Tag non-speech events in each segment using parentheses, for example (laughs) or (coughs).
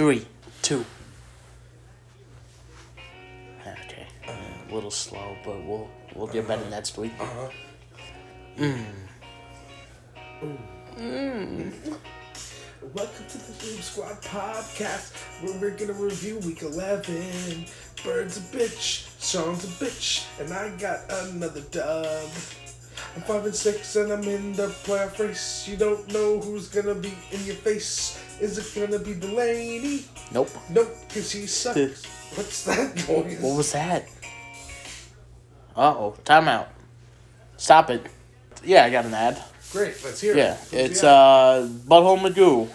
Three, two. Okay, uh, a little slow, but we'll we'll get better next week. Uh-huh. Welcome to the Game Squad podcast, where we're gonna review week 11. Bird's a bitch, Sean's a bitch, and I got another dub. I'm 5 and 6, and I'm in the playoff race. You don't know who's gonna be in your face. Is it gonna be Delaney? Nope. Nope, because he sucks. (laughs) What's that noise? What was that? Uh oh, timeout. Stop it. Yeah, I got an ad. Great, let's hear Yeah, it. Who's it's uh Butthole Magoo.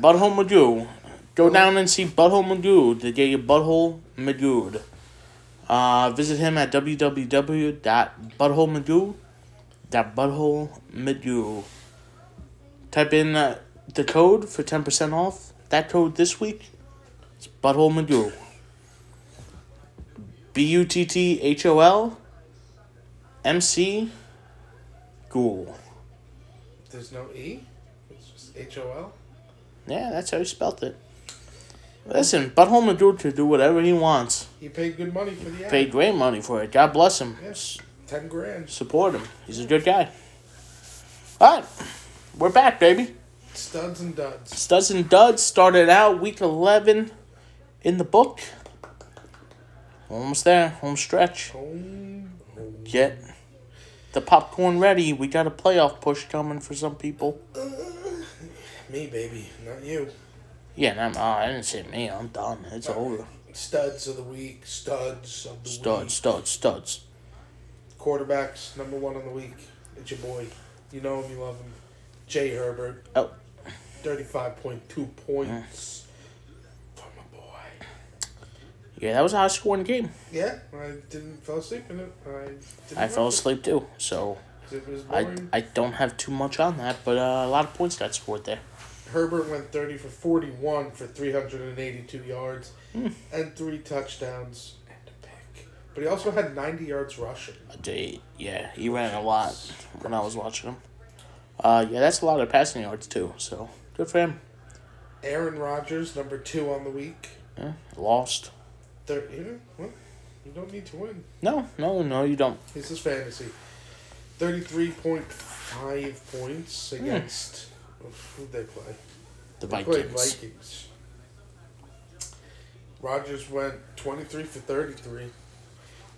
Butthole Magoo. Go down and see Butthole Magoo to get your butthole magooed. Uh, visit him at www.buttholemagoo.buttholemagoo. Type in uh, the code for 10% off. That code this week is Butthole Magoo. B U T T H O L M C Ghoul. There's no E? It's just H O L? Yeah, that's how he spelt it. Listen, Butthole Magoo to do whatever he wants. He paid good money for the ad. Paid great money for it. God bless him. Yes. 10 grand. Support him. He's a good guy. Alright, we're back, baby. Studs and duds. Studs and Duds started out week 11 in the book. Almost there, home stretch. Home, home. Get the popcorn ready. We got a playoff push coming for some people. Uh, me, baby, not you. Yeah, no, I didn't say me. I'm done. It's over. Studs of the week. Studs of the Studs, week. studs, studs. Quarterbacks, number one on the week. It's your boy. You know him, you love him. Jay Herbert. Oh. 35.2 points. For my boy. Yeah, that was a high scoring game. Yeah, I didn't fall asleep in it. I didn't I fell watch it asleep too, So I. I don't have too much on that, but uh, a lot of points got scored there. Herbert went 30 for 41 for 382 yards Hmm. and three touchdowns and a pick. But he also had 90 yards rushing. Uh, they- yeah, he ran a lot when I was watching him. Uh, yeah, that's a lot of passing yards too, so good for him. Aaron Rodgers, number two on the week. Yeah, lost. Thir- you know, well, you don't need to win. No, no, no, you don't. This is fantasy. 33.5 points hmm. against. Who'd they play? The They. Vikings. Rodgers went 23 for 33.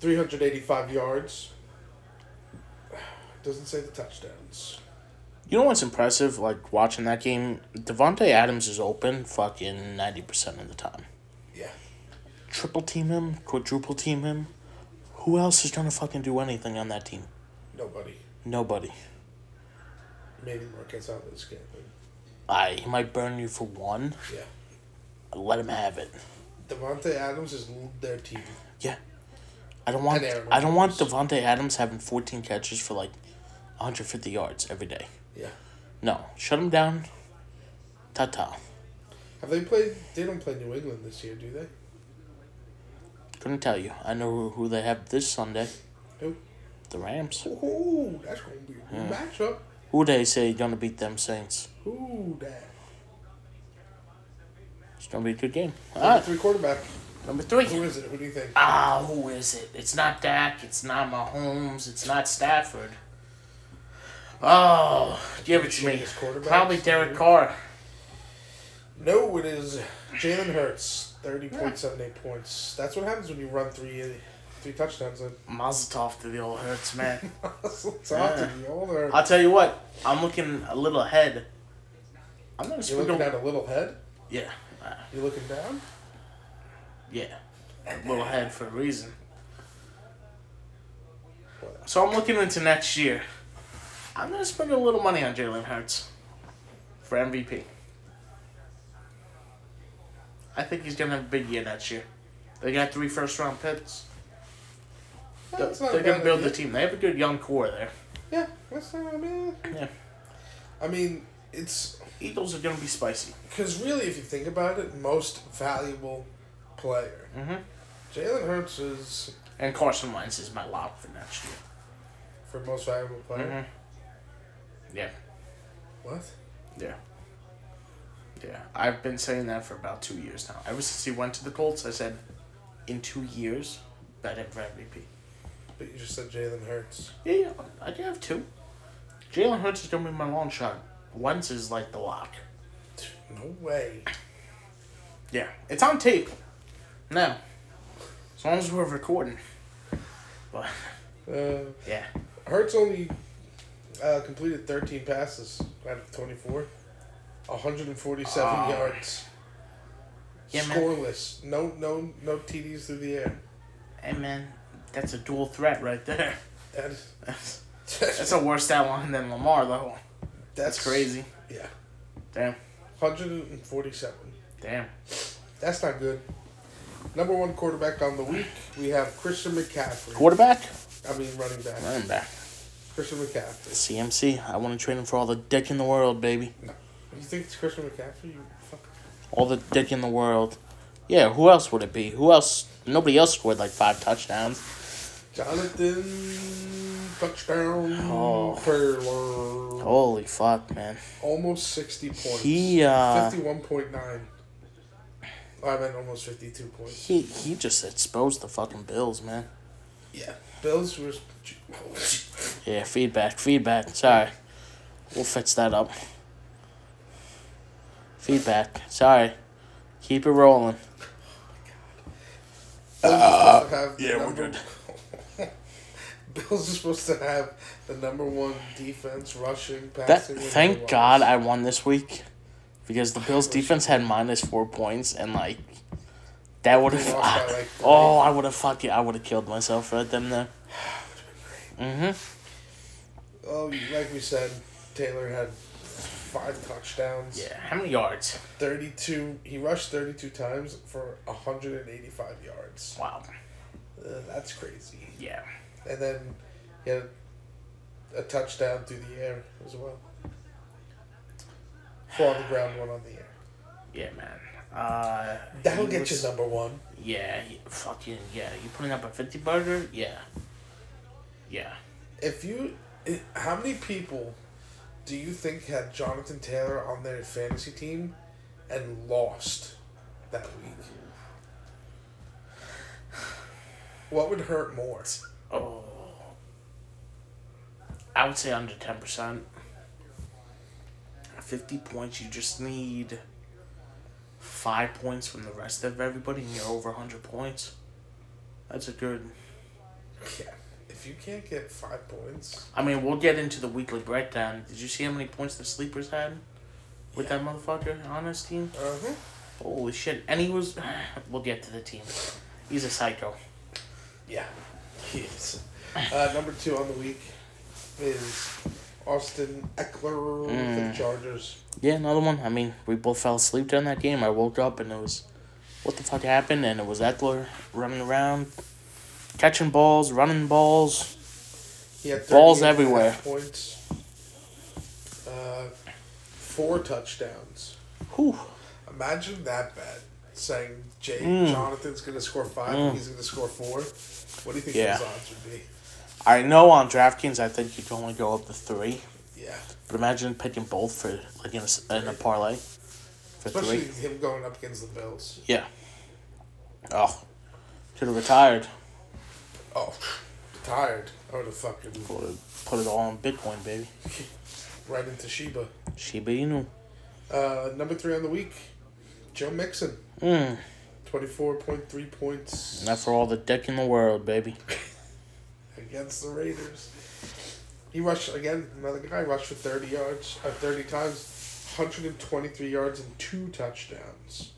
385 yards. (sighs) Doesn't say the touchdowns. You know what's impressive? Like watching that game, Davante Adams is open fucking ninety percent of the time. Yeah. Triple team him, quadruple team him. Who else is gonna fucking do anything on that team? Nobody. Nobody. Maybe Marquez out of this game. I he might burn you for one. Yeah. Let him have it. Davante Adams is their team. Yeah. I don't want I don't want Davante Adams having fourteen catches for like 150 yards every day. Yeah. No, shut them down. Ta ta. Have they played? They don't play New England this year, do they? Couldn't tell you. I know who, who they have this Sunday. Who? The Rams. Ooh, that's gonna be a Yeah. matchup. Who they say gonna beat them Saints? Ooh, that. It's gonna be a good game. Number Alright, three quarterback. number three. Who is it? Who do you think? Ah, who is it? It's not Dak. It's not Mahomes. It's not Stafford. Oh, give it to me. Probably Derek Carr. No, it is Jalen Hurts. Thirty point seven eight points. That's what happens when you run three three touchdowns. In. Mazel tov to the old Hurts, man. (laughs) That's awesome. Yeah. You all are. I'll tell you what. I'm looking a little ahead. I'm gonna You're looking at a little head. Yeah, You're looking down. yeah, a little ahead for a reason. So I'm looking into next year. I'm gonna spend a little money on Jalen Hurts for MVP. I think he's gonna have a big year next year. They got three first round picks. They're, That's not they're gonna bad build the team. They have a good young core there. Yeah, that's not. I mean, Yeah. I mean, it's Eagles are gonna be spicy. because really, if you think about it, most valuable player, Mm-hmm. Jalen Hurts is And Carson Wentz is my lock for next year. for most valuable player. Mm-hmm. Yeah. What? Yeah. Yeah, I've been saying that for about two years now. Ever since he went to the Colts, I said, in two years, bet him for MVP. But you just said Jalen Hurts. Yeah, yeah, I do have two. Jalen Hurts is gonna be my long shot. Wentz is like the lock. No way. Yeah, it's on tape. Now, as long as we're recording. But Uh, yeah, Hurts only uh, completed 13 passes out of 24. 147 Oh. yards. Yeah, man. Scoreless. No no no TDs through the air. hey man, that's a dual threat right there. That is, That's, (laughs) that's, that's a worse stat line than Lamar though. That's crazy. Yeah. Damn, 147. damn. That's not good. Number one quarterback on the week, we have Christian McCaffrey. Quarterback, I mean, running back. running back. Christian McCaffrey. CMC. I want to trade him for all the dick in the world, baby. No. You think it's Christian McCaffrey? You fuck. All the dick in the world. Yeah, who else would it be? Who else? Nobody else scored like five touchdowns. Jonathan touchdown. Oh. Taylor. Holy fuck, man. Almost 60 points. He uh 51.9. I meant almost 52 points. he he just exposed the fucking Bills, man. Yeah. Bills was. Yeah, feedback, feedback. Sorry. We'll fix that up. Feedback. Sorry. Keep it rolling. Bills are uh, supposed to have the yeah, we're good. (laughs) Bills are supposed to have the number one defense, rushing, That passing. and thank. God I won this week. Because the Bills defense had minus four points and like that would have (laughs) like. Oh, I would have fucking I would have killed myself right then there. Mm-hmm. Oh, like we said, Taylor had five touchdowns. Yeah. How many yards? 32. He rushed 32 times for 185 yards. Wow. Uh, that's crazy. Yeah. And then he had a touchdown through the air as well. Four on the ground, one on the air. Yeah, man. Uh, That'll get was- you number one. Yeah, fucking yeah. You putting up a fifty burger? Yeah. Yeah. If you, how many people do you think had Jonathan Taylor on their fantasy team and lost that week? What would hurt more? Oh. I would say under ten percent. Fifty points. You just need five points from the rest of everybody, and you're over hundred points. That's a good. Yeah. You can't get five points, I mean, we'll get into the weekly breakdown. Did you see how many points the sleepers had with Yeah. that motherfucker on his team? uh huh. Holy shit! And he was. (sighs) We'll get to the team. He's a psycho. Yeah. Yes. Uh, number two on the week is Austin Ekeler Mm. for the Chargers. Yeah, another one. I mean, we both fell asleep during that game. I woke up and it was, what the fuck happened? And it was Ekeler running around, catching balls, running balls. He had Balls 38 and a everywhere. Points. Uh, four touchdowns. Whew. Imagine that bet Saying Jay Mm. Jonathan's gonna score five Mm. and he's gonna score four. What do you think Yeah. those odds would be? I know on DraftKings, I think you can only go up to three. Yeah. But imagine picking both for like in a, in a parlay for Especially three. him going up against the Bills. Yeah. Oh, should have retired. Oh, (sighs) tired. I would have fucking Put put it all in Bitcoin, baby. (laughs) right into Sheba. Shiba Inu. Uh, number three on the week, Joe Mixon. Mm. 24.3 points Not for all the dick in the world, baby. (laughs) against the Raiders. He rushed again. Another guy rushed for thirty yards, uh, thirty times, hundred and twenty-three yards and two touchdowns.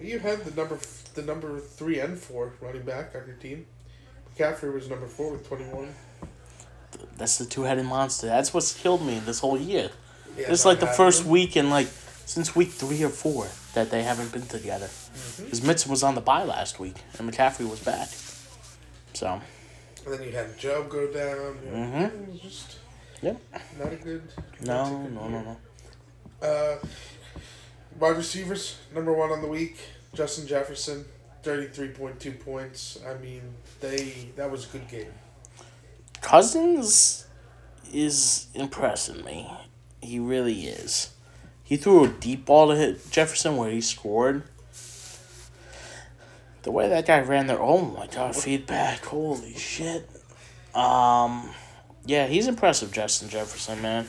You had the number, the number three and four running back on your team. McCaffrey was number four with twenty-one. That's the two headed monster. That's what's killed me this whole year. Yeah, It's not like the first week in like since week three or four that they haven't been together. Mm-hmm. Because Mitchell was on the bye last week and McCaffrey was back. So And then you had Joe go down. you know, Mhm. Just Yep. not a good. no, a good no, year. no, no. Uh, wide receivers, number one on the week, Justin Jefferson, thirty-three point two points. I mean, they that was a good game. Cousins is impressing me. He really is. he threw a deep ball to hit Jefferson where he scored. The way that guy ran there, oh my god, feedback, holy shit. Um, yeah, he's impressive, Justin Jefferson, man.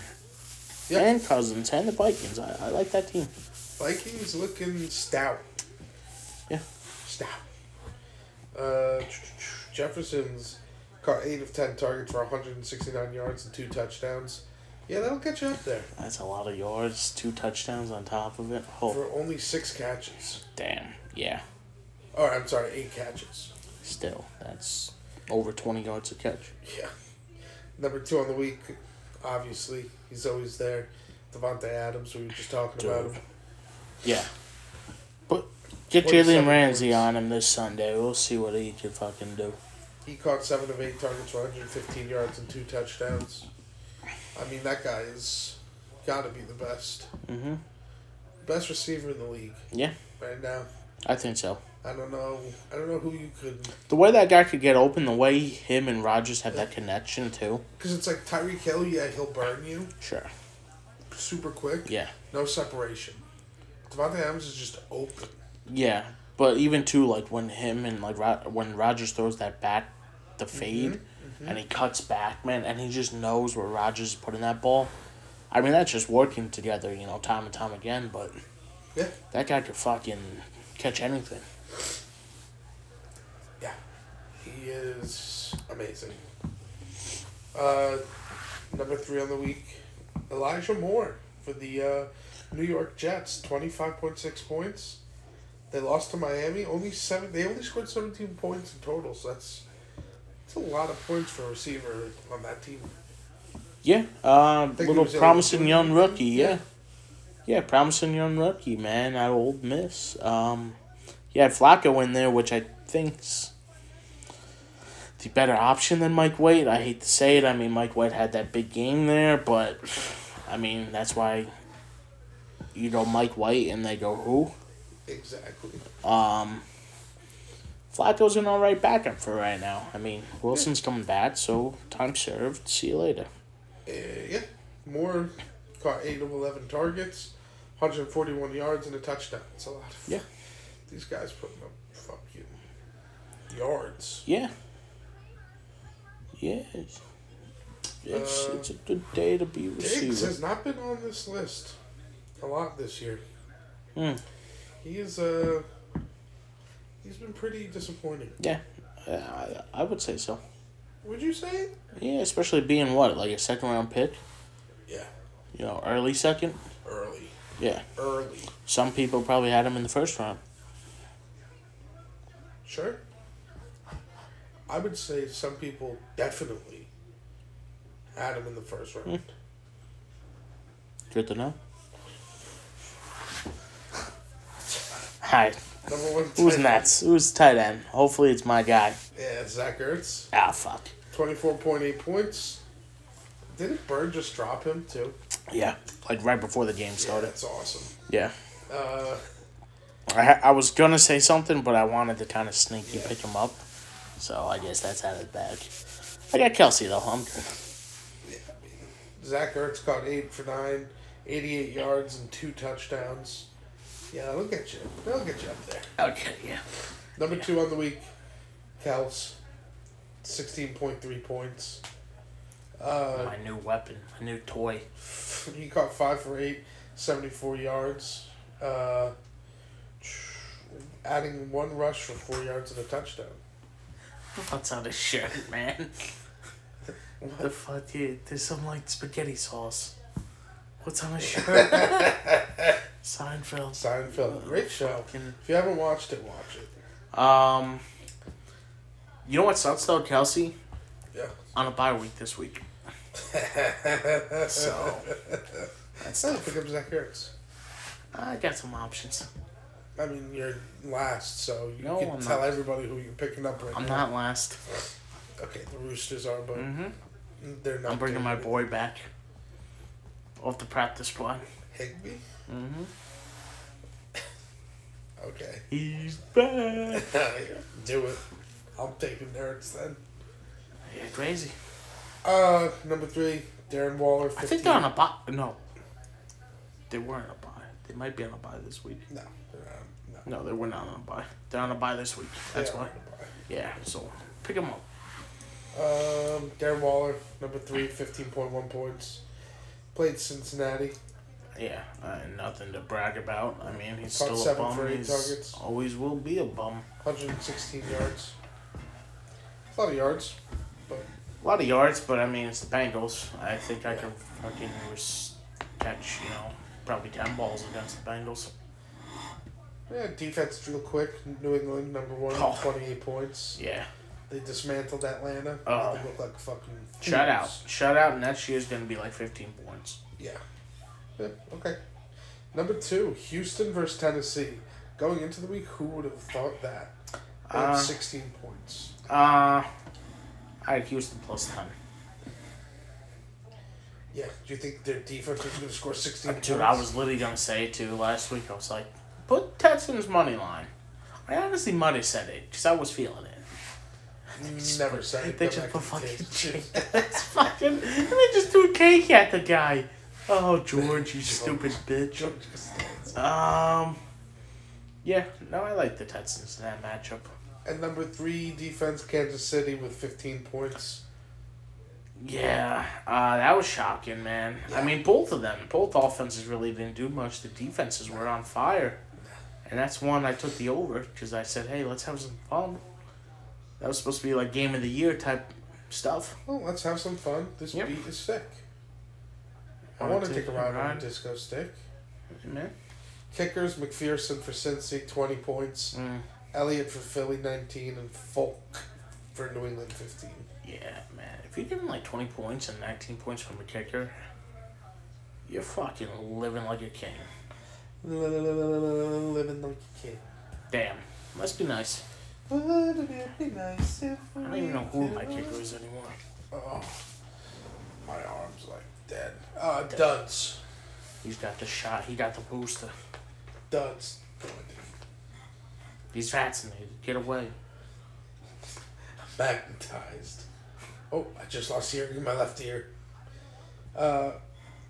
Yeah. And Cousins and the Vikings. I, I like that team. Vikings looking stout. Yeah. Stout. Uh, Jefferson's caught 8 of 10 targets for 169 yards and two touchdowns. Yeah, that'll get you up there. That's a lot of yards, two touchdowns on top of it. Oh, For only six catches. damn. Yeah, Oh, I'm sorry, eight catches. still, that's over 20 yards a catch. Yeah. Number two on the week, obviously, he's always there. Davante Adams, we were just talking about him. Yeah. But get Jalen Ramsey points. on him this Sunday. We'll see what he can fucking do. He caught seven of eight targets for 115 yards and two touchdowns. I mean, that guy is got to be the best. Mm-hmm. Best receiver in the league. Yeah. Right now. I think so. I don't know. I don't know who you could. The way that guy could get open, the way him and Rodgers have that connection too. Because it's like Tyreek Hill, yeah, he'll burn you Sure. super quick. Yeah. No separation. Davante Adams is just open. Yeah. But even too, like when him and like Ro- when Rodgers throws that back, the fade, and he cuts back, man, and he just knows where Rodgers is putting that ball. I mean, that's just working together, you know, time and time again. But Yeah. that guy could fucking catch anything. Yeah. He is amazing. Uh, number three on the week, Elijah Moore for the uh, New York Jets. Twenty five point six points. They lost to Miami. Only seven. They only scored seventeen points in total. So that's that's a lot of points for a receiver on that team. Yeah, he little uh, promising young rookie. Yeah. yeah, promising young rookie man of Ole Miss. Um, he had Flacco in there, which I think's the better option than Mike White. I hate to say it. I mean, Mike White had that big game there, but (sighs) I mean that's why you go Mike White and they go who. Exactly. Um, Flacco's an alright backup for right now. I mean, Wilson's coming back, so time served. See you later. Uh, yeah. Moore caught eight of eleven targets, hundred forty one yards and a touchdown. It's a lot. Of, Yeah. These guys putting up fucking yards. Yeah. Yeah. It's, it's, Uh, it's a good day to be a Diggs has not been on this list a lot this year. Hmm. He is uh he's been pretty disappointing. Yeah, I, I would say so. Would you say? Yeah, especially being what, like a second round pick? Yeah. You know, early second? Early. Yeah. Early. Some people probably had him in the first round. Sure. I would say some people definitely had him in the first round. Good to know. Hi. Number one. Who's tight end. Who's tight end? Hopefully it's my guy. Yeah, it's Zach Ertz. Ah, fuck. Twenty four point eight points. Didn't Bird just drop him too? Yeah, like right before the game Yeah, started. that's awesome. Yeah. Uh, I, ha- I was gonna say something, but I wanted to kind of sneaky Yeah. pick him up. So I guess that's out of the bag. I got Kelce, though. I'm good. yeah, I mean, Zach Ertz caught eight for nine, 88 yards and two touchdowns. Yeah, they'll get you. They'll get you up there. Okay, yeah. Number two on the week, Kels, 16.3 points. Uh, My new weapon, my new toy. (laughs) he caught five for eight, 74 yards. Uh, adding one rush for four yards and a touchdown. What's on his shirt, man? What (laughs) the fuck, dude? There's some like spaghetti sauce. What's on his shirt? (laughs) Seinfeld. Seinfeld, great show. Fucking- If you haven't watched it, watch it. Um, you know what sucks though, Kelce? Yeah. On a bye week this week. (laughs) So that's Oh, pick up Zach Ertz. I got some options. I mean, you're last, so you No, can I'm tell not. everybody who you're picking up right I'm now. not last. Okay, the Roosters are, but Mm-hmm. they're not. I'm bringing doing my it. boy back. Off the practice squad. Higby. Mm-hmm. Okay, He's back. (laughs) do it. I'm taking Ertz then. Yeah, crazy. Uh, number three, Darren Waller. 15. I think they're on a bye. No. They weren't on a bye. They might be on a bye this week. No, not. No. No, they were not on a bye. They're on a bye this week. That's why. on a bye. Yeah, so pick them up. Um, Darren Waller, number three, 15.1 points. Played Cincinnati. Yeah, uh, nothing to brag about. I mean, he's Caught still a seven bum. for eight He's targets. always will be a bum. 116 yards. A lot of yards, but A lot of yards, but I mean, it's the Bengals. I think I can fucking res- catch, you know, probably 10 balls against the Bengals. yeah, defense real quick. New England, number one, Oh. 28 points. Yeah. They dismantled Atlanta. Oh. They look like fucking Shut out. Shut out next year's going to be like 15 points. Yeah. yeah. Okay. Number two, Houston versus Tennessee. Going into the week, who would have thought that? Uh, 16 points. Uh, I had Houston plus 10. Yeah. Do you think their defense is going to score 16 Dude, points? I was literally going to say it too last week. I was like, put Texans money line. I honestly might have said it because I was feeling it. Never said it. They just put fucking it. It's fucking. And they just threw cake at the guy. Oh, George, you stupid (laughs) bitch. Um. Yeah, no, I like the Texans in that matchup. And number three, defense, Kansas City with 15 points. Yeah, uh, that was shocking, man. I mean, both of them, both offenses really didn't do much. The defenses were on fire, and that's one I took the over because I said, "Hey, let's have some fun." That was supposed to be like game of the year type stuff. Oh, let's have some fun. This Yep. beat is sick. I Wanna take take a ride on a disco stick. Man, Kickers, McPherson for Cincy, 20 points. mm, Elliott for Philly, 19. And Folk for New England, 15. yeah, man. If you're getting like twenty points and nineteen points from a kicker, you're fucking living like a king. Living like a kid. Damn, must be nice. Wouldn't it be nice if I don't even know who my kicker is anymore. Oh, my arm's like dead. Uh, Duds. He's got the shot. He got the booster. Duds. He's vaccinated. Get away. Magnetized. Oh, I just lost hearing in my left ear. Uh,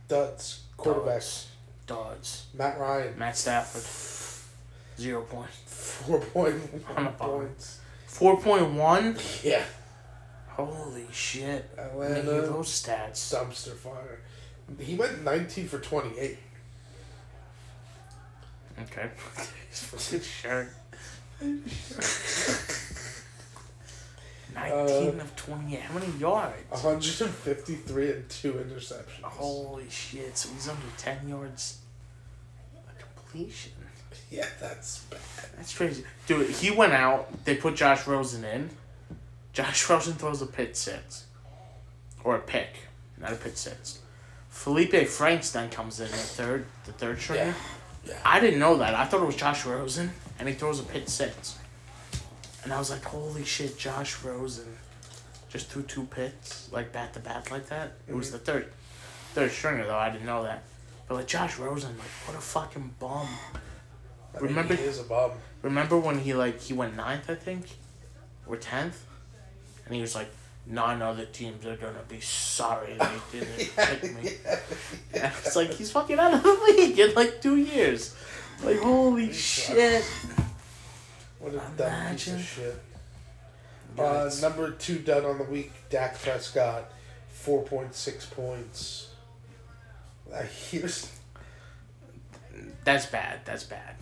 Duds. Quarterbacks. Duds. Matt Ryan. Matt Stafford. Zero points. Four point On one points. Four point one. Yeah. Holy shit! Uh, Let me uh, those stats. Dumpster fire. He went 19 for 28. Okay. His fucking shirt. Nineteen uh, of twenty. How many yards? 153 and two interceptions. Holy shit! So he's under ten yards. A completion. Yeah, that's bad. That's crazy, dude. He went out. They put Josh Rosen in. Josh (laughs) Rosen throws a pit six, or a pick, not a pit six. Felipe Franks then comes in the third, the third stringer. Yeah. Yeah. I didn't know that. I thought it was Josh Rosen, and he throws a pit six. And I was like, holy shit, Josh Rosen just threw two pits, like bat to bat like that. It was mm-hmm. the third third stringer though, I didn't know that. But like Josh Rosen, like what a fucking bum. I mean, Remember- he is a bum. Remember when he like he went ninth, I think? Or tenth? And he was like, nine other teams are gonna be sorry they didn't (laughs) pick me. And it's like he's fucking out of the league in like two years. Like holy He shit. What a dumb piece of shit. Uh, number two done on the week, Dak Prescott, 4.6 points. Uh, (laughs) here's That's bad. That's bad.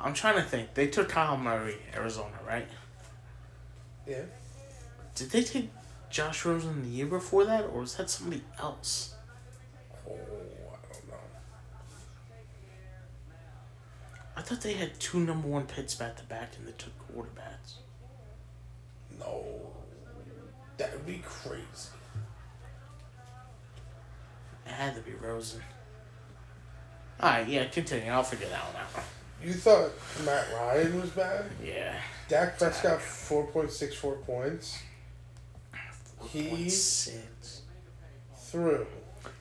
I'm trying to think. They took Kyle Murray, Arizona, right? yeah. Did they take Josh Rosen the year before that, or was that somebody else? Oh, I don't know. I thought they had two number one picks back to back, and they took quarterbacks. No, that would be crazy. It had to be Rosen. Alright, yeah, continue. I'll figure that one out. You thought Matt Ryan was bad? Yeah. Dak Prescott, 4.64 points. He- Point six. Through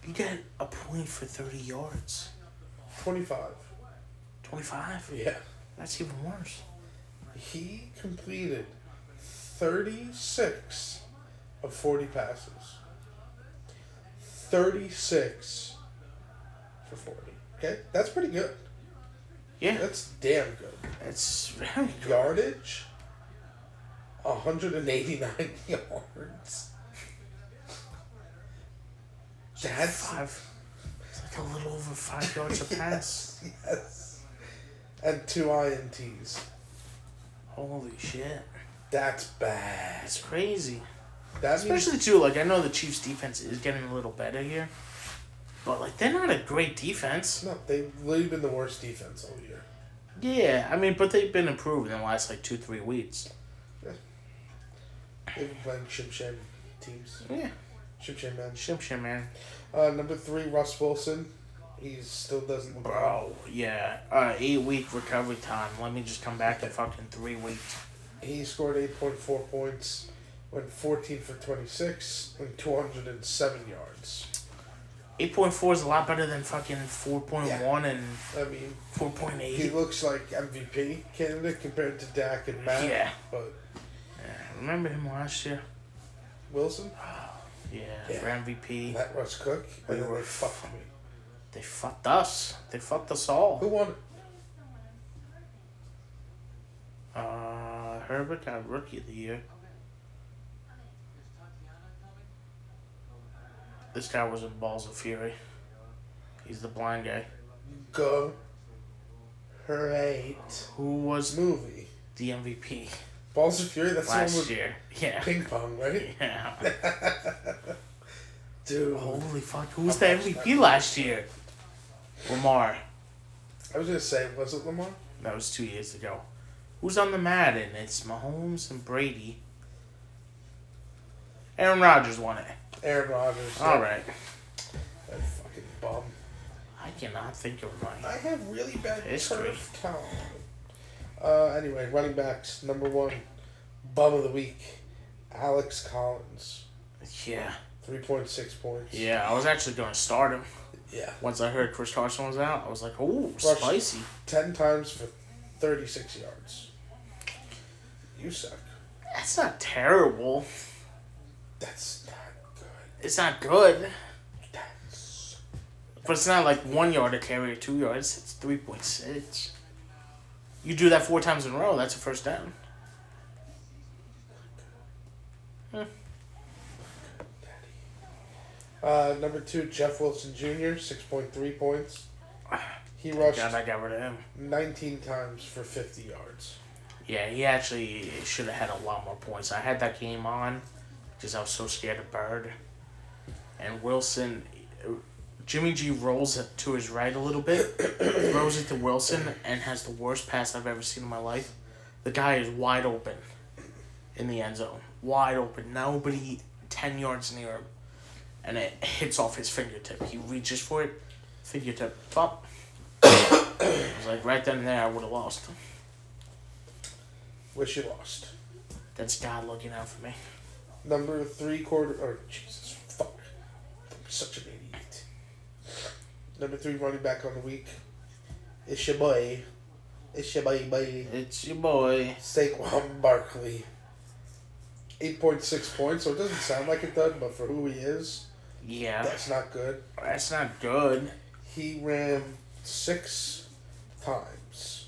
You get a point for 30 yards. 25. 25? Yeah. That's even worse. He completed 36 of 40 passes. 36 for 40. Okay? That's pretty good. Yeah, That's damn good. it's very good. Yardage? 189 (laughs) yards. That's five. It's like a little over five yards a (laughs) pass. yes. And two INTs. Holy shit, That's bad. that's crazy. That means Especially too, like I know the Chiefs' defense is getting a little better here, but like they're not a great defense. no, they've literally been the worst defense all year. Yeah, I mean, but they've been improving in the last like two, three weeks. Yeah. They've been playing Shim Sham teams. Yeah, Shim Sham man. shim shim man. Uh, number three, Russ Wilson. He still doesn't look Bro, yeah, uh, eight week recovery time. Let me just come back in fucking three weeks. He scored 8.4 points, went 14 for 26, and 207 yards. Eight point four is a lot better than fucking four point one and I mean, four point he looks like MVP candidate compared to Dak and Matt. Yeah. But Remember him last year? Wilson, (sighs) Yeah, Yeah. for MVP. Matt Russ Cook, We and were they fucked me. They fucked us. They fucked us all. Who won? Uh, Herbert got rookie of the year. This guy was in Balls of Fury. He's the blind guy. Go. Great Who was movie. the MVP Balls of Fury. That's the one last with year? Yeah. ping pong, right? (laughs) Yeah. (laughs) Dude, Holy fuck! Who was the MVP last year? Lamar. I was gonna say, was it Lamar? That was two years ago. Who's on the Madden? It's Mahomes and Brady. Aaron Rodgers won it. Aaron Rodgers. All right. That fucking bum. I cannot think of mine. I have really bad History. turf. Uh, anyway, running backs. Number one, bum of the week, Alex Collins. Yeah. 3.6 points. Yeah, I was actually going to start him. Yeah. Once I heard Chris Carson was out, I was like, ooh, spicy. 10 times for 36 yards. You suck. That's not terrible. That's. It's not good, but it's not like one yard a carry or two yards. It's 3.6. You do that four times in a row, that's a first down. Uh, number two, Jeff Wilson Jr., 6.3 points. (sighs) He rushed God, I got rid of him. 19 times for 50 yards. Yeah, he actually should have had a lot more points. I had that game on because I was so scared of Bird. And Wilson, Jimmy G rolls it to his right a little bit, (coughs) throws it to Wilson, and has the worst pass I've ever seen in my life. The guy is wide open in the end zone. Wide open. Nobody 10 yards near him. And it hits off his fingertip. He reaches for it, fingertip, pop. (coughs) it was like right then and there, I would have lost. Wish you lost. That's God looking out for me. Number three quarter. Oh, Jesus, such an idiot. Number three running back on the week. It's your boy. It's your boy, boy. It's your boy. Saquon Barkley. 8.6 points, so it doesn't sound like it does, but for who he is, Yeah, that's not good. that's not good. He ran six times.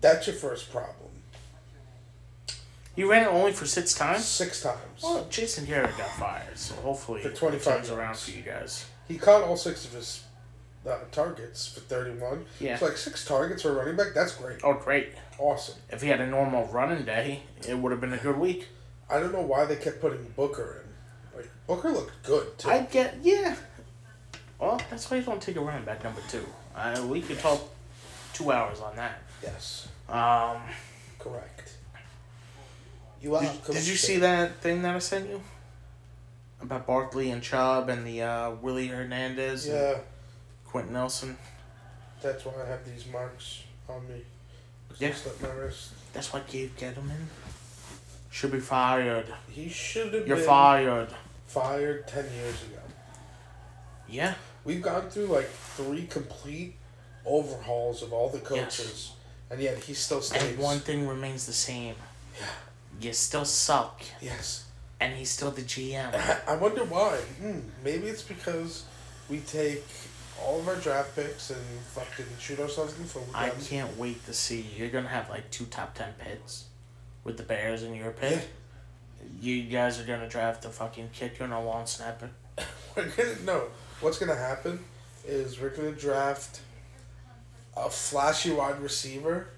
That's your first problem. He ran it only for six times. Six times. Well, Jason Garrett got fired, so hopefully For 25 turns around for you guys. He caught all six of his uh, targets for 31. Yeah. So, like, six targets for a running back, that's great. Oh, great! Awesome. If he had a normal running day, it would have been a good week. I don't know why they kept putting Booker in. Like, Booker looked good, too. I get yeah. Well, that's why you don't take a running back number two. Uh, we could talk two hours on that. yes, Um, correct. You are did, did you see that thing that I sent you about Barkley and Chubb and the uh, Willie Hernandez and Yeah, Quenton Nelson? that's why I have these marks on me. Yeah. My wrist. That's why Gabe Gettleman should be fired. He should have You're been fired. fired 10 years ago. Yeah. We've gone through like three complete overhauls of all the coaches, and yet he still stays. And one thing remains the same. Yeah. You still suck. Yes. And he's still the GM. (laughs) I wonder why. Hmm, maybe it's because we take all of our draft picks and fucking shoot ourselves in the foot I them. can't wait to see. You're gonna have like two top ten picks with the Bears in your pick. Yeah. You guys are gonna draft a fucking kicker and a long snapper. (laughs) We're gonna no. What's gonna happen is we're gonna draft a flashy wide receiver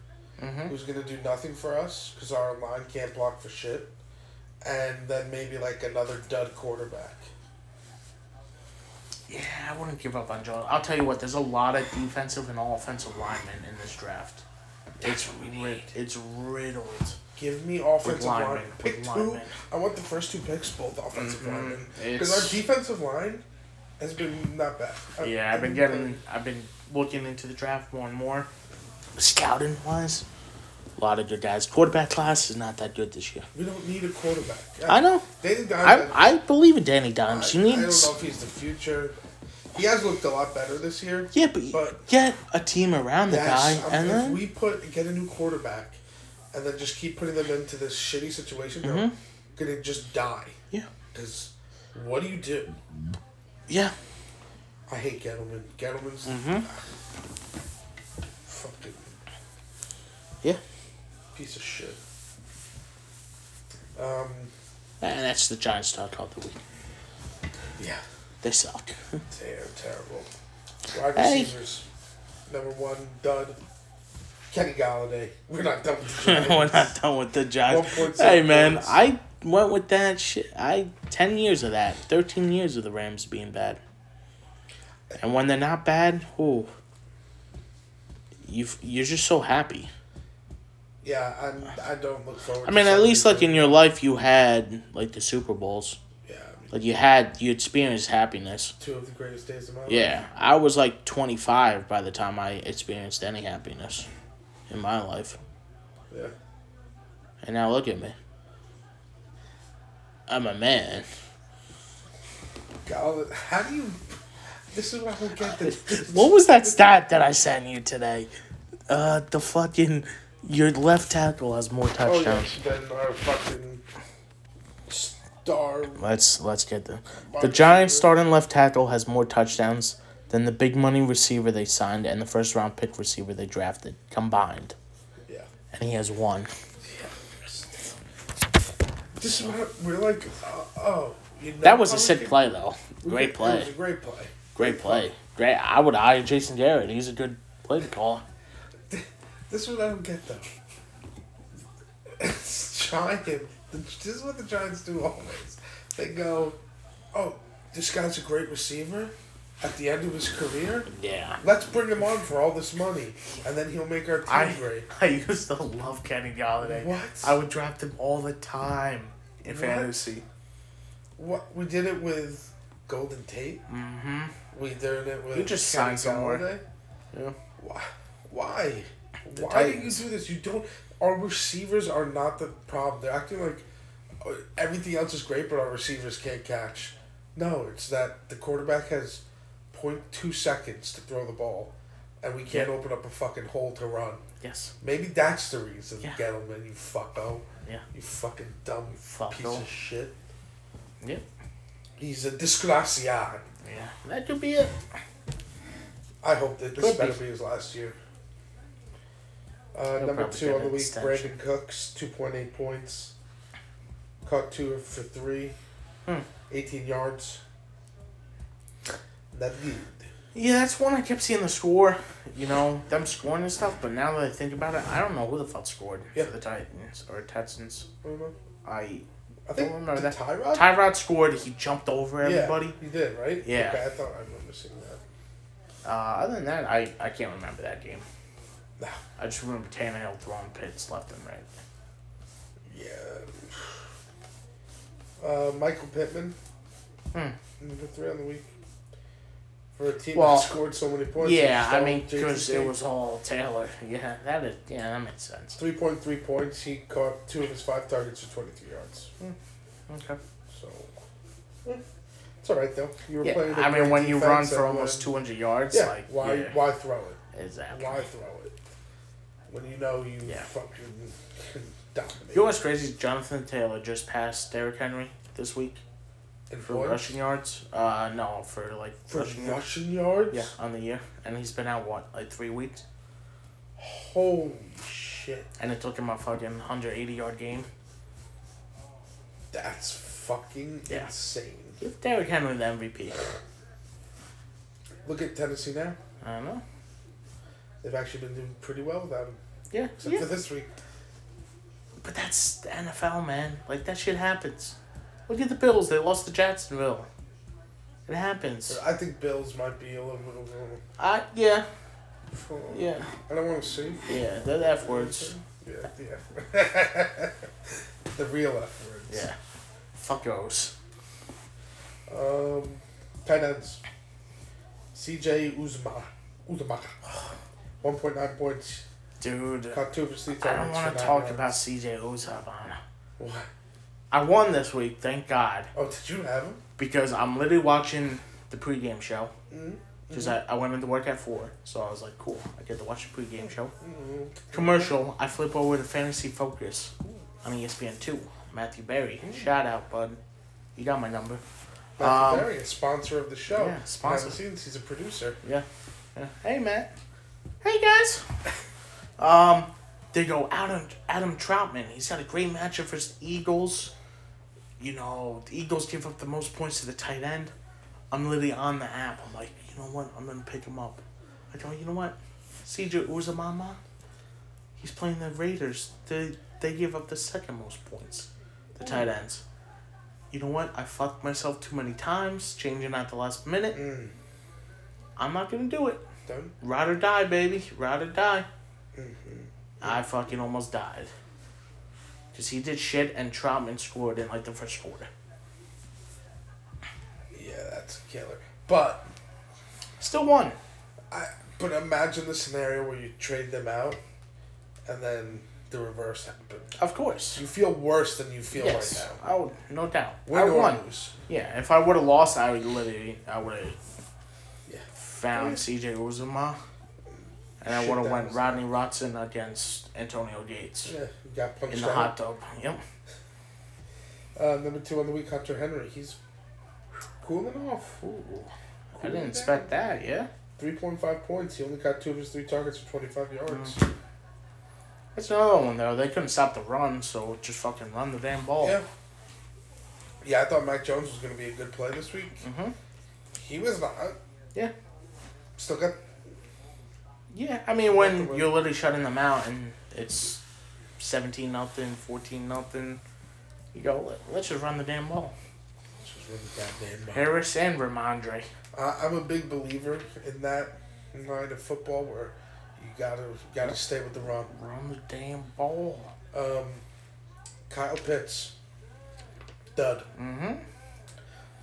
Mm-hmm. who's gonna do nothing for us because our line can't block for shit, and then maybe like another dud quarterback. Yeah, I wouldn't give up on Joe. I'll tell you what. There's a lot of defensive and all offensive linemen in this draft. It's rid- it's riddled. Give me offensive line. linemen, Pick with two. linemen. I want the first two picks, both offensive Mhm. linemen. Because our defensive line has been not bad. I- Yeah, I've been getting. I've been looking into the draft more and more. Scouting wise, a lot of good guys. Quarterback class is not that good this year. We don't need a quarterback. I know. Danny Dimes. I I believe in Danny I, Dimes. You I don't know if he's the future. He has looked a lot better this year. Yeah, but, But- get a team around the Yes, guy, um, and if then we put get a new quarterback, and then just keep putting them into this shitty situation, they're Mhm. gonna just die. Yeah. Because what do you do? yeah, I hate Gettleman. Gettleman's Mhm. fucking yeah, piece of shit. Um. and that's the Giants talk of the week. Yeah. They suck. (laughs) They're terrible. Wide Hey. receivers. Number one, dud. Kenny Golladay. We're not done with the (laughs) We're Giants. not done with the Giants. Hey man, points. I went with that shit. I ten years of that, thirteen years of the Rams being bad, and when they're not bad, ooh, you you're just so happy. Yeah, I'm, I don't look forward. I mean, at least like in your life, you had like the Super Bowls. Yeah, I mean, Like you had you experienced happiness. two of the greatest days of my life. Yeah, I was like twenty five by the time I experienced any happiness in my life, Yeah. and now look at me. I'm a man. Golladay, how do you? This is what I don't get. This, (laughs) What was that stat that I sent you today? Uh, the fucking your left tackle has more Oh touchdowns. then our fucking star. Let's let's get the the Giants starting left tackle has more touchdowns than the big money receiver they signed and the first round pick receiver they drafted combined, Yeah. and he has one. Yeah. This is what we're like. Uh, oh, you know That was a sick play though. Great can- It was play. a great play. Great play. Great. I would hire Jason Garrett. He's a good play caller. This is what I don't get though. It's (laughs) Giant. This is what the Giants do always. They go, "Oh, this guy's a great receiver." At the end of his career, Yeah. let's bring him on for all this money, and then he'll make our team I great. (laughs) I used to love Kenny Golladay. What? I would draft him all the time in What? fantasy. What we did it with Golden Tate. Mm-hmm. We did it with. You just signed somewhere. Yeah. Why? Why? Why do you do this? You don't. Our receivers are not the problem. They're acting like uh, everything else is great, but our receivers can't catch. No, it's that the quarterback has 0.2 seconds to throw the ball, and we can't Yeah. open up a fucking hole to run. Yes. Maybe that's the reason. Yeah. Gettleman, you fucko. Yeah. You fucking dumb piece Fucko. of shit. Yep. He's a disgracia. Yeah. That could be it. I hope that this Could better be. be his last year. Uh, He'll number probably two get on the an week, extension. Brandin Cooks, two point eight points. Caught two for three. Hmm. Eighteen yards. Not good. Yeah, that's one I kept seeing the score. You know, them scoring and stuff. But now that I think about it, I don't know who the fuck scored Yeah. for the Titans or Texans. I don't know. I I think remember did that. Tyrod. Tyrod scored. He jumped over everybody. Yeah, he did right. Yeah. Okay, I thought I remember seeing that. Uh, other than that, I, I can't remember that game. I just remember Tannehill throwing pits left and right. Yeah. Uh, Michael Pittman. Hmm. Number three on the week. For a team Well, that scored so many points. yeah, I mean, because it was all Taylor. (laughs) Yeah, that is. Yeah, that makes sense. 3.3 points. He caught two of his five targets for 23 yards. Hmm. Okay. So, eh, it's all right though. You were Yeah, playing. I mean, when you run for almost 200 yards, Yeah. like why? yeah, Why throw it? exactly. Why throw it? When you know you Yeah. fucking dominate. You know what's crazy? Jonathan Taylor just passed Derrick Henry this week. for points? rushing yards. Uh, no, for like For rushing yards. rushing yards? Yeah, on the year, and he's been out what like three weeks, Holy shit. and it took him a fucking hundred eighty yard game. That's fucking Yeah. insane. Give Derrick Henry the MVP. Look at Tennessee now. I don't know. They've actually been doing pretty well without him. Yeah, Except yeah. for this week. But that's the NFL, man. Like that shit happens. Look at the Bills. They lost to Jacksonville. It happens. I think Bills might be a little bit of a. I yeah yeah I don't want to see. yeah. They're the F words. Yeah, yeah. (laughs) the real F words. Yeah. Fuckos. Um, tight ends. CJ Uzomah. Uzomah. 1.9 points. Dude, Caught two for three I don't want to talk yards. about CJ Uzabana. What? I won this week, thank God, Oh, did you have him? because I'm literally watching the pregame show. Mm-hmm. Because I, I went into work at 4, so I was like, cool, I get to watch the pregame show. Mm-hmm. Commercial, I flip over to Fantasy Focus on ESPN 2. Matthew Berry, shout out, bud. You got my number. Matthew Um, Berry, a sponsor of the show. yeah, sponsor. Behind the scenes, he's a producer. Yeah. yeah. Hey, Matt. Hey, guys. Um, they go Adam Adam Trautman. He's got a great matchup for the Eagles. You know, the Eagles give up the most points to the tight end. I'm literally on the app. I'm like, you know what? I'm gonna pick him up. I go, you know what? CJ Uzamama. He's playing the Raiders. They they give up the second most points. The tight ends. You know what? I fucked myself too many times, changing at the last minute. Mm. I'm not gonna do it. Done. Ride or die, baby. Ride or die. Mm-hmm. I fucking almost died. Because he did shit and Trautman scored in like the first quarter. Yeah, that's a killer. But Still won. I but imagine the scenario where you trade them out, and then the reverse happened. Of course. You feel worse than you feel yes. right now. I would, no doubt. Win I won. lose. Yeah, if I would have lost, I would literally, I would have. Found CJ Uzomah. And I Shit would have that went was- Rodney Rodson against Antonio Gates Yeah, got punched in the out. hot tub. Yep. Uh, number two on the week, Hunter Henry. He's cooling off. Ooh. I didn't expect that, yeah? 3.5 points. He only got two of his three targets for 25 yards. Mm. That's another one, though. They couldn't stop the run, so just fucking run the damn ball. Yeah. Yeah, I thought Mac Jones was going to be a good play this week. Mm-hmm. He was not. Yeah. Still got. Yeah, I mean when you're literally shutting them out and it's seventeen nothing, fourteen nothing, you go Let, let's just run the damn ball. Just really goddamn bad. Harris and Rhamondre. I, I'm a big believer in that line of football where you gotta gotta stay with the run. Run the damn ball. Um, Kyle Pitts, dud. Mm-hmm.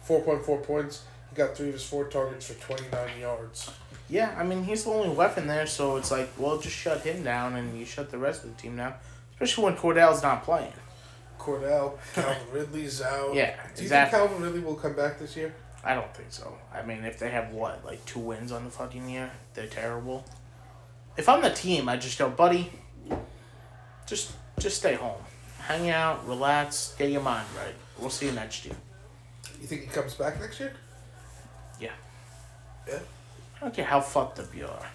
Four point four points. He got three of his four targets for twenty nine yards. Yeah, I mean he's the only weapon there, so it's like, well, just shut him down and you shut the rest of the team down. Especially when Cordell's not playing. Cordell, (laughs) Calvin Ridley's out. Yeah, Do you exactly. think Calvin Ridley will come back this year? I don't think so. I mean, if they have what, like two wins on the fucking year, they're terrible. If I'm the team, I just go, buddy, just just stay home, hang out, relax, get your mind right. We'll see you next year. You think he comes back next year? Yeah. Yeah. I don't care how fucked up you are.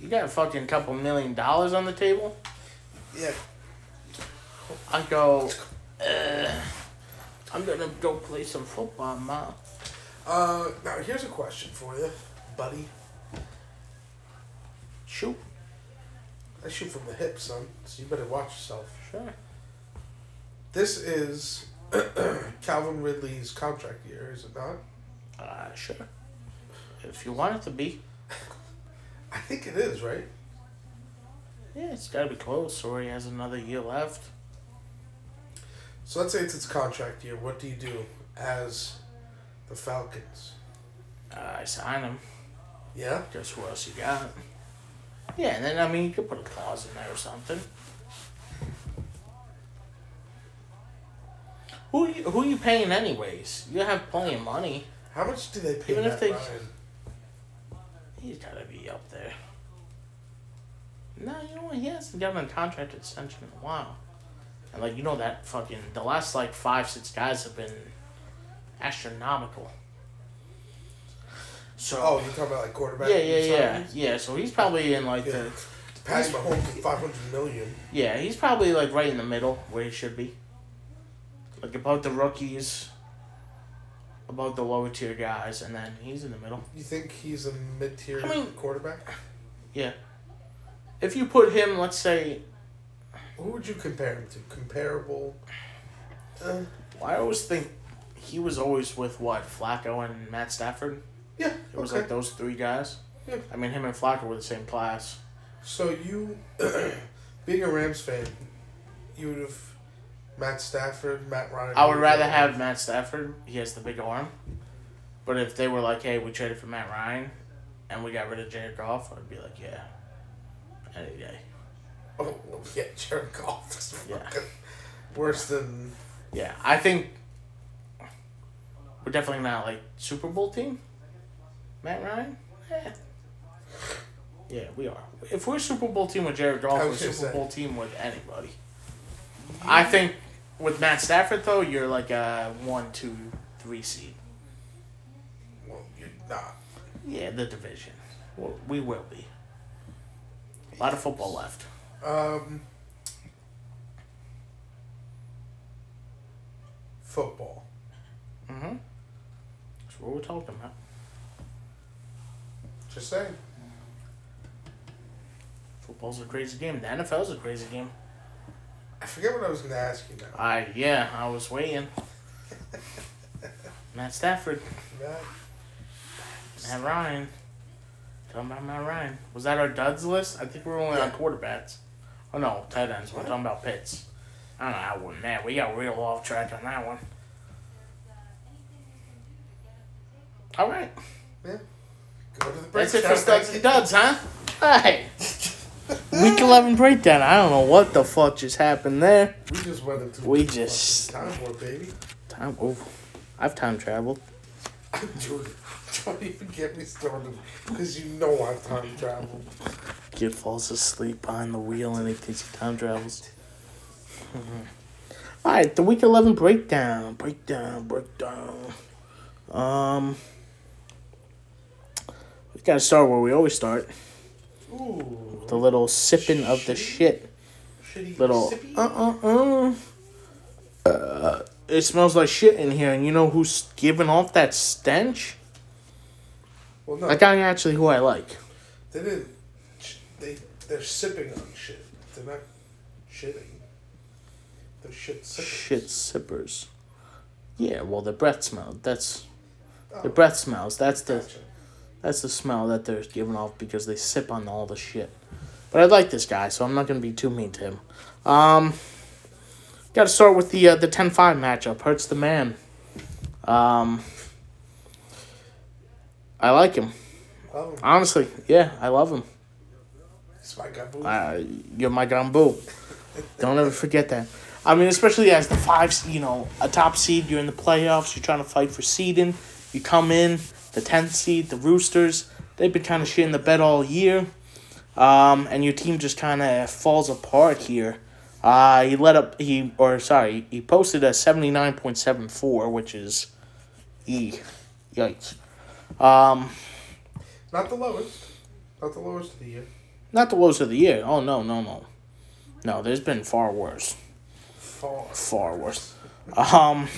You got a fucking couple million dollars on the table. Yeah. I go, uh, I'm gonna go play some football, ma. Uh, now here's a question for you, buddy. Shoot, I shoot from the hip, son. So you better watch yourself. sure. This is (clears throat) Calvin Ridley's contract year, is it not? Uh, sure. If you want it to be. (laughs) I think it is, right? Yeah, it's got to be close, or he has another year left. So let's say it's its contract year. What do you do as the Falcons? Uh, I sign him. Yeah. Guess who else you got? Yeah, and then I mean you could put a clause in there or something. Who you, who you paying anyways? You have plenty of money. How much do they pay Even if they- Ryan? He's gotta be up there. No, you know what? He hasn't gotten a contract extension in a while. And like you know that fucking the last like five six guys have been astronomical. So Oh, you're talking about like quarterback? yeah, yeah, yeah, yeah. So he's probably in like Yeah. the Mahomes is five hundred million. yeah, he's probably like right in the middle where he should be. Like above the rookies, above the lower tier guys, and then he's in the middle. You think he's a mid tier I mean- quarterback? Yeah. If you put him, let's say, Who would you compare him to? Comparable? Uh, I always think he was always with what Flacco and Matt Stafford. yeah. It was okay. like those three guys. Yeah. I mean, him and Flacco were the same class. So you, (clears throat) being a Rams fan, you would have Matt Stafford, Matt Ryan. I would rather have Matt Stafford. He has the big arm. But if they were like, hey, we traded for Matt Ryan and we got rid of Jared Goff, I'd be like, yeah, any day. Oh (laughs) yeah, Jared Goff is Yeah. fucking worse than. Yeah, I think we're definitely not like Super Bowl team. Matt Ryan? Yeah. Yeah, we are. If we're a Super Bowl team with Jared Goff, we're a Super say. Bowl team with anybody. I think with Matt Stafford though, you're like a one, two, three seed. Well, you're not. Yeah, the division. Well, we will be. A lot of football left. Um. Football. Mm-hmm. That's what we're talking about. Just saying. Football's a crazy game. The NFL's a crazy game. I forget what I was going to ask you now. I yeah, I was waiting. (laughs) Matt Stafford, Matt, Matt Ryan. Talking about Matt Ryan. Was that our duds list? I think we're only on Yeah. quarterbacks. Oh no, tight ends. We're talking about Pitts. I don't know how we're man. We got real off track on that one. All right, go to the break. that's it for John. studs and duds, huh? Hey, (laughs) week eleven breakdown. I don't know what the fuck just happened there. We just went into We just- time war, baby. Time. Oh, I've time traveled. (laughs) Don't even get me started because you know I've time traveled. Kid falls asleep behind the wheel and he thinks he time travels. (laughs) All right, the week eleven breakdown, breakdown, breakdown. Um, we gotta start where we always start. Ooh, The little sipping of the shit. Little uh uh uh. Uh, it smells like shit in here, and you know who's giving off that stench? Well, no, A guy actually who I like. they didn't. They they're sipping on shit. They're not shitting. They're shit sipping. Shit sippers. Yeah, well, the breath smell. That's Oh, the breath smells. That's the gotcha. That's the smell that they're giving off because they sip on all the shit. But I like this guy, so I'm not gonna be too mean to him. Um, got to start with the uh, the 10-5 matchup. Hurts the man. Um, I like him Oh, honestly. Yeah, I love him. Spike got booed. Uh, you're my gumbo. Don't ever forget that. I mean, especially as the five, you know, a top seed, you're in the playoffs, you're trying to fight for seeding. You come in, the 10th seed, the Roosters, they've been kind of shit in the bed all year. Um, and your team just kind of falls apart here. Uh, he let up, he, or sorry, he posted a 79.74, which is E. Yikes. Um, Not the lowest. Not the lowest of the year. not the lowest of the year. Oh, no, no, no. No, there's been far worse. Far. far worse. Um.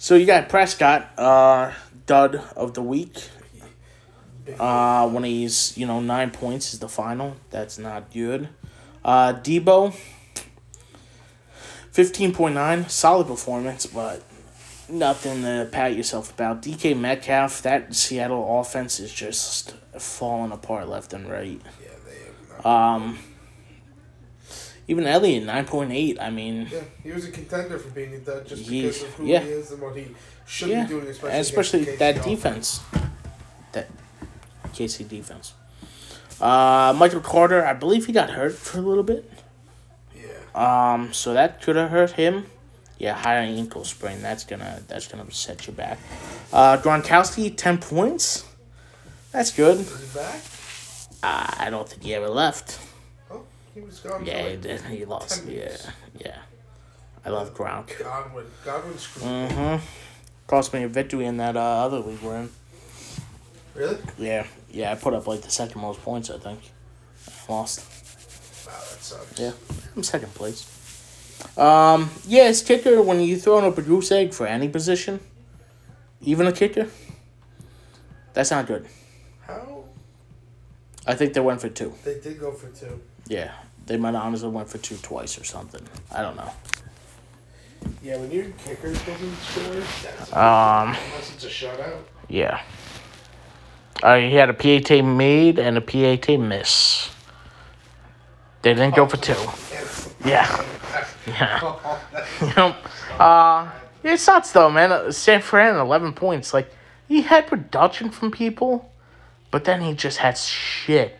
So you got Prescott, uh, dud of the week. Uh, when he's you know nine points is the final. That's not good. Uh, Deebo. Fifteen point nine, solid performance, but nothing to pat yourself about. DK Metcalf, that Seattle offense is just falling apart left and right. yeah, they. Um. Even Elliott, nine point eight. I mean, yeah, he was a contender for being dud just because of who yeah. he is and what he should Yeah, be doing, especially, and especially that defense, that KC defense. Uh, Michael Carter, I believe he got hurt for a little bit. Yeah. Um, so that could have hurt him. Yeah, high ankle sprain. That's gonna that's gonna set you back. Uh, Gronkowski, ten points. That's good. Is he back? Uh, I don't think he ever left. He was gone. Yeah, he did. He lost. 10 Yeah, yeah. I love Gronk. Godwin. Godwin screwed. Mm-hmm. Cost me a victory in that uh, other league we're in. Really? Yeah, yeah. I put up like the second most points. I think. I lost. Wow, that sucks. Yeah, I'm second place. Um, yeah, it's kicker when you throwing up a goose egg for any position, even a kicker. That's not good. How? I think they went for two. They did go for two. Yeah, they might honestly went for two twice or something. I don't know. Yeah, when your kicker doesn't score, that's Um, unless it's a shutout. yeah. Uh, he had a PAT made and a PAT miss. They didn't go for two. Yeah. Yeah. (laughs) Yep. Uh, it's nuts though, man. Uh, San Fran, eleven points. Like he had production from people, but then he just had shit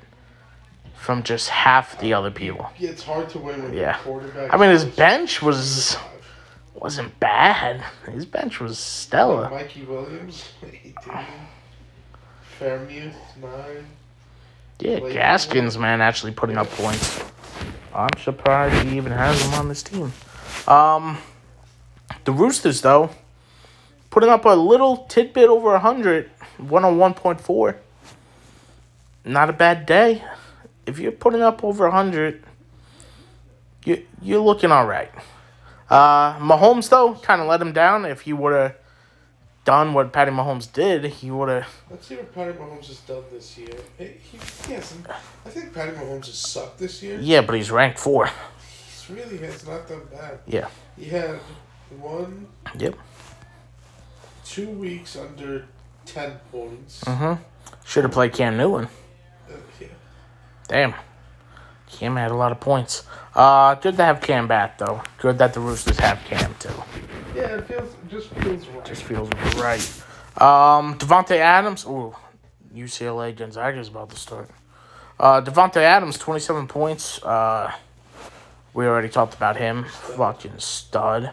from just half the other people. Yeah, it's hard to win with Yeah. quarterback. I mean, his bench was wasn't bad. His bench was stellar. Mikey Williams, (laughs) 18. Freiermuth, 9. Yeah, Gaskins, man, actually putting up points. I'm surprised he even has him on this team. Um, the Roosters, though, putting up a little tidbit over 100, 101.4. Not a bad day. If you're putting up over 100, you, you're looking all right. Uh, Mahomes, though, kind of let him down. If he would have done what Patty Mahomes did, he would have. Let's see what Patty Mahomes has done this year. He, he, he hasn't. I think Patty Mahomes has sucked this year. Yeah, but he's ranked four. He really has not done bad. Yeah. He had one, Yep. two weeks under 10 points. Mm-hmm. Should have played Cam Newton. Damn. Cam had a lot of points. Uh, good to have Cam back, though. Good that the Roosters have Cam, too. yeah, it feels, just feels right. Just feels right. Um, Davante Adams. Ooh, UCLA Gonzaga is about to start. Uh, Davante Adams, 27 points. Uh, we already talked about him. Fucking stud.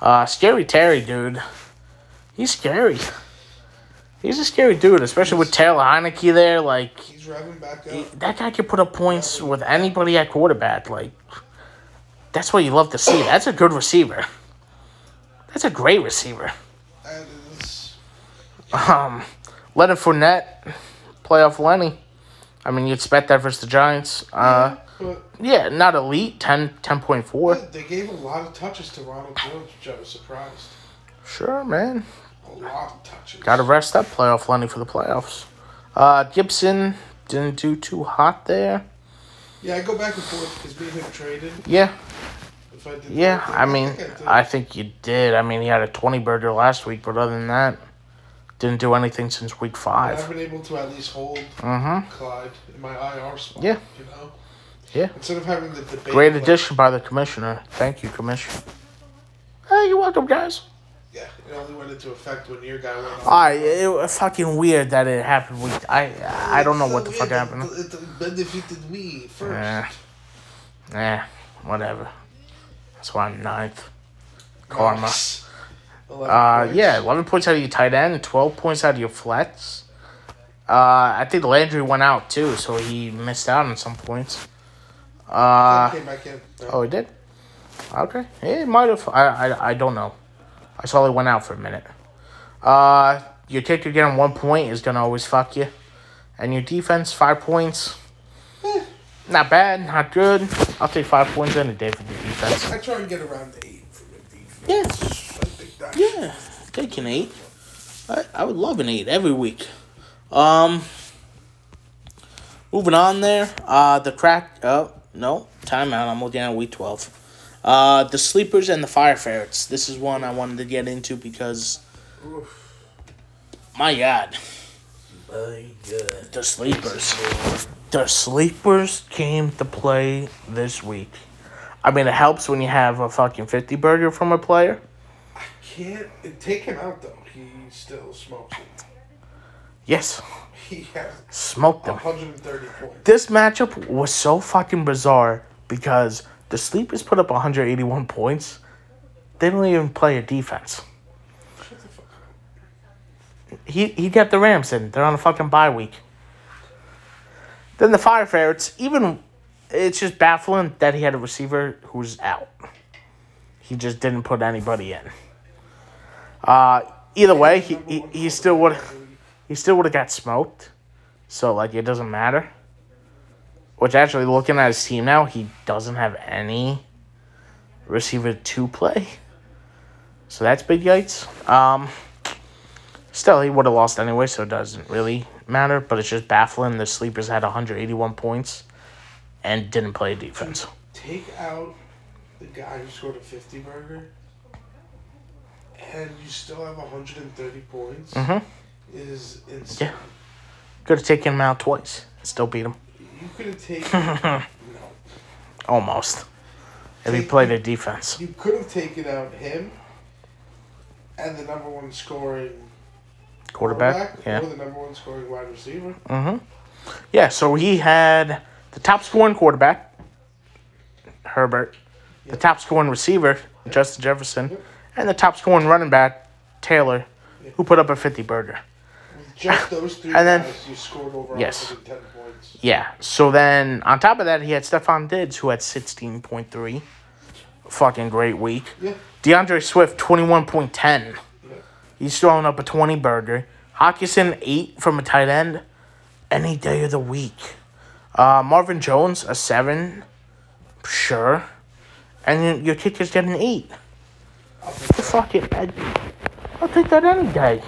Uh, Scary Terry, dude. He's scary. He's a scary dude, especially with Taylor Heinicke there. Like, He's revving back up. that guy can put up points with anybody at quarterback. Like, that's what you love to see. That's a good receiver. That's a great receiver. That is. Um, Leonard Fournette, playoff Lenny. I mean, you expect that versus the Giants. Uh, but yeah, not elite, 10, 10.4. yeah, they gave a lot of touches to Ronald Jones, which I was surprised. Sure, man. A lot of touches. Got to rest up playoff Lenny for the playoffs. Uh, Gibson didn't do too hot there. Yeah, I go back and forth because me and him traded. Yeah, If I yeah. I mean, think did. I think you did. I mean, he had a 20 burger last week, but other than that, didn't do anything since week five. I've been able to at least hold Mm-hmm. Clyde in my IR spot. Yeah. You know? Yeah. Instead of having the debate. Great like- addition by the commissioner. Thank you, commissioner. Hey, you're welcome, guys. Yeah, it only went into effect when your guy went off. I it was fucking weird that it happened. Week I I don't know It's what the fuck happened. It it benefited me first. Yeah. eh, whatever. That's why I'm ninth. Karma. Nice. Uh, points. yeah, eleven points out of your tight end, twelve points out of your flats. Uh, I think Landry went out too, so he missed out on some points. Uh, came back in. oh, he did. Okay, he might have. I, I I don't know. I saw he went out for a minute. Uh, your kicker getting one point is gonna always fuck you, and your defense five points. Eh, Not bad, not good. I'll take five points any day for the defense. I try and get around eight for the defense. Yeah. I think that. Yeah, take an eight. I, I would love an eight every week. Um, moving on there. Uh, the crack. Oh no, timeout. I'm looking at week twelve. Uh, the sleepers and the fire ferrets. This is one I wanted to get into because, Oof. my God, My God. the sleepers. The sleepers came to play this week. I mean, it helps when you have a fucking fifty burger from a player. I can't take him out though. He still smokes it. Yes, He has smoked them. 130 points. this matchup was so fucking bizarre because the Sleepers put up 181 points. They don't even play a defense. He he got the Rams in. They're on a fucking bye week. Then the Fire Ferrets, even it's just baffling that he had a receiver who's out. He just didn't put anybody in. Uh, either way, he, he, he still would he still would have got smoked. So like it doesn't matter. Which actually looking at his team now, he doesn't have any receiver to play. So that's big yikes. Um still he would have lost anyway, so it doesn't really matter, but it's just baffling the sleepers had 181 points and didn't play defense. Take out the guy who scored a 50 burger, and you still have 130 points. Mm-hmm. Is insane. Yeah. Could have taken him out twice. Still beat him. You could have taken. (laughs) no. Almost. If he played a defense. You could have taken out him and the number one scoring Quarterback? Yeah. or the number one scoring wide receiver. Mm-hmm. Yeah, so he had the top scoring quarterback, Herbert, the top scoring receiver, Justin Jefferson, Yep. and the top scoring running back, Taylor, who put up a 50 burger. With just those three (laughs) And then- guys, you scored over Yes. 110 points. Yeah, so then on top of that, he had Stefon Diggs, who had 16.3. Fucking great week. Yeah. DeAndre Swift, 21.10. Yeah. He's throwing up a 20 burger. Hockenson, 8 from a tight end. Any day of the week. Uh, Marvin Jones, a 7. Sure. And your, kicker's getting 8. I'll take that. Fuck it. I'll take that any day.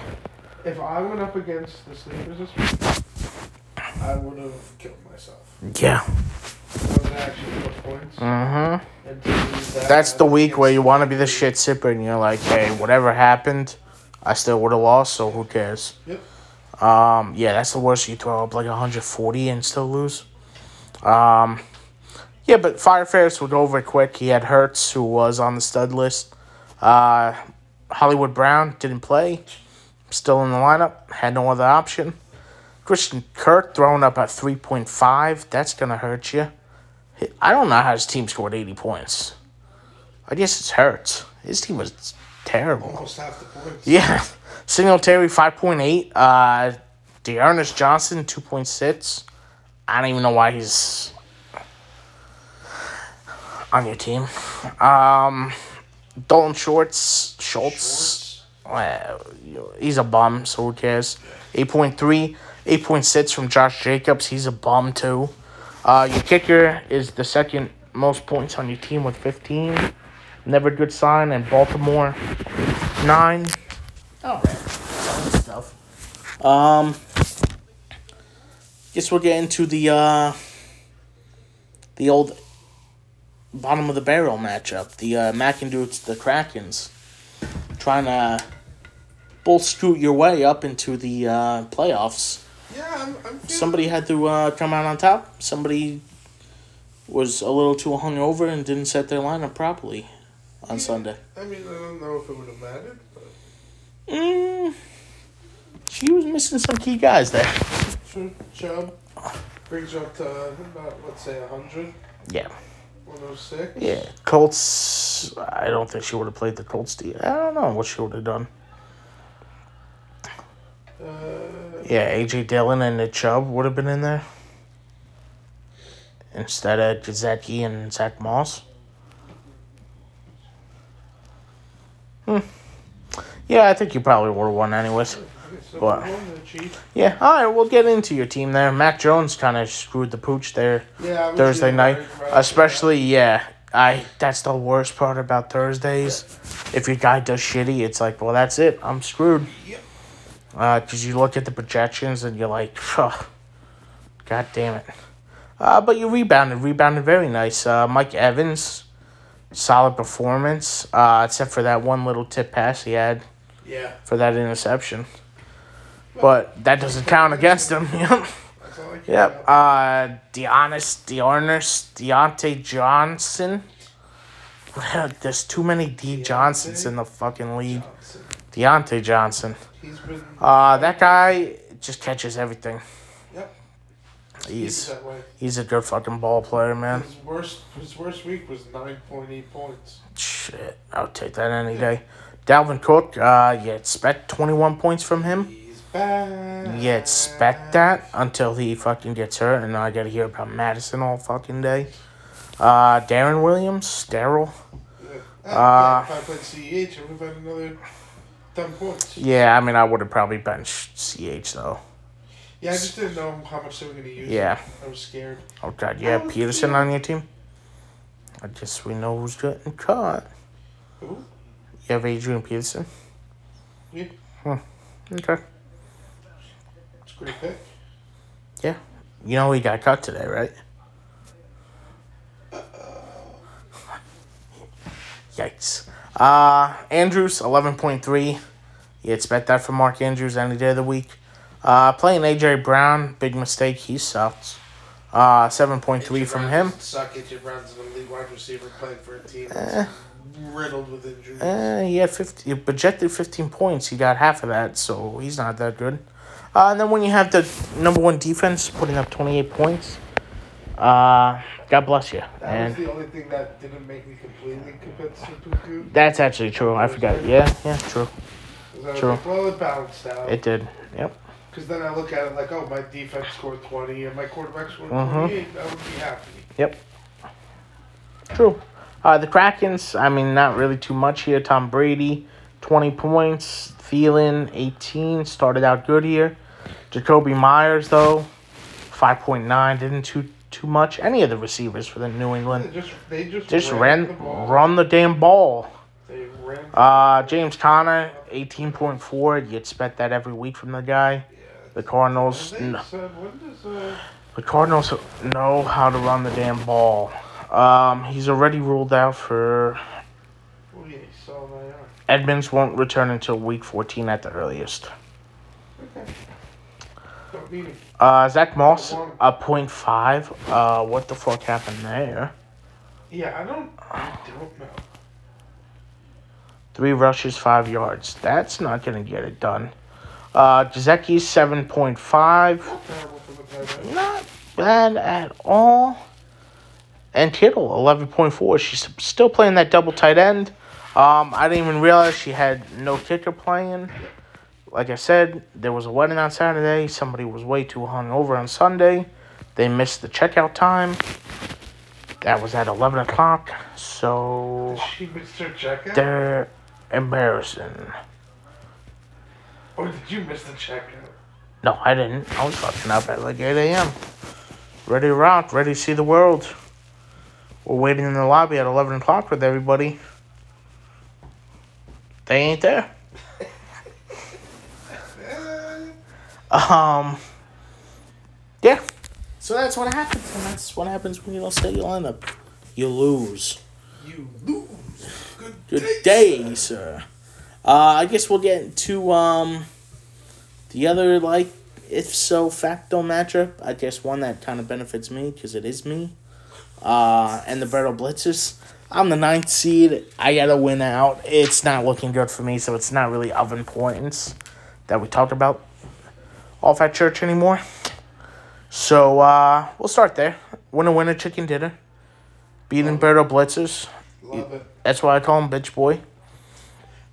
If I went up against the sleepers this week, I would have killed myself. Yeah. I would have actually put points. Mm-hmm. And to use that That's the week where you want to be the shit sipper and you're like, hey, whatever happened, I still would have lost, so who cares? Yep. Um, yeah, that's the worst. You throw up like 140 and still lose. Um, yeah, but Fire Ferrets would go over it quick. He had Hurts, who was on the stud list. Uh, Hollywood Brown didn't play. Still in the lineup. Had no other option. Christian Kirk throwing up at 3.5. That's going to hurt you. I don't know how his team scored 80 points. I guess it's Hurts. His team was terrible. Almost half the points. Yeah. (laughs) Singletary 5.8. Uh Dearness Johnson 2.6. I don't even know why he's on your team. Um Dalton Shorts Schultz. Schwartz. Well, he's a bum, so who cares? 8.3, 8.6 from Josh Jacobs. He's a bum too. Uh, your kicker is the second most points on your team with 15. Never a good sign. And Baltimore, 9. All right. Stuff. Um, guess we'll get into the, uh, the old bottom of the barrel matchup. The uh, McIndoots, the Krakens. Trying to bull scoot your way up into the uh, playoffs. Yeah, I'm, I'm feeling Somebody had to uh, come out on top. Somebody was a little too hungover and didn't set their lineup properly on Sunday. I mean, I don't know if it would have mattered, but Mm, she was missing some key guys there. sure, Chubb brings you up to about, let's say, 100, Yeah. 106. Yeah. Colts, I don't think she would have played the Colts. I don't know what she would have done. Uh, Yeah, AJ Dillon and the Chubb would have been in there. Instead of Gesicki and Zach Moss. Hmm. Yeah, I think you probably would have won anyways. okay, so What? we won the Chiefs. Yeah, all right, we'll get into your team there. Mac Jones kind of screwed the pooch there Yeah, Thursday night, especially yeah. I that's the worst part about Thursdays. If your guy does shitty, it's like, well, that's it. I'm screwed. Yep. Uh, cause you look at the projections and you're like, god damn it. Uh, but you rebounded, rebounded very nice. Uh, Mike Evans, solid performance. Uh, except for that one little tip pass he had. Yeah, for that interception. But that doesn't count against him. (laughs) Yep. that's all I care Yep. Uh, Deonis, Dearness, Deontay Johnson. (laughs) There's too many D Johnsons in the fucking league. Johnson. Deontay Johnson. He's been. Uh, that guy just catches everything. Yep. He's He's he's a good fucking ball player, man. His worst, his worst week was 9.8 points. Shit, I'll take that any day. Dalvin Cook, uh, you expect 21 points from him. He's back. You expect that until he fucking gets hurt, and I gotta hear about Mattison all fucking day. Uh, Darren Williams. Uh, Uh, if I played CEH, I would have had another 10 points. Yeah, I mean, I would have probably benched CH though. Yeah, I just didn't know how much they were going to use. Yeah. I was scared. Oh God, you have Peterson on your team. I guess we know who's getting caught. Who? You have Adrian Peterson. Yeah. Hmm. Okay. It's a great pick. Yeah. You know he got cut today, right? Yikes. Uh, Andrews, 11.3. You expect that from Mark Andrews any day of the week. Uh, playing AJ Brown, big mistake. He sucks. Uh, 7.3 from him. Suck. AJ Brown's an elite wide receiver playing for a team Eh. riddled with injuries. Uh, he had 50, he projected 15 points. He got half of that, so he's not that good. Uh, and then when you have the number one defense putting up 28 points, uh, God bless you. that And was the only thing that didn't make me completely convinced of Puku. that's actually true. I forgot. Yeah, yeah, true. True. like, well, it balanced out. It did. Yep. Because then I look at it like, oh, my defense scored 20 and my quarterback scored Mhm. 28. I would be happy. Yep. True. Uh, the Krakens, I mean, not really too much here. Tom Brady, 20 points. Thielen, 18. Started out good here. Jakobi Meyers, though, 5.9. Didn't too too much. Any of the receivers for the New England. They just, they just, Just ran, the ran, ball. run the damn ball. They ran. Uh, James Conner, 18.4. You expect that every week from the guy. The Cardinals, no. said, when does, uh, The Cardinals know how to run the damn ball. Um, he's already ruled out for yeah, he saw my arm. Edmonds won't return until week 14 at the earliest. Okay. Don't need him. Uh, Zach Moss, a point five. Uh, what the fuck happened there? Yeah, I don't, I don't know. Three rushes, five yards. That's not gonna get it done. Uh, Gesicki, 7.5. Not terrible for the tight end. Not bad at all. And Kittle, 11.4. She's still playing that double tight end. Um, I didn't even realize she had no kicker playing. Like I said, there was a wedding on Saturday. Somebody was way too hungover on Sunday. They missed the checkout time. That was at 11 o'clock. So Did she miss her checkout? they're embarrassing. Or did you miss the checkout? No, I didn't. I was fucking up at like 8 a.m. Ready to rock, ready to see the world. We're waiting in the lobby at 11 o'clock with everybody. They ain't there. Um, yeah. So that's what happens, and that's what happens when you don't stay your lineup. You lose. You lose. Good, Good day, sir. Uh, I guess we'll get into um, the other like if so facto matchup. I guess one that kind of benefits me because it is me. Uh, and the Berto Blitzers. I'm the ninth seed. I gotta win out. It's not looking good for me, so it's not really of importance that we talk about off at church anymore. So uh, we'll start there. Winner, winner, chicken dinner. Beating Berto Blitzers. Love it. That's why I call him bitch boy.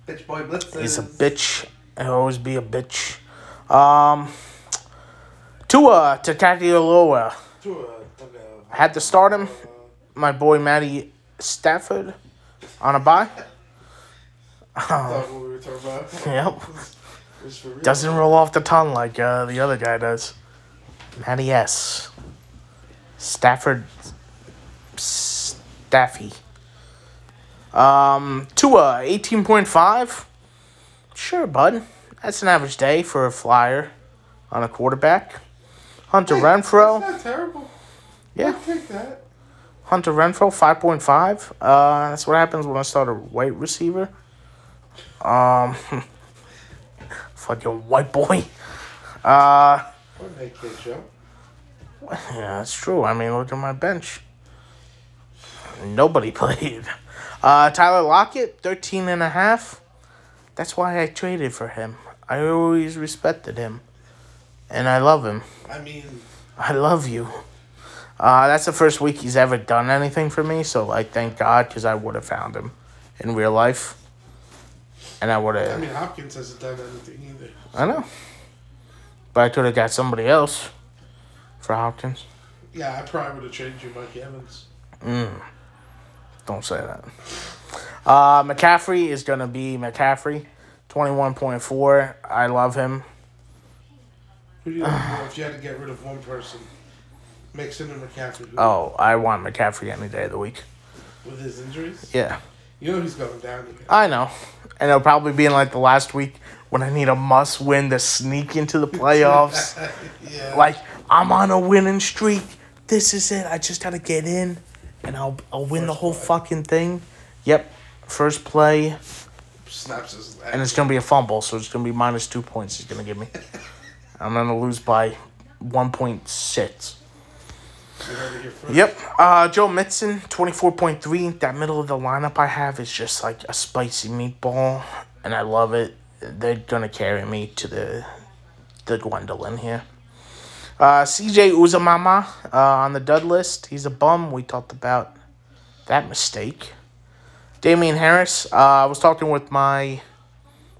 Bitch boy blitz. He's a bitch. He'll always be a bitch. Um, Tua Tagovailoa. I had to start him. My boy Matty Stafford on a bye. (laughs) That's what we were talking about. (laughs) Yep. (laughs) It's for real. Doesn't roll off the tongue like uh, the other guy does. Matty S. Stafford Staffy. Um, Tua, 18.5. Sure, bud. That's an average day for a flyer on a quarterback. Hunter Hey, Renfrow. That's not terrible. Yeah. I'll take that. Hunter Renfrow, 5.5. Uh, that's what happens when I start a white receiver. Um, (laughs) fucking white boy. (laughs) Uh, What Joe. yeah, that's true. I mean, look at my bench. Nobody (laughs) played. Uh, Tyler Lockett, 13 and a half. That's why I traded for him. I always respected him. And I love him. I mean, I love you. Uh, that's the first week he's ever done anything for me, so like thank God, because I would have found him in real life, and I would have. I mean Hopkins hasn't done anything either. I know, but I could have got somebody else for Hopkins. Yeah, I probably would have traded you Mike Evans. Mm. don't say that. Uh, McCaffrey is gonna be McCaffrey, twenty one point four. I love him. Who do you (sighs) if you had to get rid of one person? Mixon and McCaffrey. Oh, I want McCaffrey any day of the week. With his injuries? Yeah, You know he's going down again. I know, and it'll probably be in like the last week when I need a must win to sneak into the playoffs. (laughs) yeah. like I'm on a winning streak. This is it. I just gotta get in, and I'll I'll win the whole play. fucking thing. Yep, first play, snaps his leg. and it's gonna be a fumble, so it's gonna be minus two points. He's gonna give me. (laughs) I'm gonna lose by one point six. You heard it here first. Yep. Uh, Joe Mixon, twenty four point three. That middle of the lineup I have is just like a spicy meatball, and I love it. They're gonna carry me to the the Gwendolyn here. Uh, CJ Uzamama uh, on the dud list. He's a bum. We talked about that mistake. Damian Harris. Uh, I was talking with my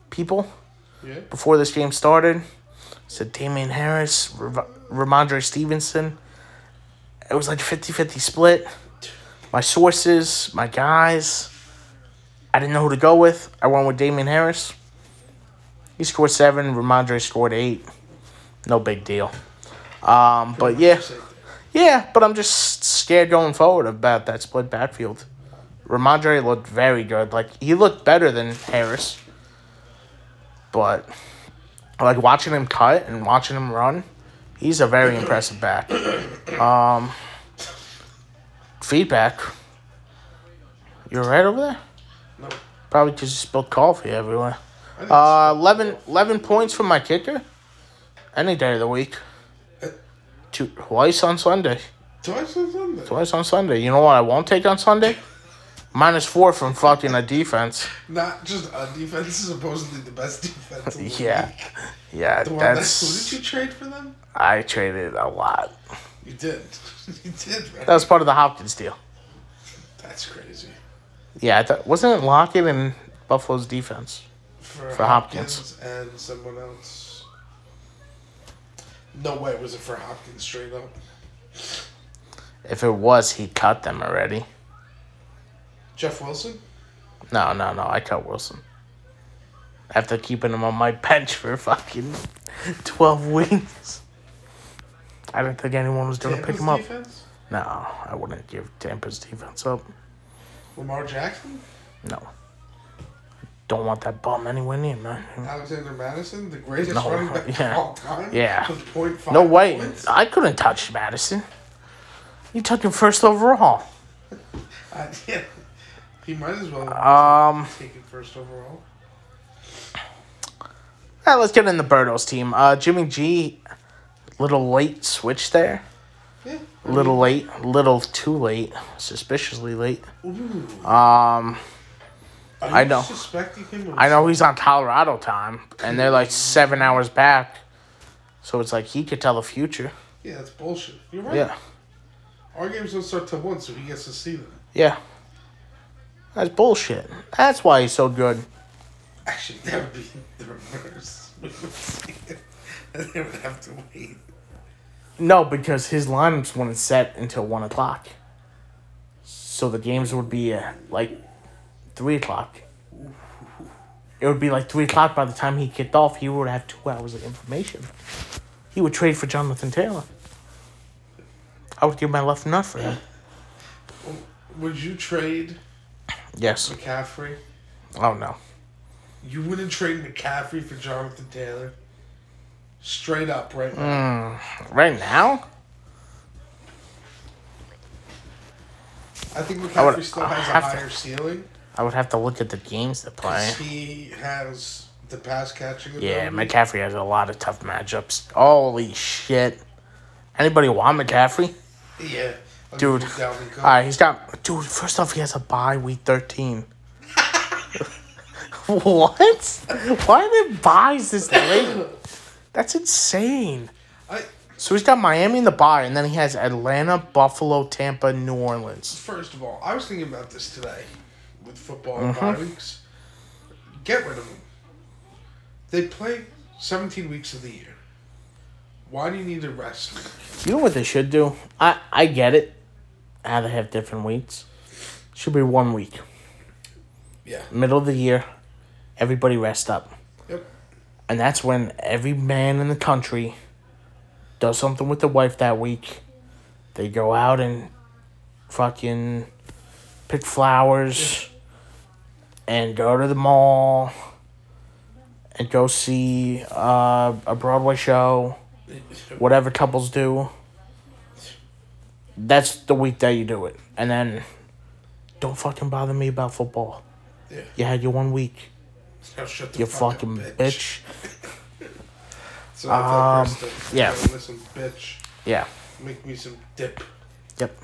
people Yeah. before this game started. said Damian Harris, Rhamondre Stevenson. It was like a 50 50 split. My sources, my guys, I didn't know who to go with. I went with Damian Harris. He scored seven, Rhamondre scored eight. No big deal. Um, but yeah, yeah, but I'm just scared going forward about that split backfield. Rhamondre looked very good. Like he looked better than Harris. But like watching him cut and watching him run, he's a very impressive back. Um feedback. You're right over there? No. Probably because you spilled coffee everywhere. Uh, 11, 11 points from my kicker. Any day of the week. Two, twice on Sunday. Twice on Sunday. Twice on Sunday. You know what I won't take on Sunday? Minus four from fucking a defense. Not just a defense, is (laughs) supposedly the best defense. in the Yeah. league. Yeah, The one that, who did you trade for them? I traded a lot. You did. (laughs) you did, right? That was part of the Hopkins deal. That's crazy. Yeah, I thought, wasn't it Lockett and Buffalo's defense? For, For Hopkins. and someone else. No way was it for Hopkins straight up. If it was, he cut them already. Jeff Wilson? No, no, no. I cut Wilson. After keeping him on my bench for fucking 12 weeks. I didn't think anyone was going to pick him up. defense? No, I wouldn't give Tampa's defense up. Lamar Jackson? No. Don't want that bum anywhere near me. Alexander Mattison? The greatest No, running back (laughs) yeah. of all time? Yeah. With 0.5 No way. points? I couldn't touch Mattison. You took him first overall. (laughs) I, yeah. He might as well Um, take it first overall. all right, let's get in the Birdos team. Uh, Jimmy G, little late switch there. Yeah. Little late, little too late, suspiciously late. Ooh. Um, I know. I know he's on Colorado time, and they're like seven hours back. So it's like he could tell the future. Yeah, that's bullshit. You're right. Yeah, Our games don't start till one, so he gets to see them. yeah. That's bullshit. That's why he's so good. Actually, that would be the reverse. We would see it, and they would have to wait. No, because his lineups wouldn't set until one o'clock. So the games would be uh, like three o'clock. It would be like three o'clock by the time he kicked off. He would have two hours of information. He would trade for Jonathan Taylor. I would give my left nut for him. Would you trade Yes. McCaffrey? Oh no. You wouldn't trade McCaffrey for Jonathan Taylor? Straight up, right now. Hmm. Right now? I think I would- McCaffrey still has a have to- higher ceiling. I would have to look at the games 'cause playing. He has the pass catching Yeah, ability. McCaffrey has a lot of tough matchups. Holy shit. Anybody want McCaffrey? Yeah. I'll Dude. give you Dalvin Cook. All right, he's got. Dude, first off, he has a bye week 13. (laughs) (laughs) what? Why are there buys this late? That's insane. I, So he's got Miami in the bye, and then he has Atlanta, Buffalo, Tampa, New Orleans. first of all, I was thinking about this today with football and Mm-hmm. bye weeks. Get rid of them. They play 17 weeks of the year. Why do you need a rest? You know what they should do? I, I get it. How they have different weeks. should be one week. Yeah. Middle of the year, everybody rest up. Yep. And that's when every man in the country does something with the wife that week. They go out and fucking pick flowers and go to the mall and go see uh, a Broadway show, (laughs) whatever couples do. That's the week that you do it. And then don't fucking bother me about football. Yeah. You had your one week, Now shut the you fuck up, fucking bitch. (laughs) So I Um, Krista, yeah. Listen, bitch. Yeah. Make me some dip. Yep.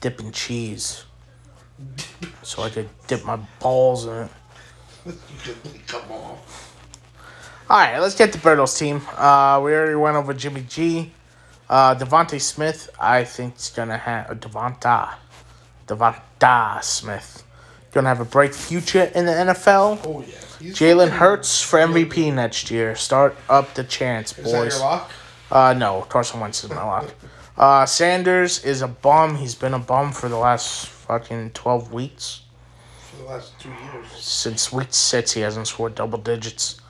Dip in cheese. (laughs) So I could dip my balls in it. (laughs) Come on. All right, let's get the Bertles team. Uh, we already went over Jimmy G. Uh, Devonta Smith, I think, is going to have. Uh, Devonta. Devonta Smith. To have a bright future in the NFL. Oh yeah. Jalen Hurts for MVP next year. Start up the chance, Is that boys. your lock? Uh, no, Carson Wentz is my lock. (laughs) Uh, Sanders is a bum. He's been a bum for the last fucking 12 weeks. For the last two years. Since week six, he hasn't scored double digits.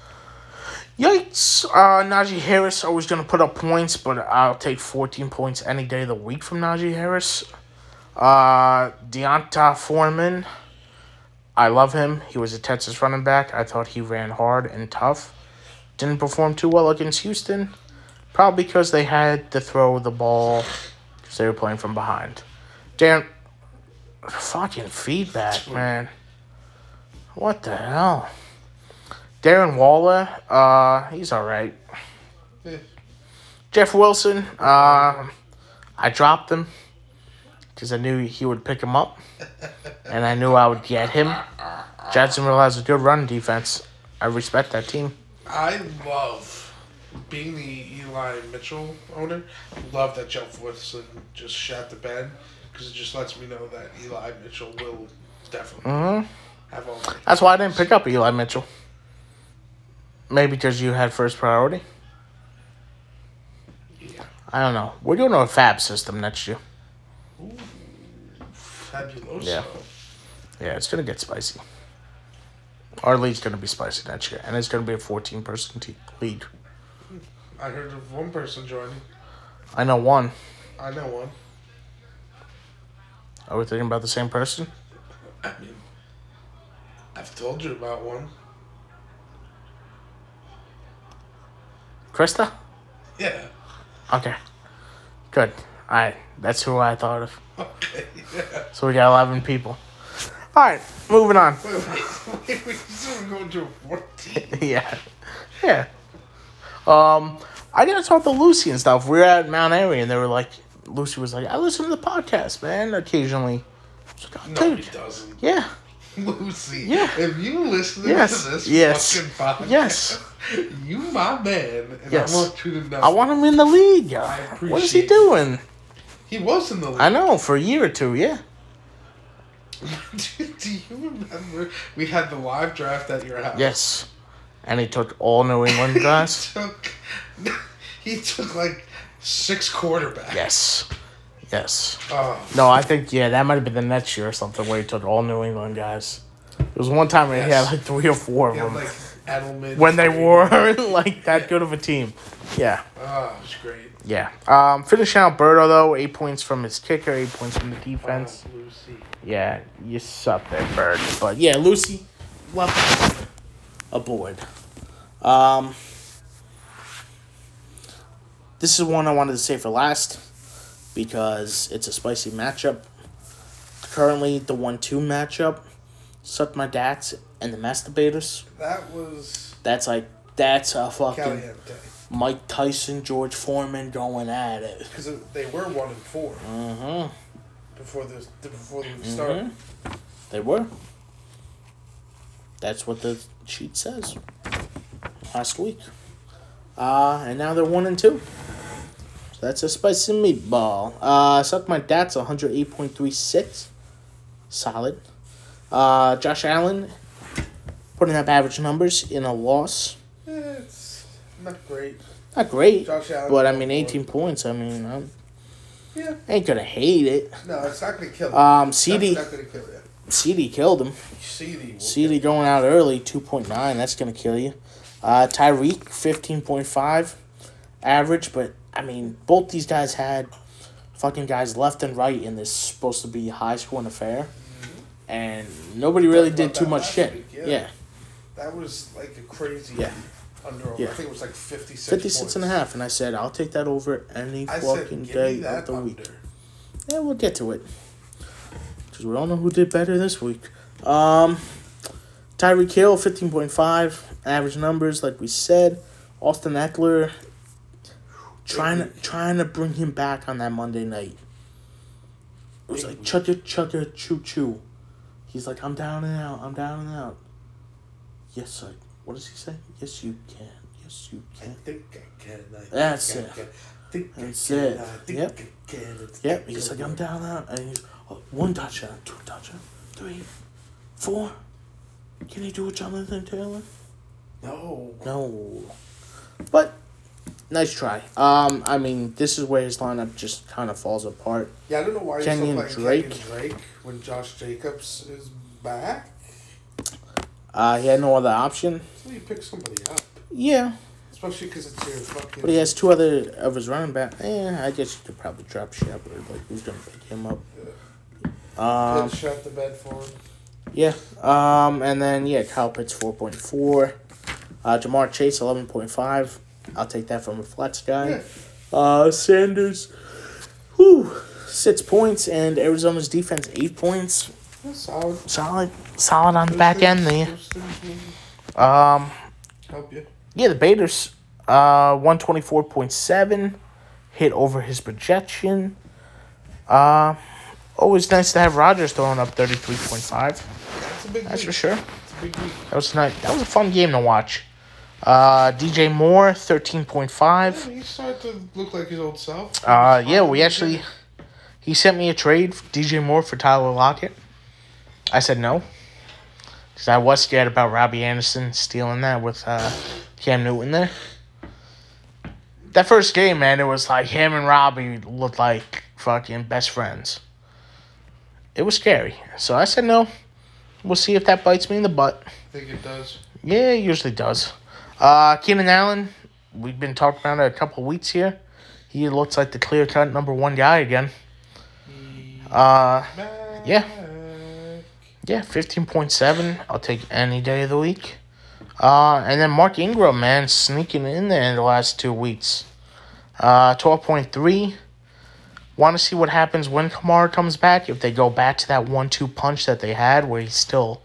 Yikes. Uh, Najee Harris always going to put up points, but I'll take 14 points any day of the week from Najee Harris. Uh, D'Onta Foreman. I love him. He was a Texas running back. I thought he ran hard and tough. Didn't perform too well against Houston. Probably because they had to throw the ball because they were playing from behind. Damn. Fucking feedback, man. What the hell? Darren Waller, uh, he's all right. Yeah. Jeff Wilson, uh, I dropped him because I knew he would pick him up, (laughs) and I knew I would get him. Jacksonville has a good run defense. I respect that team. I love being the Eli Mitchell owner. Love that Jeff Wilson just shat the bed because it just lets me know that Eli Mitchell will definitely hmm have all. the- That's why I didn't pick up Eli Mitchell. Maybe because you had first priority. Yeah. I don't know. We're doing a fab system next year. Fabuloso. Yeah. Yeah, it's gonna get spicy. Our league's gonna be spicy next year, and it's gonna be a fourteen person te- league. I heard of one person joining. I know one. I know one. Are we thinking about the same person? I mean, I've told you about one. Krista? Yeah. Okay. Good. Alright, that's who I thought of. Okay. Yeah. So we got eleven people. Alright, moving on. Wait, wait, wait. We still going to 14. (laughs) yeah. Yeah. Um I gotta talk to Lucy and stuff. We were at Mount Airy and they were like Lucy was like, I listen to the podcast, man, occasionally. Like, oh, No, dude. doesn't. Yeah. (laughs) Lucy. Yeah. If you listen Yes. to this Yes. fucking podcast, Yes. (laughs) you my man, and Yes. I want you to know. I want him in the league. I What is he it. doing? he was in the league. I know, for a year or two, yeah. (laughs) Do you remember we had the live draft at your house? Yes. And he took all New England (laughs) guys. Took, (laughs) he took like six quarterbacks. yes. Yes. Oh, No, I think yeah, that might have been the next year or something where he took all New England guys. It was one time where he had like three or four of he them like Edelman. when they weren't (laughs) like that good of a team. Yeah, Oh, it was great. yeah. Um, finishing out Birdo though, eight points from his kicker, eight points from the defense. Lucy. Yeah, you suck there, Bird. But yeah, Lucy, welcome aboard. Um, this is one I wanted to say for last because it's a spicy matchup. Currently, the one-two matchup, suck my dats and the masturbators. That was That's like that's a fucking Caliente Mike Tyson, George Foreman going at it. because they were one and four Mm-hmm. before the before the start. They were. That's what the sheet says. Last week. Uh, and now they're one and two. So that's a spicy meatball. Uh, suck my dad's 108.36. Solid. Uh, Josh Allen putting up average numbers in a loss. It's not great. Not great, Josh Allen. but I mean 18 points. I mean, um, Yeah. Ain't gonna hate it. No, it's not gonna kill. Um, That's CD not gonna kill you. CD killed him. CD. CD going out early, two point nine. That's gonna kill you. Uh, Tyreek fifteen point five, average. But I mean, both these guys had fucking guys left and right in this supposed to be high scoring affair, and nobody really did too much shit. week, yeah. yeah. That was like a crazy. Yeah. Under. Yeah. I think it was like 56. 56 and a half, and I said I'll take that over any I fucking give day of the under. week. Yeah, we'll get to it. Because we all know who did better this week. Um, Tyreek Hill, 15.5. Average numbers, like we said. Austin Ekeler, trying to, trying to bring him back on that Monday night. It was like, chugga, chugga, choo, choo. He's like, I'm down and out, I'm down and out. Yes, sir. What does he say? Yes, you can. Yes, you I can. think I can. I think That's I it. Can. Think That's I can. it. I think Yep. I can. It's Yep, he's like, I'm down and out. And he's, oh, one touchdown, uh, two touchdown, uh, three, four. Can he do a Jonathan Taylor? No. No. But, nice try. Um, I mean, this is where his lineup just kind of falls apart. Yeah, I don't know why Kenyan you're still Drake. Kenyan Drake when Josh Jacobs is back. Uh, he had no other option. So you pick somebody up, Yeah, especially because it's your fucking. but he has two other of his running back. Eh, I guess you could probably drop Shepard. Like, who's going to pick him up? Um, Pitts shut the bed for him. Yeah. Um, and then yeah, Kyle Pitts four point four. Uh, Ja'Marr Chase eleven point five. I'll take that from a flex guy. Yeah. Uh, Sanders, whew, six points, and Arizona's defense eight points. That's solid. Solid, solid on the back end there. Um, Help you. yeah, the Baders, uh, one twenty four point seven, hit over his projection. Uh, always nice to have Rodgers throwing up thirty three point five. That's a big That's for sure. It's a big week. That was nice. That was a fun game to watch. Uh, DJ Moore, 13.5. Yeah, five. he started to look like his old self. Uh, yeah, we actually. He sent me a trade, DJ Moore for Tyler Lockett. I said no, because I was scared about Robbie Anderson stealing that with uh, Cam Newton there. That first game, man, it was like him and Robbie looked like fucking best friends. It was scary, so I said no. We'll see if that bites me in the butt. I think it does. Yeah, it usually does. Uh, Keenan Allen, we've been talking about it a couple weeks here. He looks like the clear cut number one guy again. Uh, yeah. yeah, 15.7. I'll take any day of the week. Uh, and then Mark Ingram, man, sneaking in there in the last two weeks. Uh, 12.3. Want to see what happens when Kamara comes back. If they go back to that one two punch that they had where he's still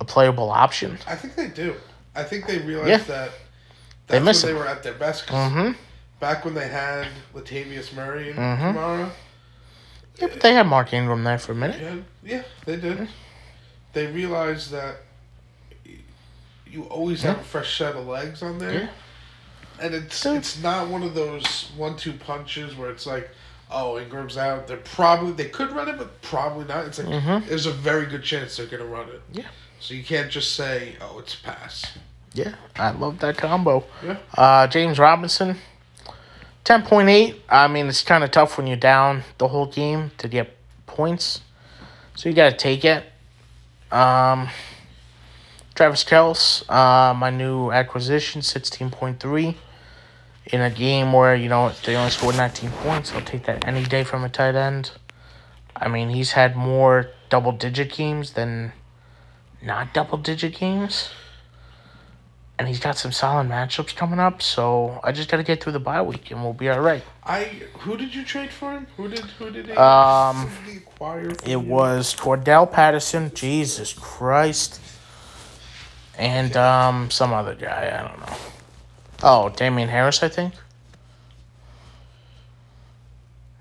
a playable option. I think they do. I think they realized Yeah. that They that's miss when they were at their best. 'cause Mm hmm. Back when they had Latavius Murray and Mhm. Kamara. Yeah, but they had Mark Ingram there for a minute. Yeah, yeah, they did. They realized that you always have a fresh set of legs on there. And it's So- it's not one of those one two punches where it's like, oh, Ingram's out. They're probably they could run it, but probably not. It's like Mhm. there's a very good chance they're gonna run it. Yeah. So you can't just say, oh, it's pass. Yeah, I love that combo. Yeah. Uh, James Robinson, 10.8. I mean, it's kind of tough when you're down the whole game to get points. So you got to take it. Um, Travis Kelce, uh, my new acquisition, 16.3. In a game where, you know, they only scored 19 points, I'll take that any day from a tight end. I mean, he's had more double digit games than not double digit games and he's got some solid matchups coming up. So I just got to get through the bye week, and we'll be all right. I who did you trade for him? Who did who did he, Um, who did he acquire? It you? was Cordell Patterson, Jesus Christ, and um some other guy. I don't know. Oh, Damien Harris, I think.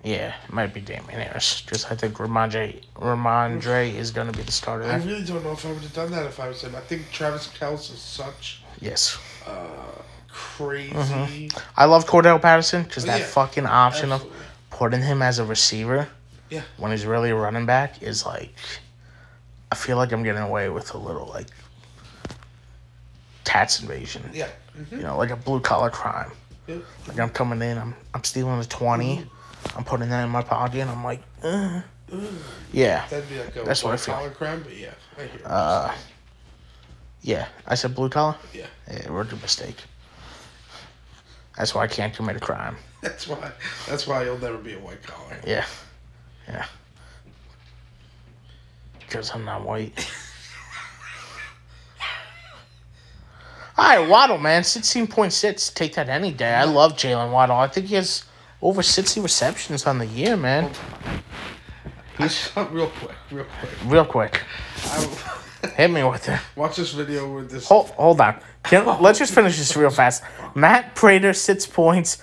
Yeah, it might be Damien Harris. Just I think Rhamondre Rhamondre is gonna be the starter. I really don't know if I would have done that if I was him. I think Travis Kelce is such Yes, uh, crazy. I love Cordell Patterson because Oh, that yeah. fucking option of putting him as a receiver Yeah. when he's really a running back is like I feel like I'm getting away with a little like tats invasion. Yeah. hmm You know, like a blue collar crime. Yeah. Like I'm coming in, I'm I'm stealing a 20 I'm putting that in my pocket. and I'm like, uh, yeah, That'd be like a That's what I feel. collar crime, but yeah, I hear. Uh. Yeah. I said blue collar. yeah, Yeah, rookie mistake. That's why I can't commit a crime. (laughs) that's why. That's why you'll never be a white collar. Yeah, yeah. Because I'm not white. (laughs) All right, Waddle, man, sixteen point six. Take that any day. I love Jaylen Waddle. I think he has over sixty receptions on the year, man. He's (laughs) real quick, real quick. Real quick, I, hit me with it. watch this video with this. Hold, hold on. Can, let's just finish this real fast. Matt Prater, six points,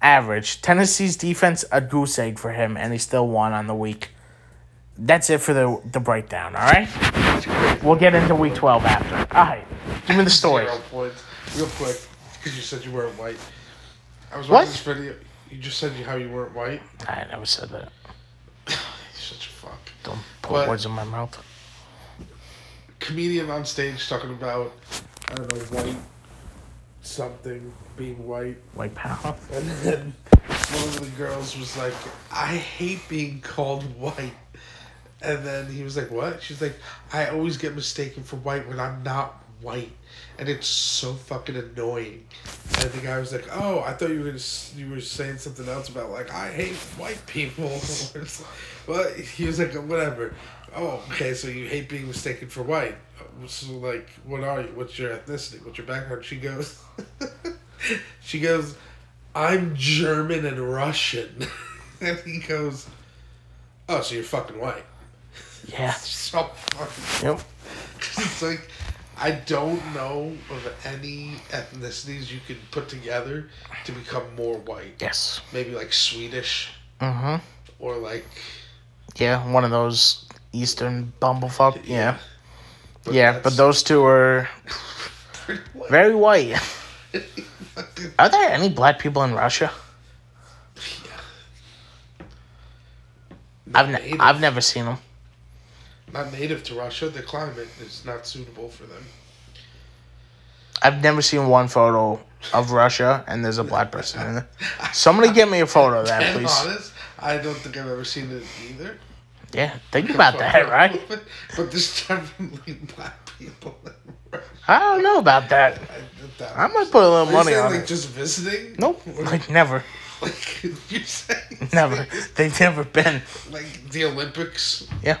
average. Tennessee's defense, a goose egg for him, and he still won on the week. That's it for the the breakdown. All right. We'll get into week twelve after. All right. Give me the story. Zero points. Real quick, because you said you weren't white. I was What? watching this video. You just said you how you weren't white. I never said that. (sighs) You're such a fuck. Don't put What? words in my mouth. Comedian on stage talking about I don't know white something being white, White power. (laughs) and then one of the girls was like, "I hate being called white." And then he was like, "What?" She's like, "I always get mistaken for white when I'm not white, and it's so fucking annoying." And the guy was like, "Oh, I thought you were gonna, you were saying something else about like I hate white people." (laughs) but he was like, "Whatever." Oh, okay. So you hate being mistaken for white. So like, what are you? What's your ethnicity? What's your background? She goes, (laughs) she goes, I'm German and Russian. (laughs) and he goes, Oh, so you're fucking white. (laughs) Yeah. So fucking. Yep. It's like, I don't know of any ethnicities you could put together to become more white. Yes. Maybe like Swedish Mm-hmm. or like. Yeah. One of those Eastern bumblefuck. Yeah. but Yeah. But those two are white. (laughs) very white. (laughs) Are there any black people in Russia? I've ne- I've never seen them. not native to Russia. The climate is not suitable for them. I've never seen one photo of Russia and there's a (laughs) black person in it. Somebody get me a photo of that, please. honest, I don't think I've ever seen it either. Yeah, think about that, right? (laughs) But, but there's definitely black people. I don't know about that. I, I might put a little you money saying, on like it. just visiting? Nope, like never, (laughs) like you're saying (laughs) never. They've never been. like the Olympics. Yeah.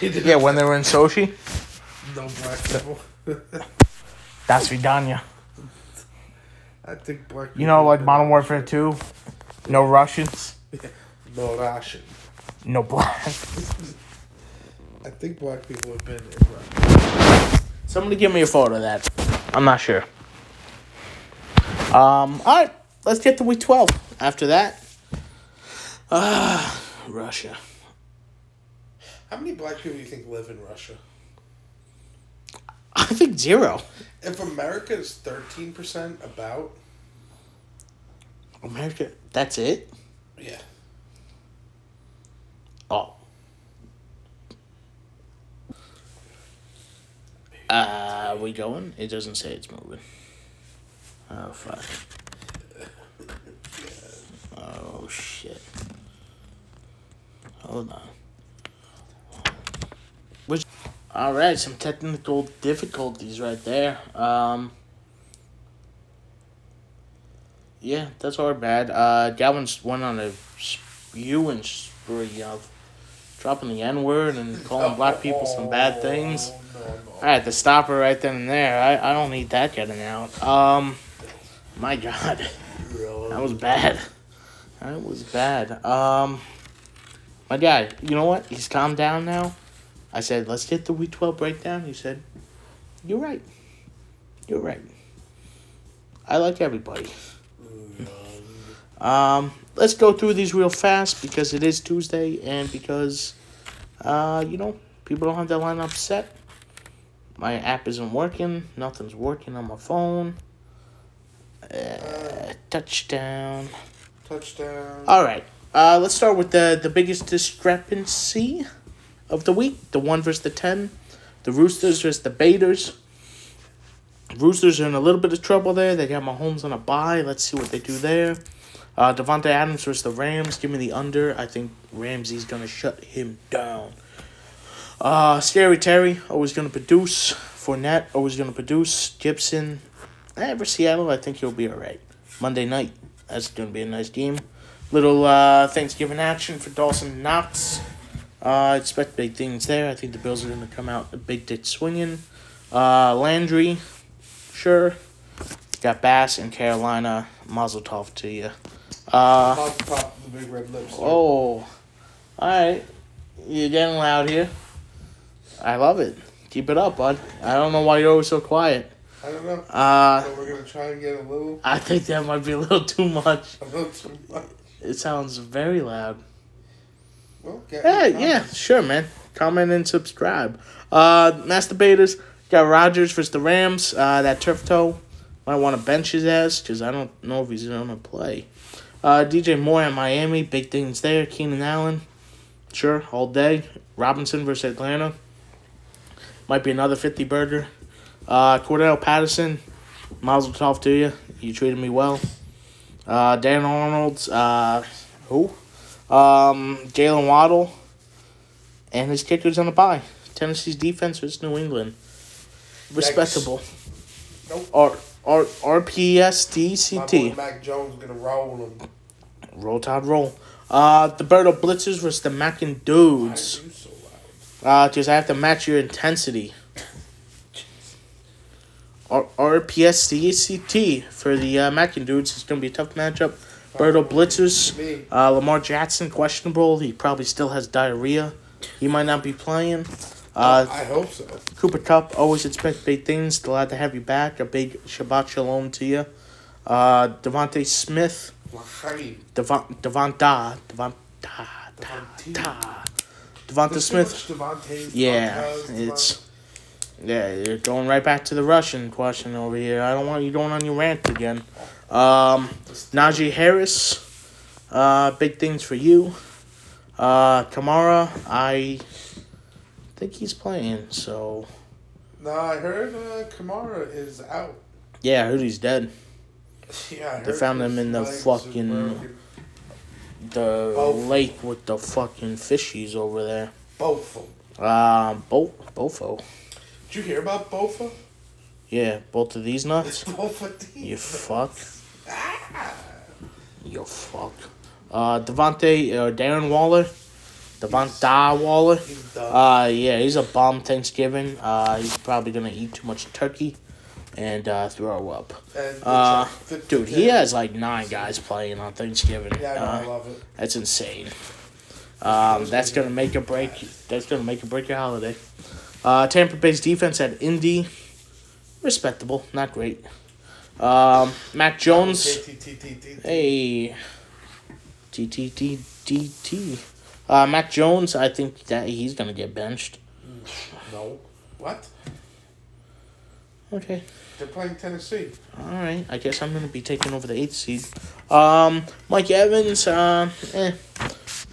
Yeah, when they were in Sochi, no black people. that's Vidania. I think black. You know, like Modern Warfare 2, no Russians, No Russian. No black. I think black people have been in Russia. Somebody give me a photo of that. I'm not sure. Um, all right, let's get to week 12. After that, ah, Russia. How many black people do you think live in Russia? I think zero. If America is thirteen percent, about America, that's it? yeah. Oh. Uh, we going? It doesn't say it's moving. Oh, fuck. Oh, shit. Hold on. Which, all right, some technical difficulties right there. Um, yeah, that's all bad. Uh, Galvin's went on a spewing spree of dropping the N word and calling black people some bad things. No. I had to stop her right then and there. I, I don't need that getting out. Um, my God, that was bad. That was bad. Um, my guy, you know what? He's calmed down now. I said, let's get the week twelve breakdown. He said, you're right. You're right. I like everybody. Um, let's go through these real fast because it is Tuesday and because, uh, you know, people don't have their lineup set. My app isn't working. Nothing's working on my phone. Uh, touchdown. Touchdown. All right. Uh, let's start with the the biggest discrepancy of the week. The one versus the ten. The Roosters versus the Baiters. Roosters are in a little bit of trouble there. They got Mahomes on a bye. Let's see what they do there. Uh, Davante Adams versus the Rams. Give me the under. I think Ramsey's gonna shut him down. Uh, Scary Terry always gonna produce. Fournette always gonna produce. Gibson, eh, Seattle, I think he'll be alright. Monday night, that's gonna be a nice game. Little uh, Thanksgiving action for Dawson Knox. Uh, expect big things there. I think the Bills are gonna come out a big dick swinging. Uh, Landry, sure. Got Bass in Carolina. Mazel tov to you. Uh, Pop, pop the big red lips. sir. oh, all right. You're getting loud here. I love it. Keep it up, bud. I don't know why you're always so quiet. I don't know. Uh, So we're gonna try and get a little, I think that might be a little too much. (laughs) a little too much. It sounds very loud. Well, get Yeah, yeah, sure, man. Comment and subscribe. Uh, masturbators got Rodgers versus the Rams. Uh, that turf toe might want to bench his ass because I don't know if he's gonna play. Uh, DJ Moore at Miami, big things there. Keenan Allen, sure, all day. Robinson versus Atlanta. Might be another fifty burger. Uh, Cordell Patterson, Mazel tov to you. You treated me well. Uh, Dan Arnold's, uh, who? Um, Jalen Waddle, and his kicker's on the bye. Tennessee's defense versus New England. Respectable. Nope. R R My RPSDCT. boy Mac Jones gonna roll him. Roll Tide roll. Uh, the Birdo Blitzers versus the Mackin' Why Dudes. so? Uh, because I have to match your intensity. R RPSDCT for the uh, Mackin' Dudes. It's gonna be a tough matchup. Birdo Blitzers. Uh, Lamar Jackson questionable. He probably still has diarrhea. He might not be playing. Uh, I hope so. Cooper Kupp always expect big things. Glad to have you back. A big Shabbat Shalom to you. Uh, Devonta Smith. Devon Devonta Devonta Devontae. Ta Devonta There's Smith. Devontae's, Yeah, it's yeah. You're going right back to the Russian question over here. I don't want you going on your rant again. Um, Najee Harris. Uh, big things for you. Uh, Kamara. I think he's playing. So No, I heard uh, Kamara is out. yeah, I heard he's dead. (laughs) Yeah, I heard. They found him in the fucking- The Both. lake with the fucking fishies over there. Both of them. Uh, Bo Bofo. Did you hear about Bofa? Yeah, both of these It's nuts. (laughs) Bofa team. You fuck. Ah. You fuck. Uh, Devontae, uh, Darren Waller. Devonta Waller. Uh, yeah, he's a bomb Thanksgiving. Uh, he's probably gonna eat too much turkey and uh, throw up. and uh, Dude, he has like nine guys playing on Thanksgiving. Yeah, I Uh, love it. that's insane. Um, that's gonna make or break. That's gonna make or break your holiday. Uh, Tampa Bay's defense at Indy, respectable, not great. Um, Mac Jones. Hey. T T T T T. Uh, Mac Jones, I think that he's gonna get benched. No. What? Okay. They're playing Tennessee. All right. I guess I'm gonna be taking over the eighth seed. Um, Mike Evans. Uh, eh.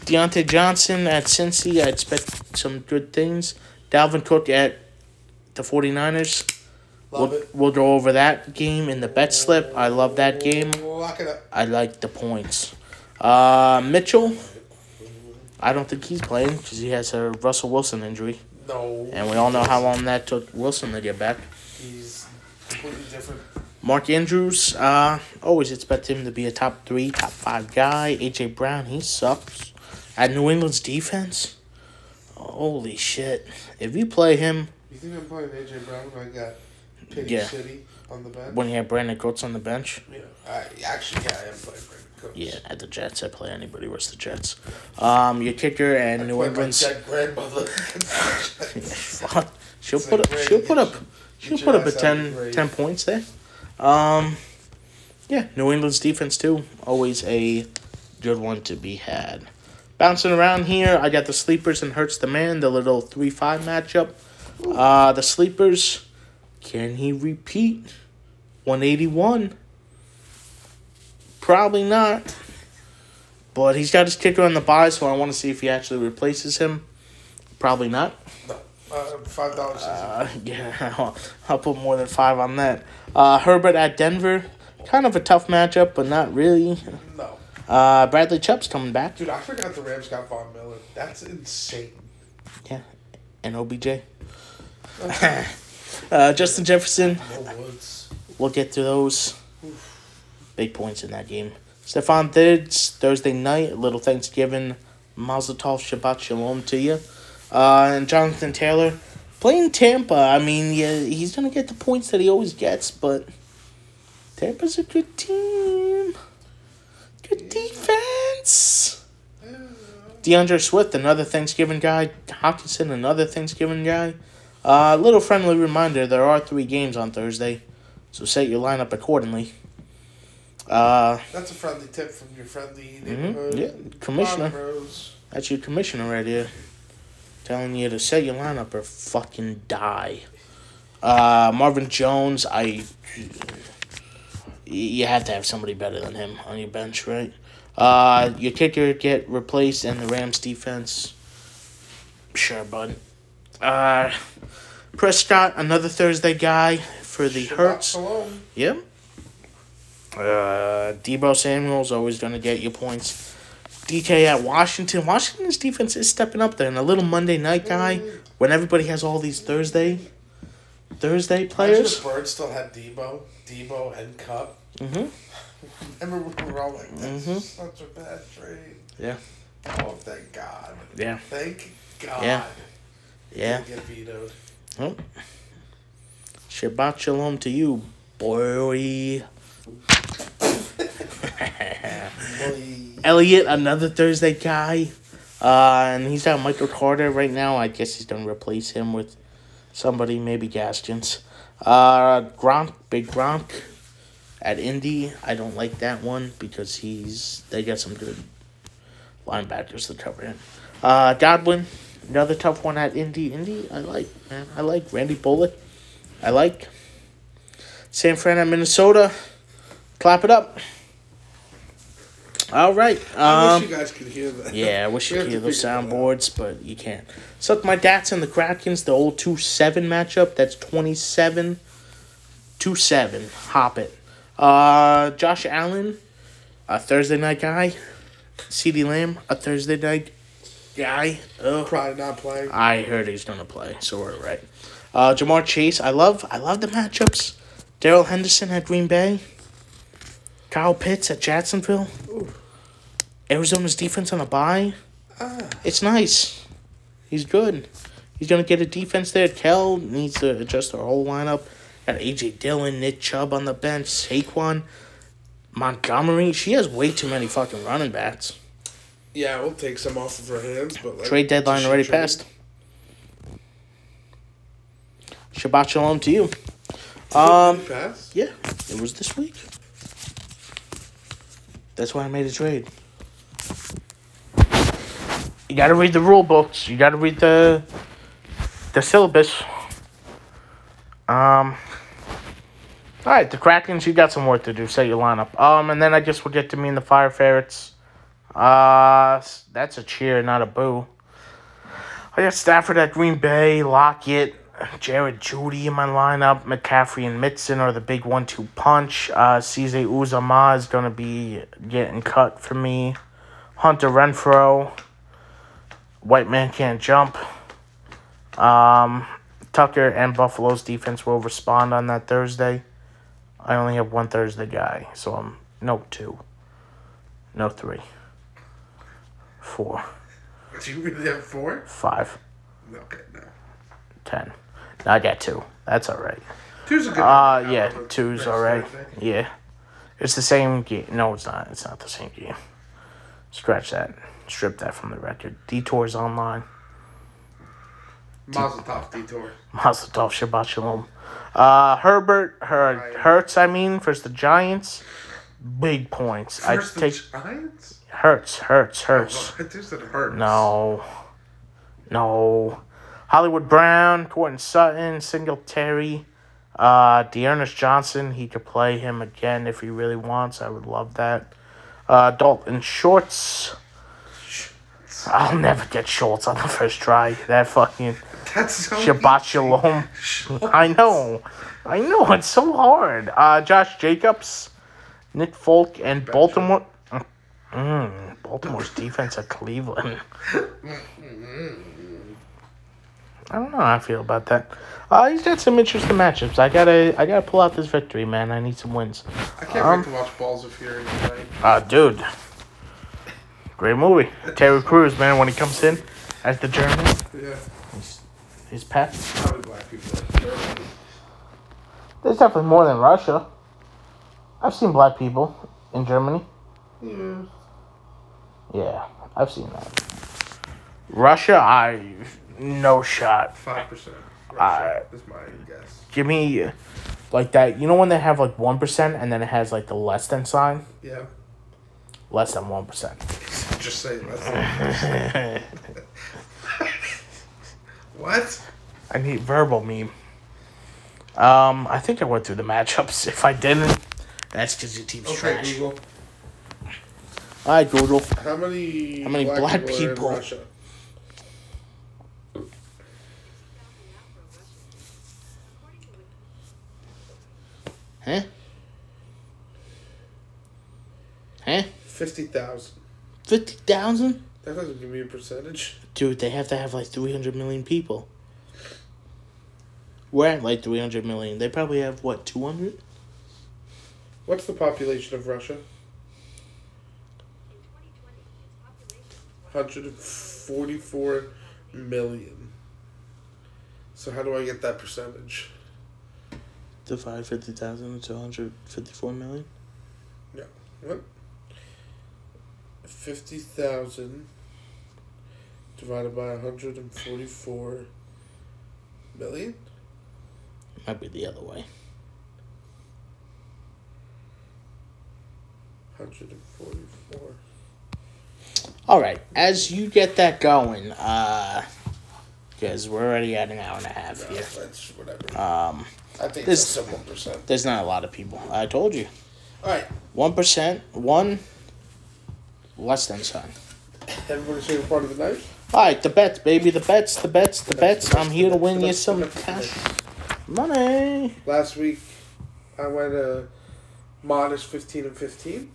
Diontae Johnson at Cincy. I expect some good things. Dalvin Cook at the 49ers. Love We'll, it. we'll go over that game in the bet slip. I love that game. Lock it up. I like the points. Uh, Mitchell. I don't think he's playing because he has a Russell Wilson injury, No. and we all know how long that took Wilson to get back. He's completely different. Mark Andrews. Uh, always expect him to be a top three, top five guy. AJ Brown, he sucks. At New England's defense, holy shit! If you play him You think I'm playing AJ Brown when I got Pity Yeah. City on the bench? when you have Brandin Cooks on the bench, yeah. I actually yeah, I am playing Brandin Cooks. yeah, at the Jets, I play anybody versus the Jets. Um, your kicker and I New play my England's. grandmother. (laughs) Fuck. She'll It's put up. She'll put up. She'll put up a ass 10, 10 points there. Um, yeah, New England's defense too. Always a good one to be had. Bouncing around here, I got the sleepers and hurts the man. The little three five matchup. Uh, the sleepers. Can he repeat? One eighty one. Probably not. But he's got his kicker on the bye, so I want to see if he actually replaces him. Probably not. No. Uh, five dollars. Uh, (laughs) yeah, I'll, I'll put more than five on that. Uh, Herbert at Denver, kind of a tough matchup, but not really. no. Uh, Bradley Chubb's coming back. Dude, I forgot the Rams got Von Miller. That's insane. Yeah, and OBJ. (laughs) uh, Justin Jefferson. No Woods. We'll get to those. Big points in that game. Stefon Diggs, Thursday night, little Thanksgiving. Mazel tov, Shabbat Shalom to you. Uh, and Jonathan Taylor, playing Tampa. I mean, yeah, he's going to get the points that he always gets, but Tampa's a good team. Good defense. D'Andre Swift, another Thanksgiving guy. Hockenson, another Thanksgiving guy. A uh, little friendly reminder there are three games on Thursday, so set your lineup accordingly. Uh, That's a friendly tip from your friendly mhm, neighborhood. yeah, commissioner. Bros. That's your commissioner right here. Telling you to set your lineup or fucking die. Uh, Marvin Jones, I. You have to have somebody better than him on your bench, right? Uh, your kicker get replaced and the Rams defense. Sure, bud. Uh, Prescott, another Thursday guy for the Hurts. Yep. Uh, Deebo Samuel's always going to get you points. DK at Washington. Washington's defense is stepping up there. And a little Monday night guy when everybody has all these Thursday Thursday players. if Bird still had Deebo, Deebo and Kupp. Mm-hmm. (laughs) Remember we were all like, "That's Mhm. such a bad trade." Yeah. Oh, thank God. Yeah. Thank God. Yeah. Yeah. Get vetoed. Oh. Shabbat shalom to you, boy. (laughs) Boy. Elliott, another Thursday guy. Uh, and he's got Michael Carter right now. I guess he's going to replace him with somebody, maybe Gaskins. Uh, Gronk, big Gronk at Indy. I don't like that one because he's they got some good linebackers to cover him. Uh, Godwin, another tough one at Indy. Indy, I like, man. I like Randy Bullock. I like San Fran at Minnesota. Clap it up. All right. I Um, wish you guys could hear that. yeah, I wish you could hear those soundboards, but you can't. Suck my dats and the Krakens, the old 2 7 matchup. That's 27 2 7. Hop it. Uh, Josh Allen, a Thursday night guy. CeeDee Lamb, a Thursday night guy. Ugh. Probably not playing. I heard he's gonna play, so we're right. Uh, Ja'Marr Chase, I love, I love the matchups. Darrell Henderson at Green Bay. Kyle Pitts at Jacksonville. Arizona's defense on a bye. Ah. It's nice. He's good. He's gonna get a defense there. Kel needs to adjust their whole lineup. Got AJ Dillon, Nick Chubb on the bench, Saquon, Montgomery. She has way too many fucking running backs. Yeah, we'll take some off of her hands, but like, Trade deadline already trade? passed. Shabbat shalom to you. Um, pass? yeah, it was this week. That's why I made a trade. You gotta read the rule books. You gotta read the the syllabus. Um. All right, the Krakens. You got some work to do. Set your lineup. Um, and then I guess we'll get to me and the Fire Ferrets. Uh, that's a cheer, not a boo. I got Stafford at Green Bay, Lockett, Jerry Jeudy in my lineup. McCaffrey and Mattison are the big one-two punch. Uh, CJ Uzomah is gonna be getting cut for me. Hunter Renfrow. White man can't jump. Um, Tucker and Buffalo's defense will respond on that Thursday. I only have one Thursday guy, so I'm no two, no three, four, Do you really have four? five, Okay, no. ten. I got two. That's all right. Two's a good. Uh, number. yeah, two's all right. Yeah, it's the same game. No, it's not. It's not the same game. Scratch that. Strip that from the record. Detours online. Mazel tov, detour. (laughs) Mazel tov, Shabbat Shalom. Uh, Herbert, her. Hurts, I mean, versus the Giants. Big points. I First take the Giants. Hurts, Hurts, Hurts. Oh, I just said hurts. No. No. Hollywood Brown, Courtland Sutton, Singletary, uh, Dearness Johnson. He could play him again if he really wants. I would love that. Uh, Dalton Shorts. I'll never get Schultz on the first try. That fucking (laughs) That's so Shabbat. Shalom. I know. I know. It's so hard. Uh, Josh Jacobs, Nick Folk, and Baltimore. Mm, Baltimore's defense at Cleveland. (laughs) I don't know how I feel about that. Uh, he's got some interesting matchups. I gotta, I gotta pull out this victory, man. I need some wins. I can't Um, wait to watch Balls of Fury tonight. Uh, dude, great movie. Terry Crews, man, when he comes in as the German, Yeah. he's, his pet. How many black people? There's definitely more than Russia. I've seen black people in Germany. Yeah. Yeah, I've seen that. Russia, I no shot. Five percent. I- Is my guess. Give me like that. You know when they have like one percent and then it has like the less than sign. Yeah. Less than one percent. (laughs) Just say that. (laughs) what? I need verbal meme. Um, I think I went through the matchups. (laughs) If I didn't, that's because your team's Okay, trash. Google. All right, Google. How many? How many black are in people? Huh? Huh? Fifty thousand. Fifty thousand? That doesn't give me a percentage. Dude, they have to have like three hundred million people. We're at like three hundred million. They probably have what two hundred? What's the population of Russia? Hundred and forty-four million. So how do I get that percentage? Divide fifty thousand into one hundred fifty-four million. What? Fifty thousand divided by hundred and forty-four million. Might be the other way. Hundred and forty-four. All right, as you get that going, uh, because we're already at an hour and a half No, here. that's whatever. Um, I think that's one percent. there's not a lot of people. I told you, All right, one percent, one less than sign. everybody's favorite part of the night. All right, the bets, baby, the bets, the bets, the bets. I'm here to win you some cash money. Last week, I went a modest fifteen and fifteen.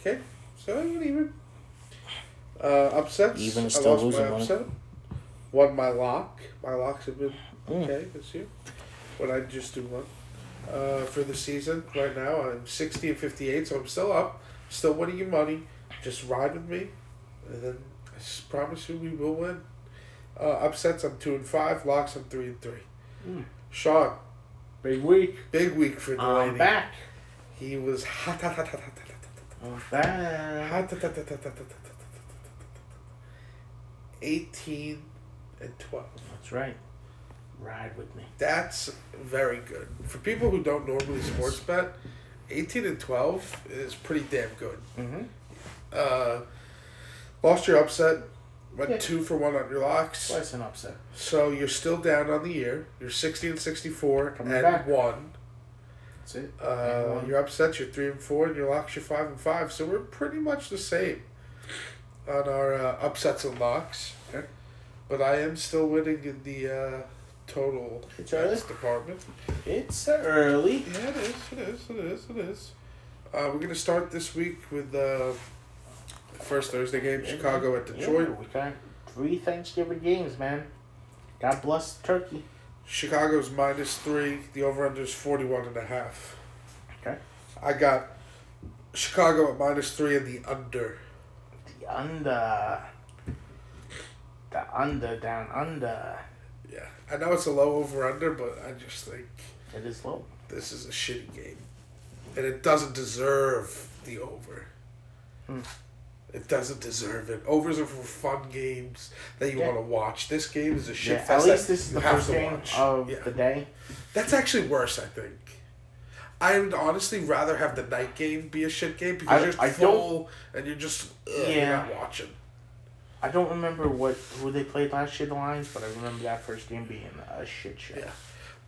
Okay, so I went even. Uh, upsets. Even I still lost losing my money. Won my lock. My locks have been Mm. okay this year what I just do one uh, for the season. Right now, I'm 60 and 58, so I'm still up, still winning you money. Just ride with me, and then I promise you we will win. Uh, upsets, I'm 2 and 5. Locks, I'm 3 and 3. Mm. Sean. Big week. Big week for the I'm back. He was hot, hot, hot, hot, hot, hot, hot. I'm back. Hot, hot, hot, hot, hot, hot, hot, 18 and 12. That's right. Ride with me. That's very good. For people who don't normally sports bet, 18 and 12 is pretty damn good. Mm-hmm. Uh, lost your upset, went Yeah. two for one on your locks. Twice an upset. So you're still down on the year. You're 60 and 64 Coming and back. 1. That's it. Uh, And one. your upsets, you're 3 and 4, and your locks, you're 5 and 5. So we're pretty much the same on our uh, upsets and locks. Okay. But I am still winning in the uh, total It's bets department. It's early. Yeah, it is. It is. It is. It is. Uh, we're gonna start this week with uh, the first Thursday game, Chicago at Detroit. Yeah, we got three Thanksgiving games, man. God bless Turkey. Chicago's minus three. The over under is 41 and a half. Okay. I got Chicago at minus three and the under. The under. The under down under. Yeah, I know it's a low over under, but I just think It is low. this is a shitty game, and it doesn't deserve the over. Hmm. It doesn't deserve it. Overs are for fun games that you Yeah. want to watch. This game is a shit Yeah, fest at least this is the first game watch. of Yeah. the day. That's actually worse, I think. I would honestly rather have the night game be a shit game because I- you're I full and you're just ugh, you're Yeah. not watching. I don't remember what who they played last year, the Lions, but I remember that first game being a shit show. Yeah.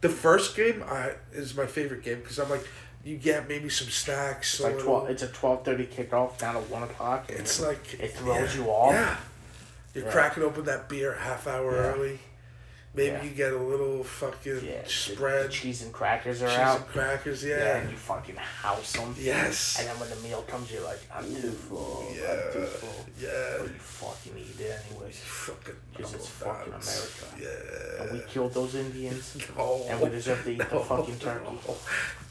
The first game I is my favorite game because I'm like, you get maybe some snacks. It's a like twelve. It's a twelve thirty kickoff down at one o'clock. It's like it throws yeah, you off. Yeah, you're cracking open that beer a half hour Yeah. early. Maybe Yeah. you get a little fucking Yeah, spread, The, cheese and crackers are cheese out. and crackers. Yeah. Yeah. and you fucking house them. Yes. And then when the meal comes, you're like, I'm too full. I'm too Yeah. full. Yeah. But you fucking eat it anyways. Fucking. Because it's fucking. America. Yeah. And we killed those Indians. (laughs) No. And we deserve to eat the (laughs) fucking turkey.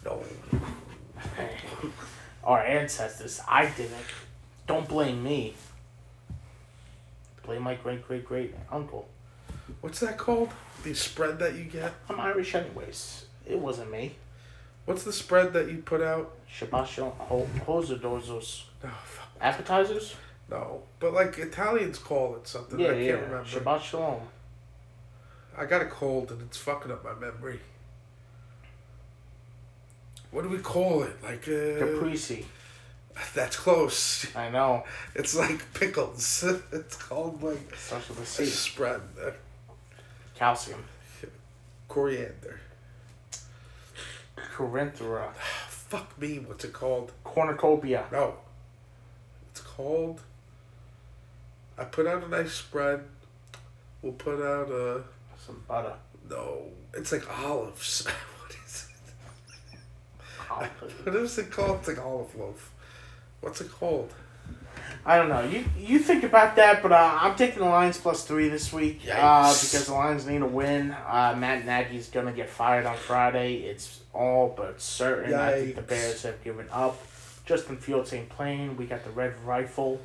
No. (laughs) Our ancestors. I didn't. Don't blame me. Blame my great great great uncle. What's that called? The spread that you get? I'm Irish anyways. It wasn't me. What's the spread that you put out? Shabbat shalom. Ho- Hoserdozos. No, fuck. Appetizers? No. But like Italians call it something. Yeah, I can't yeah. remember. Shabbat shalom. I got a cold and it's fucking up my memory. What do we call it? Like uh, Caprese. That's close. I know. (laughs) It's like pickles. (laughs) it's called like Starts with a a C. spread. Calcium. coriander. Corinthera. Fuck me. What's it called? Cornucopia. No. It's called. I put out a nice spread. We'll put out a. Some butter. No. It's like olives. (laughs) what is it? Olive. (laughs) What is it called? It's like olive loaf. What's it called? I don't know. You you think about that, but uh, I'm taking the Lions plus three this week uh, because the Lions need a win. Uh, Matt Nagy's gonna get fired on Friday. It's all but certain. I think the Bears have given up. Justin Fields ain't playing. We got the red rifle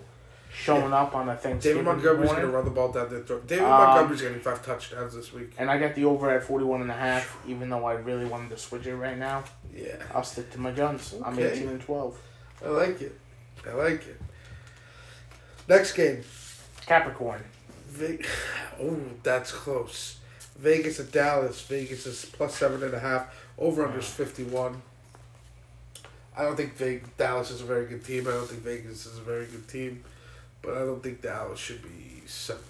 showing up on a Thanksgiving David Montgomery's going to run the ball down their throat. David Um, Montgomery's getting five touchdowns this week. And I got the over at 41 and a half, even though I really wanted to switch it right now. Yeah. I'll stick to my guns. Okay. I'm 18 and 12. I like it. I like it. Next game. Capricorn. Ve- oh, that's close. Vegas at Dallas. Vegas is plus seven and a half. Over under is fifty one. I don't think Vegas, Dallas is a very good team. I don't think Vegas is a very good team, but I don't think Dallas should be seven.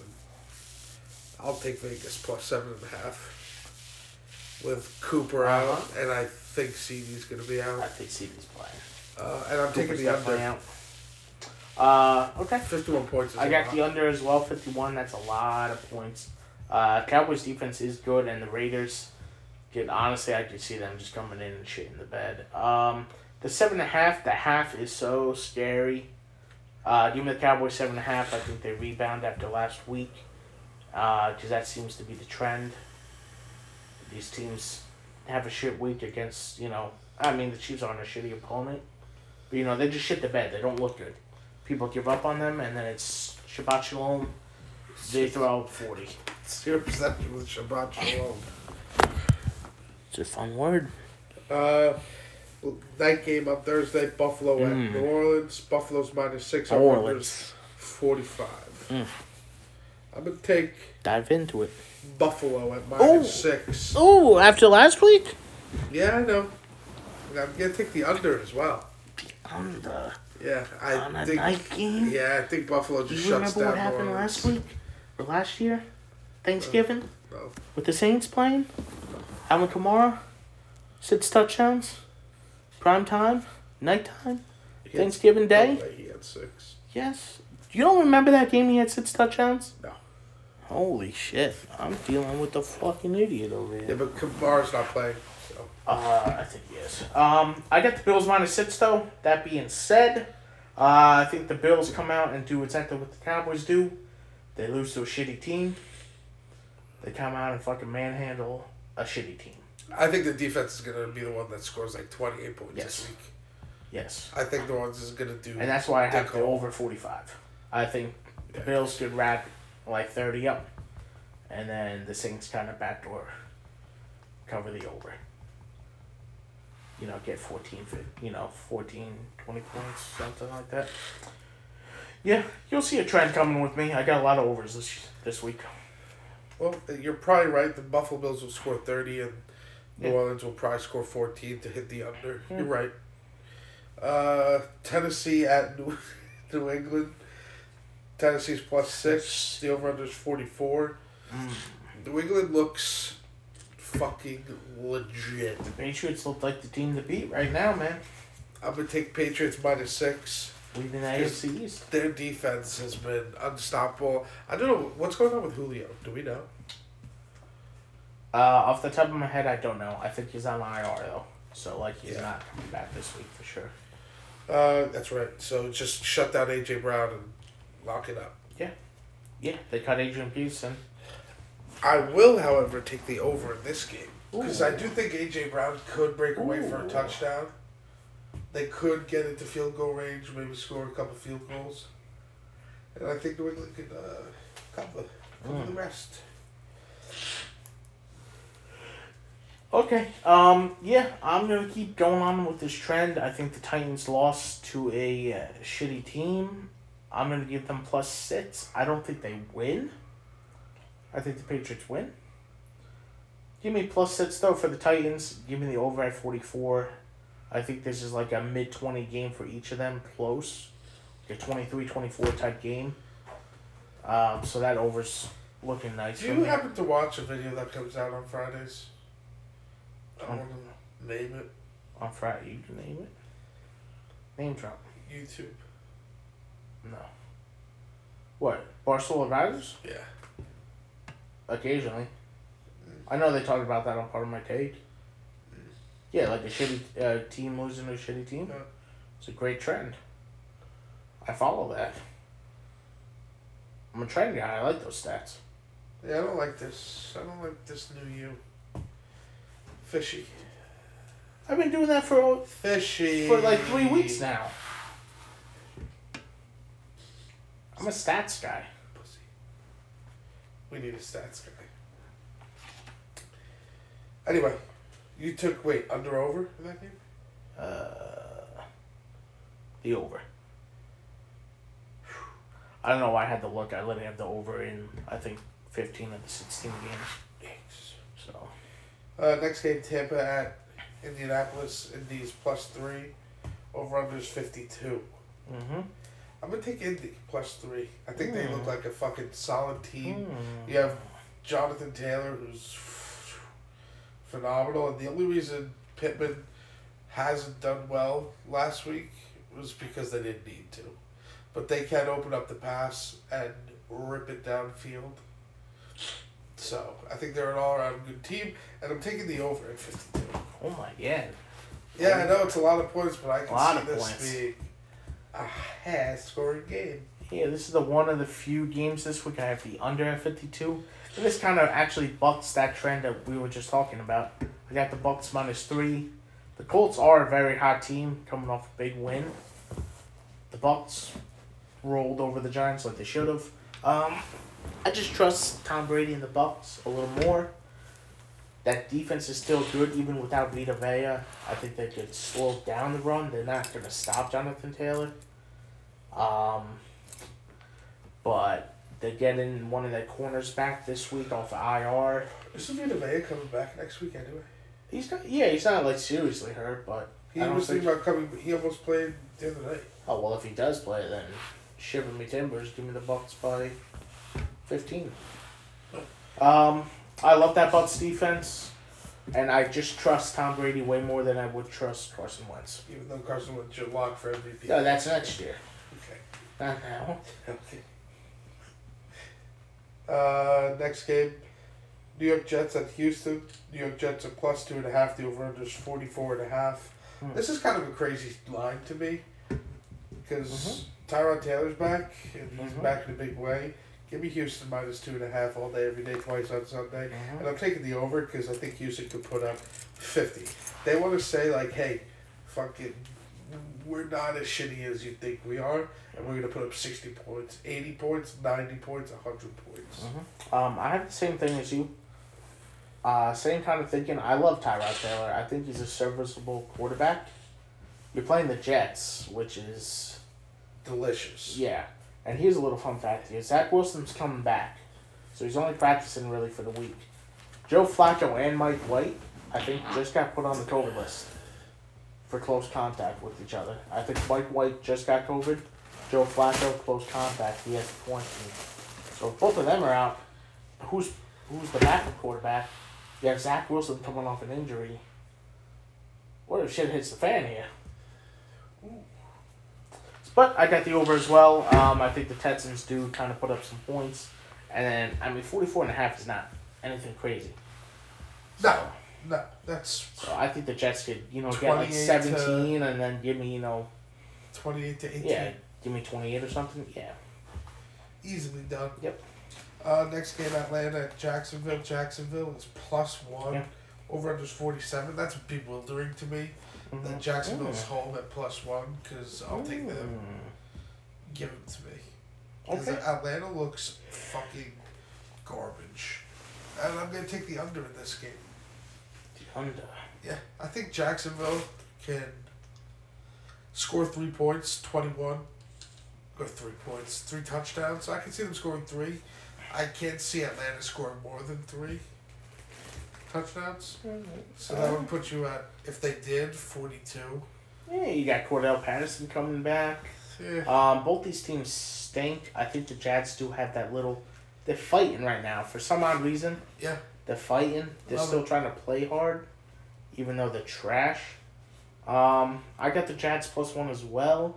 I'll take Vegas plus seven and a half with Cooper out, Uh-huh. and I think CeeDee's going to be out. I out. think CeeDee's playing. Uh, and I'm taking the under. Uh, okay. Fifty one points. I got the under as well, 51. That's a lot of points. Uh, Cowboys defense is good, and the Raiders, get honestly, I could see them just coming in and shit in the bed. Um, the seven and a half, the half is so scary. Uh, give me the Cowboys seven and a half. I think they rebound after last week, because that seems to be the trend. These teams have a shit week against, you know, I mean, the Chiefs aren't a shitty opponent, but you know, they just shit the bed. They don't look good people give up on them, and then it's Shabbat Shalom. They throw out 40. Zero perception with Shabbat Shalom. It's a fun word. Uh, night game on Thursday. Buffalo Mm. at New Orleans. Buffalo's minus six. New Orleans. Forty-five. Mm. I'm gonna take Dive into it. Buffalo at minus Oh. six. Oh, after last week? Yeah, I know. I'm gonna take the under as well. The under. Yeah, I On a think. night game? Yeah, I think Buffalo Do just you shuts remember down what happened Orleans. last week? Or last year? Thanksgiving? Uh, no. With the Saints playing? Alvin Kamara? Six touchdowns? Prime time? Nighttime? He had- Thanksgiving oh, Day? no He had six. Yes. You don't remember that game he had six touchdowns? No. Holy shit. I'm dealing with the fucking idiot over here. Yeah, but Kamara's not playing. Uh, I think he is. Um, I got the Bills minus six though. That being said, uh, I think the Bills come out and do exactly what the Cowboys do. They lose to a shitty team. They come out and fucking manhandle a shitty team. I think the defense is gonna be the one that scores like 28 points Yes. this week. Yes. I think New Orleans is gonna do. And that's why I have the over 45. I think the Yeah. Bills could rack like 30 up. And then the Saints kind of backdoor cover the over. You know, get 14, fif- you know, 14, 20 points, something like that. Yeah, you'll see a trend coming with me. I got a lot of overs this this week. Well, you're probably right. The Buffalo Bills will score 30 and New Yeah. Orleans will probably score 14 to hit the under. Yeah. You're right. Uh, Tennessee at New, (laughs) New England. Tennessee's plus six. The over under is 44. Mm. New England looks fucking legit. The Patriots look like the team to beat right now, man. I'm to take Patriots minus six. The AFC East. Their defense has been unstoppable. I don't know what's going on with Julio. Do we know? Uh, off the top of my head, I don't know. I think he's on IR though, so like he's Yeah. not coming back this week for sure. Uh, that's right. So just shut down AJ Brown and lock it up. Yeah, yeah, they cut Adrian Peterson. I will, however, take the over in this game because I do think AJ Brown could break away for a touchdown. They could get into field goal range, maybe score a couple field goals, and I think New England could uh, cover, cover Mm. the rest. Okay. Um. Yeah, I'm gonna keep going on with this trend. I think the Titans lost to a uh, shitty team. I'm gonna give them plus six. I don't think they win. I think the Patriots win. Give me plus six though for the Titans. Give me the over at forty four. I think this is like a mid twenty game for each of them, close, like a 23-24 type game. Um. So that over's looking nice. Do you happen to watch a video that comes out on Fridays? I Um, want to name it on Friday? You can name it. Name drop. YouTube. No. What? Barstool Advisors? Yeah. Occasionally. I know they talked about that on part of my take. Yeah, like a shitty uh, team losing to a shitty team. Yeah. It's a great trend. I follow that. I'm a trend guy. I like those stats. Yeah, I don't like this. I don't like this new you. Fishy. I've been doing that for Fishy. for like three weeks now. I'm a stats guy. We need a stats guy. Anyway, you took wait under over in that game. Uh, the over. I don't know why I had to look. I literally have the over in I think fifteen of the sixteen games. So Uh, next game, Tampa at Indianapolis. Indies plus three. Over under is fifty two. mm-hmm. I'm gonna take Indy plus three. I think they look Mm. like a fucking solid team. Hmm. You have Jonathan Taylor, who's phenomenal, and the only reason Pittman hasn't done well last week was because they didn't need to. But they can open up the pass and rip it downfield. So I think they're an all-around good team, and I'm taking the over at 52. Oh my god. Yeah, I know it's a lot of points, but I can A lot see of this points. being a high-scoring game. Yeah, this is the one of the few games this week I have the under at fifty two. And this kind of actually bucks that trend that we were just talking about. I got the Bucks minus three. The Colts are a very hot team coming off a big win. The Bucks rolled over the Giants like they should have. Um, I just trust Tom Brady and the Bucks a little more. That defense is still good even without Vita Vea. I think they could slow down the run. They're not going to stop Jonathan Taylor. Um, but they're getting one of their corners back this week off of IR. Isn't Vita Vea coming back next week anyway? He's not, yeah, he's not like seriously hurt, but He was think- thinking about coming. He almost played the other night. oh well, if he does play, then shiver me timbers. Give me the Bucks by fifteen. Um, I love that Bucks defense, and I just trust Tom Brady way more than I would trust Carson Wentz. Even though Carson Wentz your lock for MVP. No, that's next year, Okay. not now. Okay. Uh, next game, New York Jets at Houston. New York Jets are plus two and a half. The over under is 44 and a half. Hmm. This is kind of a crazy line to me because Mhm. Tyrod Taylor's back and he's Mhm. back in a big way. Give me Houston minus two and a half all day, every day, twice on Sunday. Mhm. And I'm taking the over because I think Houston could put up 50. They want to say, like, hey, fucking, we're not as shitty as you think we are, and we're going to put up 60 points, 80 points, 90 points, 100 points. Um, I have the same thing as you. Uh, same kind of thinking. I love Tyrod Taylor. I think he's a serviceable quarterback. You're playing the Jets, which is Delicious. yeah. And here's a little fun fact here: Zach Wilson's coming back, so he's only practicing really for the week. Joe Flacco and Mike White, I think, just got put on the COVID list for close contact with each other. I think Mike White just got COVID. Joe Flacco close contact. He has quarantine. So if both of them are out, who's who's the backup quarterback? You have Zach Wilson coming off an injury. What if shit hits the fan here? But I got the over as well. Um, I think the Texans do kind of put up some points. And then, I mean, 44 and a half is not anything crazy. No, no, that's So I think the Jets could, you know, get like 28 to- 17 and then give me, you know, twenty-eight to eighteen. yeah, give me 28 or something. Yeah. Easily done. Yep. Uh, next game, Atlanta Jacksonville. Jacksonville is plus one. Yeah. Over under 47. That's bewildering to me. That Mhm. Jacksonville's Mm. home at plus one because I'll take them. Mm. Give them to me. 'Cause Okay. Atlanta looks fucking garbage. And I'm going to take the under in this game. The under. Yeah, I think Jacksonville can score three points, 21, or three points, three touchdowns. I can see them scoring three. I can't see Atlanta scoring more than three touchdowns. So that would put you at, if they did, 42. Yeah, you got Cordarrelle Patterson coming back. Yeah. Um, both these teams stink. I think the Jets do have that little. They're fighting right now for some odd reason. Yeah. They're fighting. They're Love still trying to play hard, even though they're trash. Um, I got the Jets plus one as well.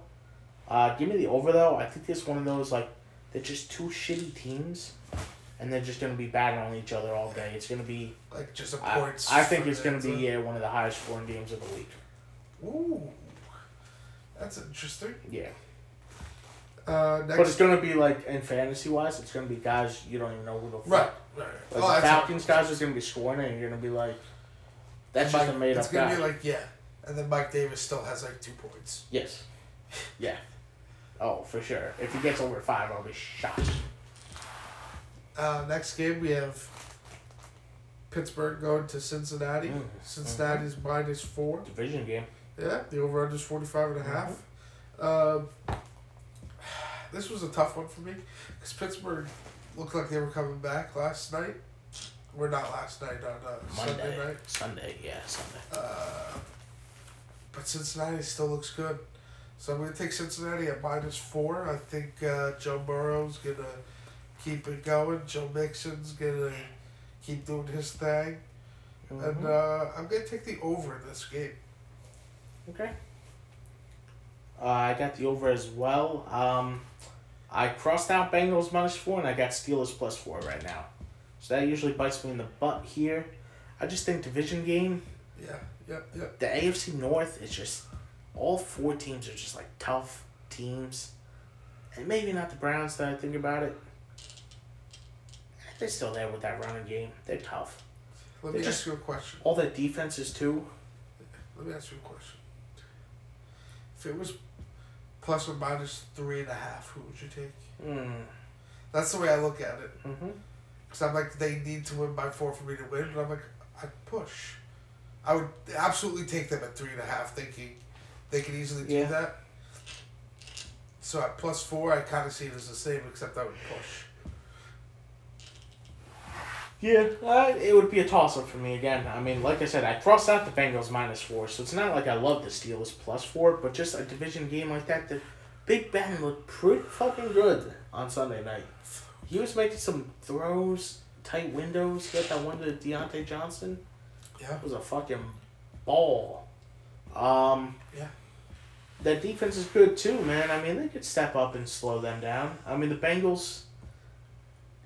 Uh, give me the over though. I think it's one of those like they're just two shitty teams, and they're just gonna be battling on each other all day. It's gonna be. Like just a points. I think it's gonna be yeah one of the highest scoring games of the week. Ooh. That's interesting. Yeah. Uh, next. But it's gonna be like in fantasy wise, it's gonna be guys you don't even know who the fuck. right. Right. Like Oh, the Falcons guys are gonna be scoring, and you're gonna be like, that's Mike, just a made up guy. It's gonna guy. be like yeah, and then Mike Davis still has like two points. yes. Yeah. Oh, for sure. If he gets over five, I'll be shocked. Uh, next game we have Pittsburgh going to Cincinnati. Mm, Cincinnati's minus four. Division game. Yeah, the over under is 45 and a half. Um, (sighs) this was a tough one for me because Pittsburgh looked like they were coming back last night. We're not last night on uh, Monday. Sunday night. Sunday, yeah, Sunday. Uh, but Cincinnati still looks good. So I'm going to take Cincinnati at minus four. I think uh, Joe Burrow's going to keep it going. Joe Mixon's going to keep doing his thing. And Mhm. uh, I'm going to take the over in this game. Okay. Uh, I got the over as well. Um, I crossed out Bengals minus four, and I got Steelers plus four right now. So that usually bites me in the butt here. I just think division game, Yeah, yep, yep. the AFC North is just all four teams are just like tough teams, and maybe not the Browns. That I think about it, they're still there with that running game. They're tough. Let me just- ask you a question. All their defenses too. Let me ask you a question. If it was plus or minus three and a half, who would you take? Mm. That's the way I look at it. Mm-hmm. Because I'm like, they need to win by four for me to win, but I'm like, I'd push. I would absolutely take them at three and a half, thinking they could easily do Yeah. that. So at plus four, I kind of see it as the same, except I would push. Yeah, uh, it would be a toss up for me again. I mean, like I said, I crossed out the Bengals minus four, so it's not like I love the Steelers plus four, but just a division game like that, the Big Ben looked pretty fucking good on Sunday night. He was making some throws, tight windows. He got that one to Diontae Johnson. Yeah. It was a fucking ball. Um, Yeah. Their defense is good too, man. I mean, they could step up and slow them down. I mean, the Bengals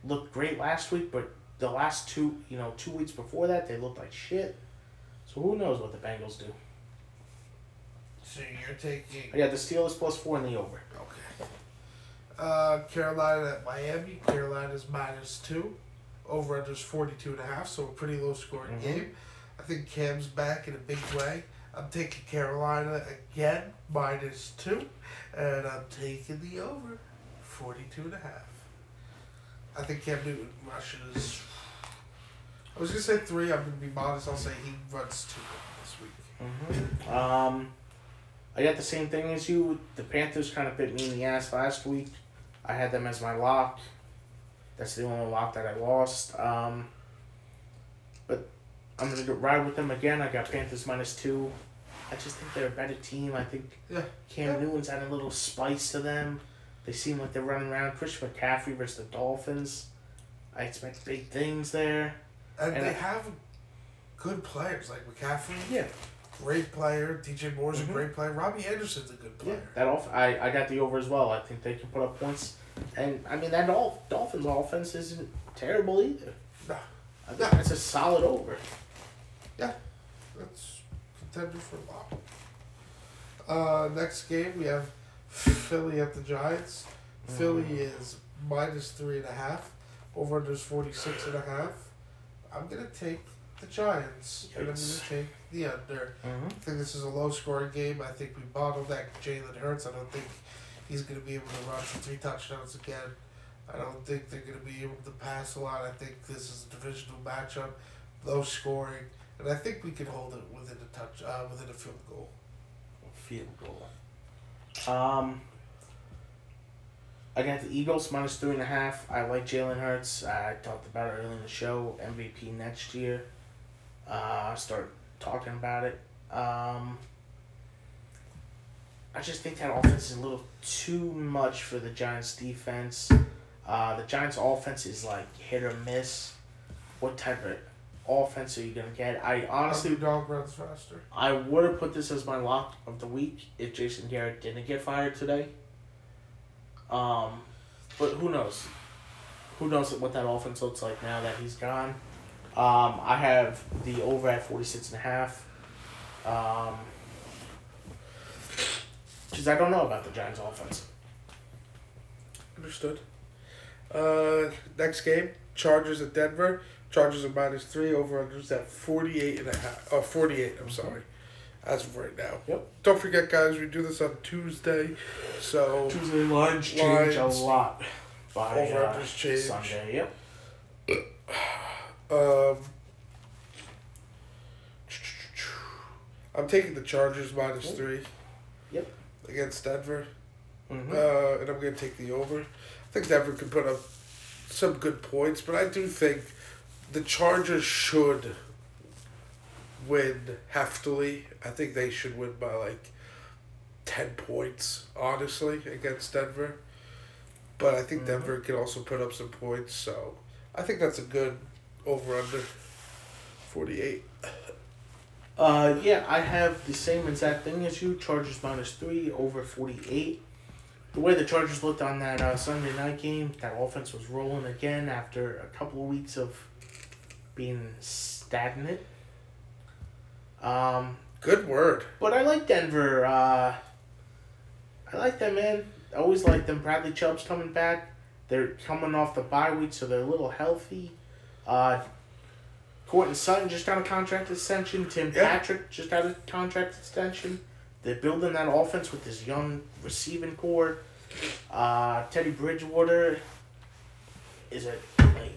looked great last week, but the last two, you know, two weeks before that, they looked like shit. So who knows what the Bengals do? So you're taking. I got the Steelers plus four in the over. Okay. Uh, Carolina at Miami. Carolina's minus two. Over under is 42 and a half, so a pretty low scoring Mhm. game. I think Cam's back in a big way. I'm taking Carolina again, minus two. And I'm taking the over, 42 and a half. I think Cam Newton rushes. I was going to say three. I'm going to be modest. I'll say he runs two this week. hmm Um, I got the same thing as you. The Panthers kind of bit me in the ass last week. I had them as my lock. That's the only lock that I lost. Um, but I'm gonna go ride with them again. I got Panthers minus two. I just think they're a better team. I think Yeah. Cam Yeah. Newton's added a little spice to them. They seem like they're running around. Christian McCaffrey versus the Dolphins. I expect big things there. And, And they I- have good players like McCaffrey. Yeah. great player. DJ Moore's Mhm. a great player. Robbie Anderson's a good Yeah, player. that off. I, I got the over as well. I think they can put up points, and I mean that Dol- Dolphins offense isn't terrible either. No. I think No. that's a solid over. Yeah. That's contender for a lot. Uh, next game we have Philly at the Giants. Philly is minus three and a half. Over under is forty six and a half. I'm gonna take the Giants and I'm gonna Yikes. take the under. Mm-hmm. I think this is a low scoring game. I think we bottleneck Jalen Hurts. I don't think he's going to be able to run for three touchdowns again. I don't think they're going to be able to pass a lot. I think this is a divisional matchup, low scoring, and I think we can hold it within a touch, uh, within a field goal. Field goal. Um, I got the Eagles minus three and a half. I like Jalen Hurts. I talked about it earlier in the show. MVP next year. Uh, start talking about it. Um, I just think that offense is a little too much for the Giants' defense. Uh, the Giants' offense is like hit or miss. What type of offense are you gonna get? I honestly dog runs faster. I would have put this as my lock of the week if Jason Garrett didn't get fired today. Um, but who knows? Who knows what that offense looks like now that he's gone? Um, I have the over at 46 and a half. Um, because I don't know about the Giants offense. Understood. Uh, next game, Chargers at Denver. Chargers are minus three. Over unders at 48 and a half. Oh, 48, I'm sorry. As of right now. Yep. Don't forget, guys, we do this on Tuesday. So, Tuesday lines change a lot by Over uh, change. Sunday. Yep. (sighs) um, I'm taking the Chargers minus Yep. three. Yep. Against Denver. hmm Uh, and I'm going to take the over. I think Denver can put up some good points, but I do think the Chargers should win heftily. I think they should win by like 10 points, honestly, against Denver. But I think Mhm. Denver can also put up some points, so I think that's a good over under 48. Uh, yeah, I have the same exact thing as you. Chargers minus three over forty eight. The way the Chargers looked on that uh, Sunday night game, that offense was rolling again after a couple of weeks of being stagnant. Um, Good word. but I like Denver. Uh, I like them, man. I always like them. Bradley Chubb's coming back. They're coming off the bye week, so they're a little healthy. Uh, Courtland Sutton just got a contract extension. Tim Yeah. Patrick just got a contract extension. They're building that offense with this young receiving corps. Uh, Teddy Bridgewater is it? like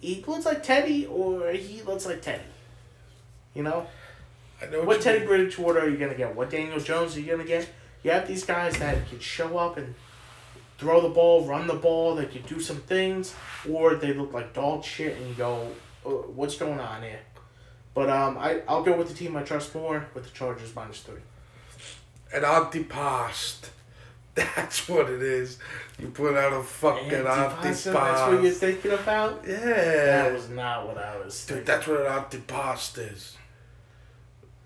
he looks like Teddy or he looks like Teddy. You know. I know What you Teddy mean. Bridgewater are you gonna get? What Daniel Jones are you gonna get? You have these guys that can show up and throw the ball, run the ball. They can do some things, or they look like dog shit, and you go, "Uh, "What's going on here?" But um, I I'll go with the team I trust more with the Chargers minus three. An antipast. (laughs) That's what it is. You put out a fucking Antipasta, antipast. That's what you're thinking about. Yeah. That was not what I was. Dude, Thinking. that's what an antipast is.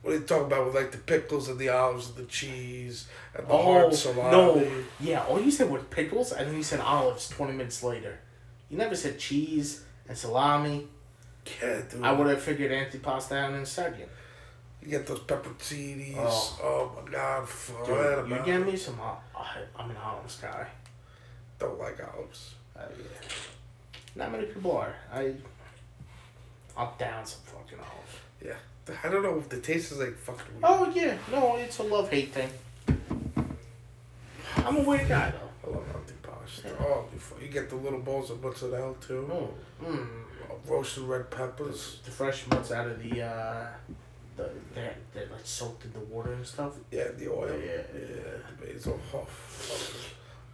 What are you talking about with like the pickles and the olives and the cheese and the Oh hard salami? no! Yeah, all you said was pickles, and then you said olives. Twenty minutes later, you never said cheese and salami. Yeah, dude. I would have figured antipasta out in a second. You get those pepperoncinis. Oh. Oh, my god, forget Dude, you give me some. I'm an olives guy. Don't like olives. Uh, yeah. Not many people are. I. I'll down some fucking olives. Yeah. I don't know if the taste is like fucking weird. Oh yeah, no, it's a love hate thing. I'm a weird guy though. I love antipasta. Oh, you, get the little bowls of mozzarella too. Oh, mm. Roasted red peppers. The fresh nuts out of the uh, the they're, they're like soaked in the water and stuff. Yeah, the oil. Yeah. Yeah, the basil. Oh, fucking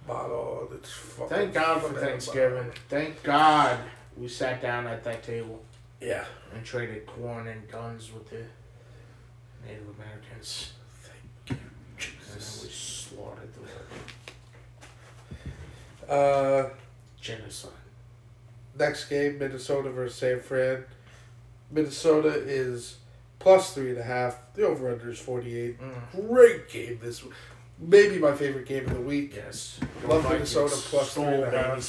bottle. It's fucking. Thank God for Thanksgiving. Thank God we sat down at that table. Yeah. and traded corn and guns with the Native Americans. Thank you, And then we slaughtered the Uh, genocide. next game, Minnesota versus San Fran. Minnesota is plus three and a half. The over under is forty eight. Mm. Great game this. Week. Maybe my favorite game of the week. Yes. Love Minnesota plus three and a half.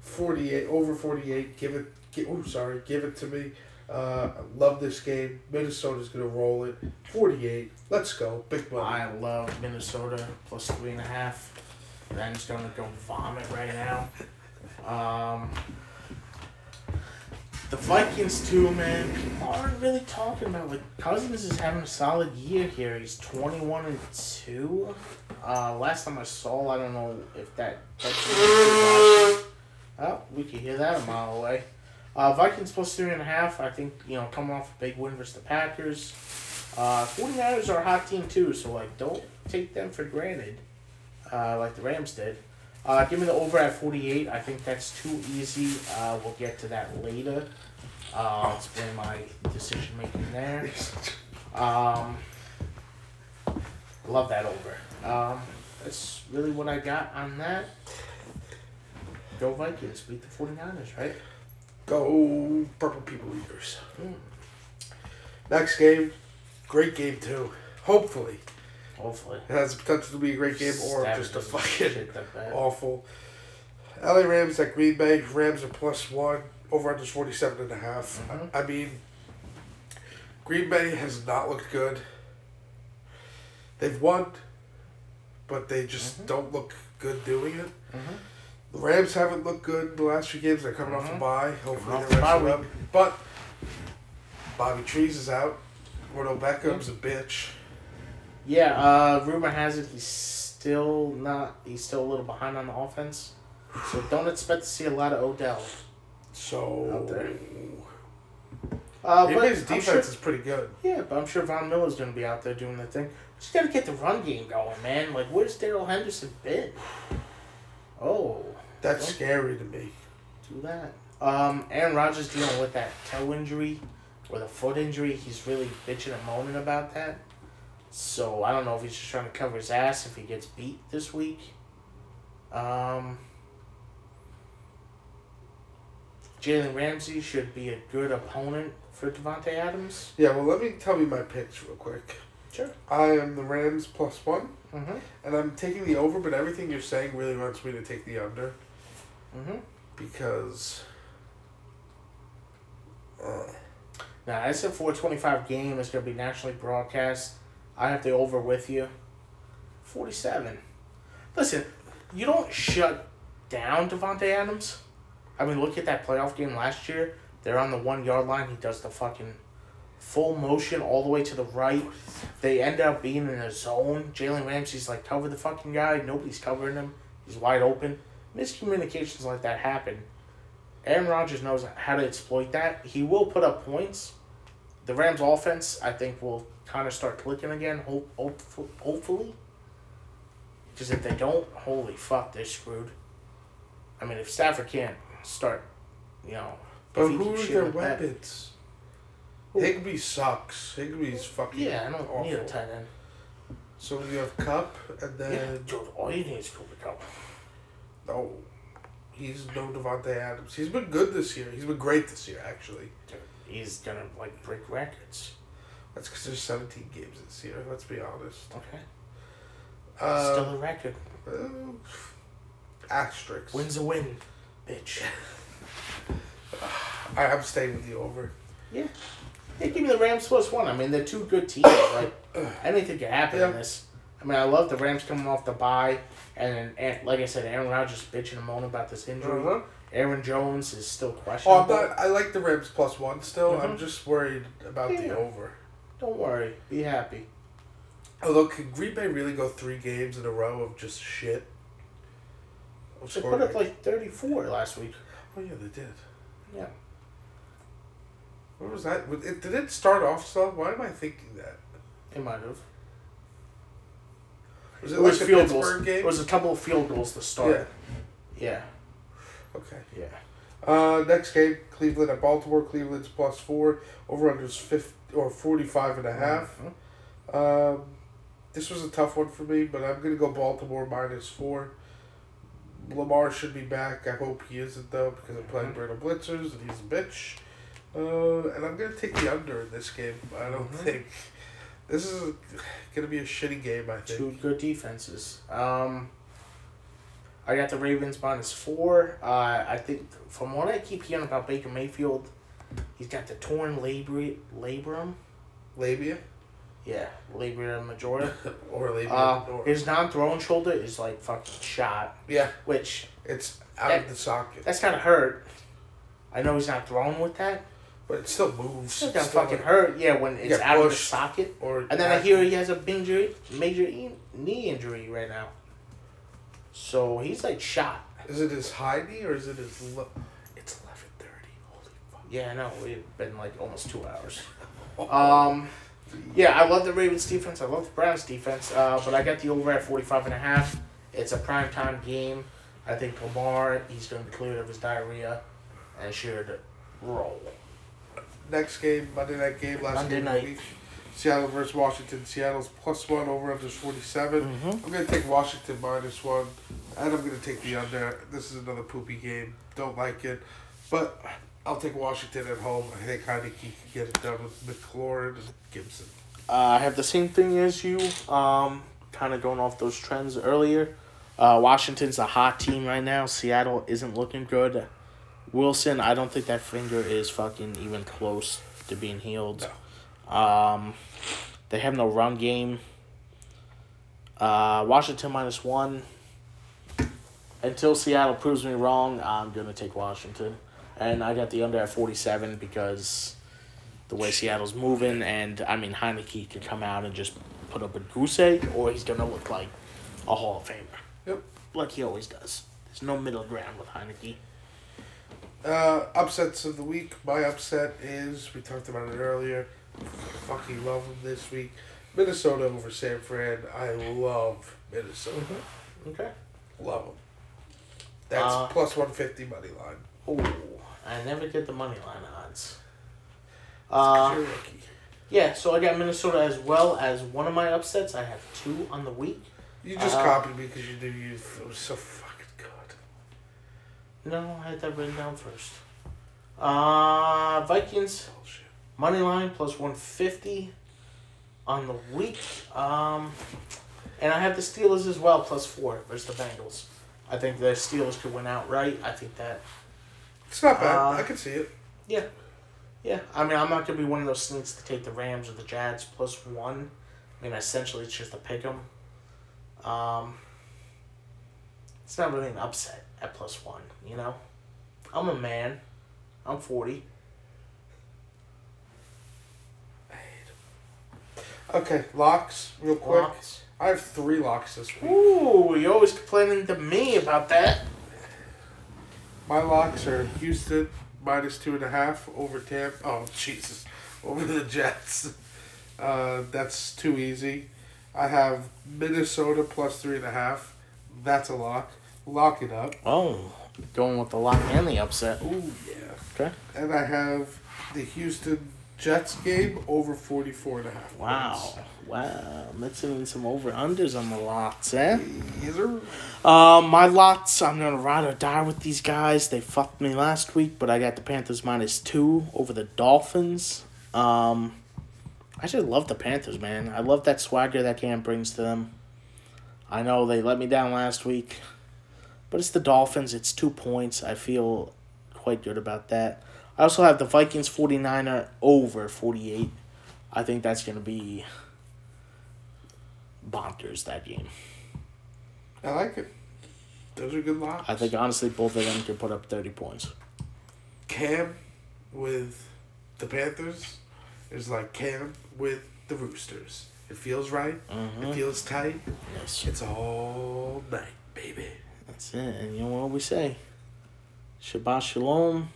Forty eight over forty eight. Give it. Gi- oh, sorry. Give it to me. Uh, I love this game. Minnesota's gonna roll it. Forty-eight. Let's go. Big money. I love Minnesota plus three and a half. Ben's gonna go vomit right now. Um, the Vikings too, man. People aren't really talking about like Cousins is having a solid year here. He's twenty one and two. Uh, last time I saw, I don't know if that. That's (laughs) oh, we can hear that a mile away. Uh, Vikings plus three and a half. I think you know coming off a big win versus the Packers. Uh, 49ers are a hot team too, so like don't take them for granted, uh, like the Rams did. Uh, give me the over at 48. I think that's too easy. Uh, we'll get to that later. Uh, I'll explain my decision making there. Um, love that over. Um, that's really what I got on that. Go Vikings, beat the 49ers, right? Go Purple People Eaters. Mm. Next game, great game too. Hopefully, Hopefully. it has the potential to be a great game or Stab just a fucking shit that bad. awful. LA Rams at Green Bay. Rams are plus one. Over under 47 and a half. Mhm. I mean, Green Bay has not looked good. They've won, but they just Mhm. don't look good doing it. Mhm. The Rams haven't looked good the last few games. They're coming off the Mhm. bye. Hopefully Coming off they the rest bye them. But Bobby Trees is out. Rodo Beckham's a bitch. Yeah, uh, rumor has it he's still not. He's still a little behind on the offense, so don't expect to see a lot of Odell. So Out there. Uh, but I'm defense sure, is pretty good. yeah, but I'm sure Von Miller's gonna be out there doing the thing. Just gotta get the run game going, man. Like, where's Darrell Henderson been? Oh, That's Okay. scary to me. do that. Um, Aaron Rodgers dealing with that toe injury or the foot injury. He's really bitching and moaning about that. So I don't know if he's just trying to cover his ass if he gets beat this week. Um, Jalen Ramsey should be a good opponent for Davante Adams. Yeah, well, let me tell you my picks real quick. Sure. I am the Rams plus one, Mm-hmm. and I'm taking the over, but everything you're saying really wants me to take the under Mm-hmm. because. Uh, Now, it's a 425 game. It's going to be nationally broadcast. I have the over with you. 47. Listen, you don't shut down Davante Adams. I mean, look at that playoff game last year. They're on the one yard line. He does the fucking full motion all the way to the right. They end up being in a zone. Jalen Ramsey's like, cover the fucking guy. Nobody's covering him. He's wide open. Miscommunications like that happen. Aaron Rodgers knows how to exploit that. He will put up points. The Rams' offense, I think, will kind of start clicking again. Hope, hope, hopefully. Because if they don't, holy fuck, they're screwed. I mean, if Stafford can't start, you know. but who are their that- weapons? Who? Higbee sucks. Higbee's fucking. Yeah, I don't awful. need a tight end. So you have Kupp, and Yeah, then dude, all you need is Cooper Kupp. no, he's no Davante Adams. He's been good this year. He's been great this year, actually. Dude, he's gonna like break records. That's because there's 17 games this year. Let's be honest. Okay, Uh, still a record. uh, asterisks. Wins a win, bitch. (laughs) I, I'm staying with you over. Yeah, give me the Rams plus one. I mean, they're two good teams. (coughs) Like anything can happen in Yeah. this. I mean, I love the Rams coming off the bye, and, and like I said, Aaron Rodgers bitching and moaning about this injury. Uh-huh. Aaron Jones is still Oh, questionable. I'm not, I like the Rams plus one still. I'm Mhm. just worried about Yeah. the over. Don't worry, be happy. Although, can Green Bay really go three games in a row of just shit? They put up like- like thirty four last week. oh yeah, they did. Yeah. What was that? It, did it start off slow? Why am I thinking that? It might have. Was It, it, was like field the goals. Pittsburgh game? It was a couple of field goals to start. Yeah. Yeah. Okay. Yeah. Uh, next game, Cleveland at Baltimore. Cleveland's plus four. Over unders 50 or 45 and a half. Mhm. Um, this was a tough one for me, but I'm going to go Baltimore minus four. Lamar should be back. I hope he isn't, though, because I'm playing Mhm. Bruno Blitzers and he's a bitch. Uh, and I'm going to take the under in this game. I don't Mhm. think. This is going to be a shitty game, I think. Two good defenses. Um, I got the Ravens minus four. Uh, I think from what I keep hearing about Baker Mayfield, He's got the torn labri- labrum. Labia Yeah, labia majora. (laughs) or labia. Uh, or, his non-throwing shoulder is like fucking shot, yeah, which it's out That- of the socket, that's gotta hurt. I know he's not throwing with that. But it still moves. It's gonna Still, fucking hurt. Yeah, when it's out of the socket. Or And then I hear he has a major major knee injury right now. So he's like shot. Is it his high knee or is it his? Lo- it's eleven thirty. Holy fuck. Yeah, I know. We've been like almost two hours. (laughs) Um, yeah, I love the Ravens defense. I love the Browns defense. Uh, but I got the over at 45 and a half. It's a prime time game. I think Lamar, he's going to be cleared of his diarrhea and should roll. Next game, Monday night game, last Monday game night. of the week. Seattle versus Washington. Seattle's plus one over under forty seven. Mhm. I'm gonna take Washington minus one, and I'm gonna take the under. This is another poopy game. Don't like it, but I'll take Washington at home. I think Heinicke can get it done with McLaurin and Gibson. Uh, I have the same thing as you. Um, kind of going off those trends earlier. Uh, Washington's a hot team right now. Seattle isn't looking good. Wilson, I don't think that finger is fucking even close to being healed. Um, they have no run game. Uh, Washington minus one. Until Seattle proves me wrong, I'm gonna take Washington, and I got the under at forty seven because the way Seattle's moving, and I mean Heinicke could come out and just put up a goose egg, or he's gonna look like a Hall of Famer, Yep. like he always does. There's no middle ground with Heinicke. Uh, upsets of the week. My upset is we talked about it earlier. Fucking love them this week. Minnesota over San Fran. I love Minnesota. Okay. Love them. That's Uh, plus one fifty money line. Oh, I never get the money line odds. Uh, you're a rookie. yeah, so I got Minnesota as well as one of my upsets. I have two on the week. You just uh, copied me because you knew you it was so good. No, I had that written down first. Uh, Vikings Bullshit. money line plus one fifty on the week. Um, and I have the Steelers as well plus four versus the Bengals. I think the Steelers could win outright. I think that It's not bad. Uh, I can see it. Yeah. Yeah. I mean, I'm not going to be one of those sneaks to take the Rams or the Jags plus one. I mean, essentially, it's just a pick 'em. Um, it's not really an upset at plus one, you know? I'm a man. I'm 40. Okay, locks, real quick. Locks. I have three locks this week. Ooh, you're always complaining to me about that. My locks are Houston minus two and a half over Tampa. Oh Jesus, over the Jets. Uh, that's too easy. I have Minnesota plus three and a half. That's a lock. Lock it up. Oh, going with the lock and the upset. Ooh yeah. Okay. And I have the Houston Jets game over 44 and a half. Wow. points. Wow. Mixing in some over unders on the locks, eh? Yes, sir. Um, my lots, I'm gonna ride or die with these guys. They fucked me last week, but I got the Panthers minus two over the Dolphins. Um, I just love the Panthers, man. I love that swagger that Cam brings to them. I know they let me down last week, but it's the Dolphins. It's two points. I feel quite good about that. I also have the Vikings 49er over 48. I think that's going to be bonkers, that game. I like it. Those are good locks. I think honestly both of them could put up thirty points. Cam with the Panthers is like Cam with the Roosters. It feels right. Mm-hmm. It feels tight. Yes, It's all night, baby. That's it. And you know what we say? Shabbat shalom.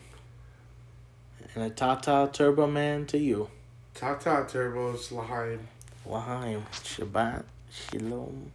And a tata turbo man to you. Ta ta turbos, Lahaim. L'chaim. Shabbat shalom.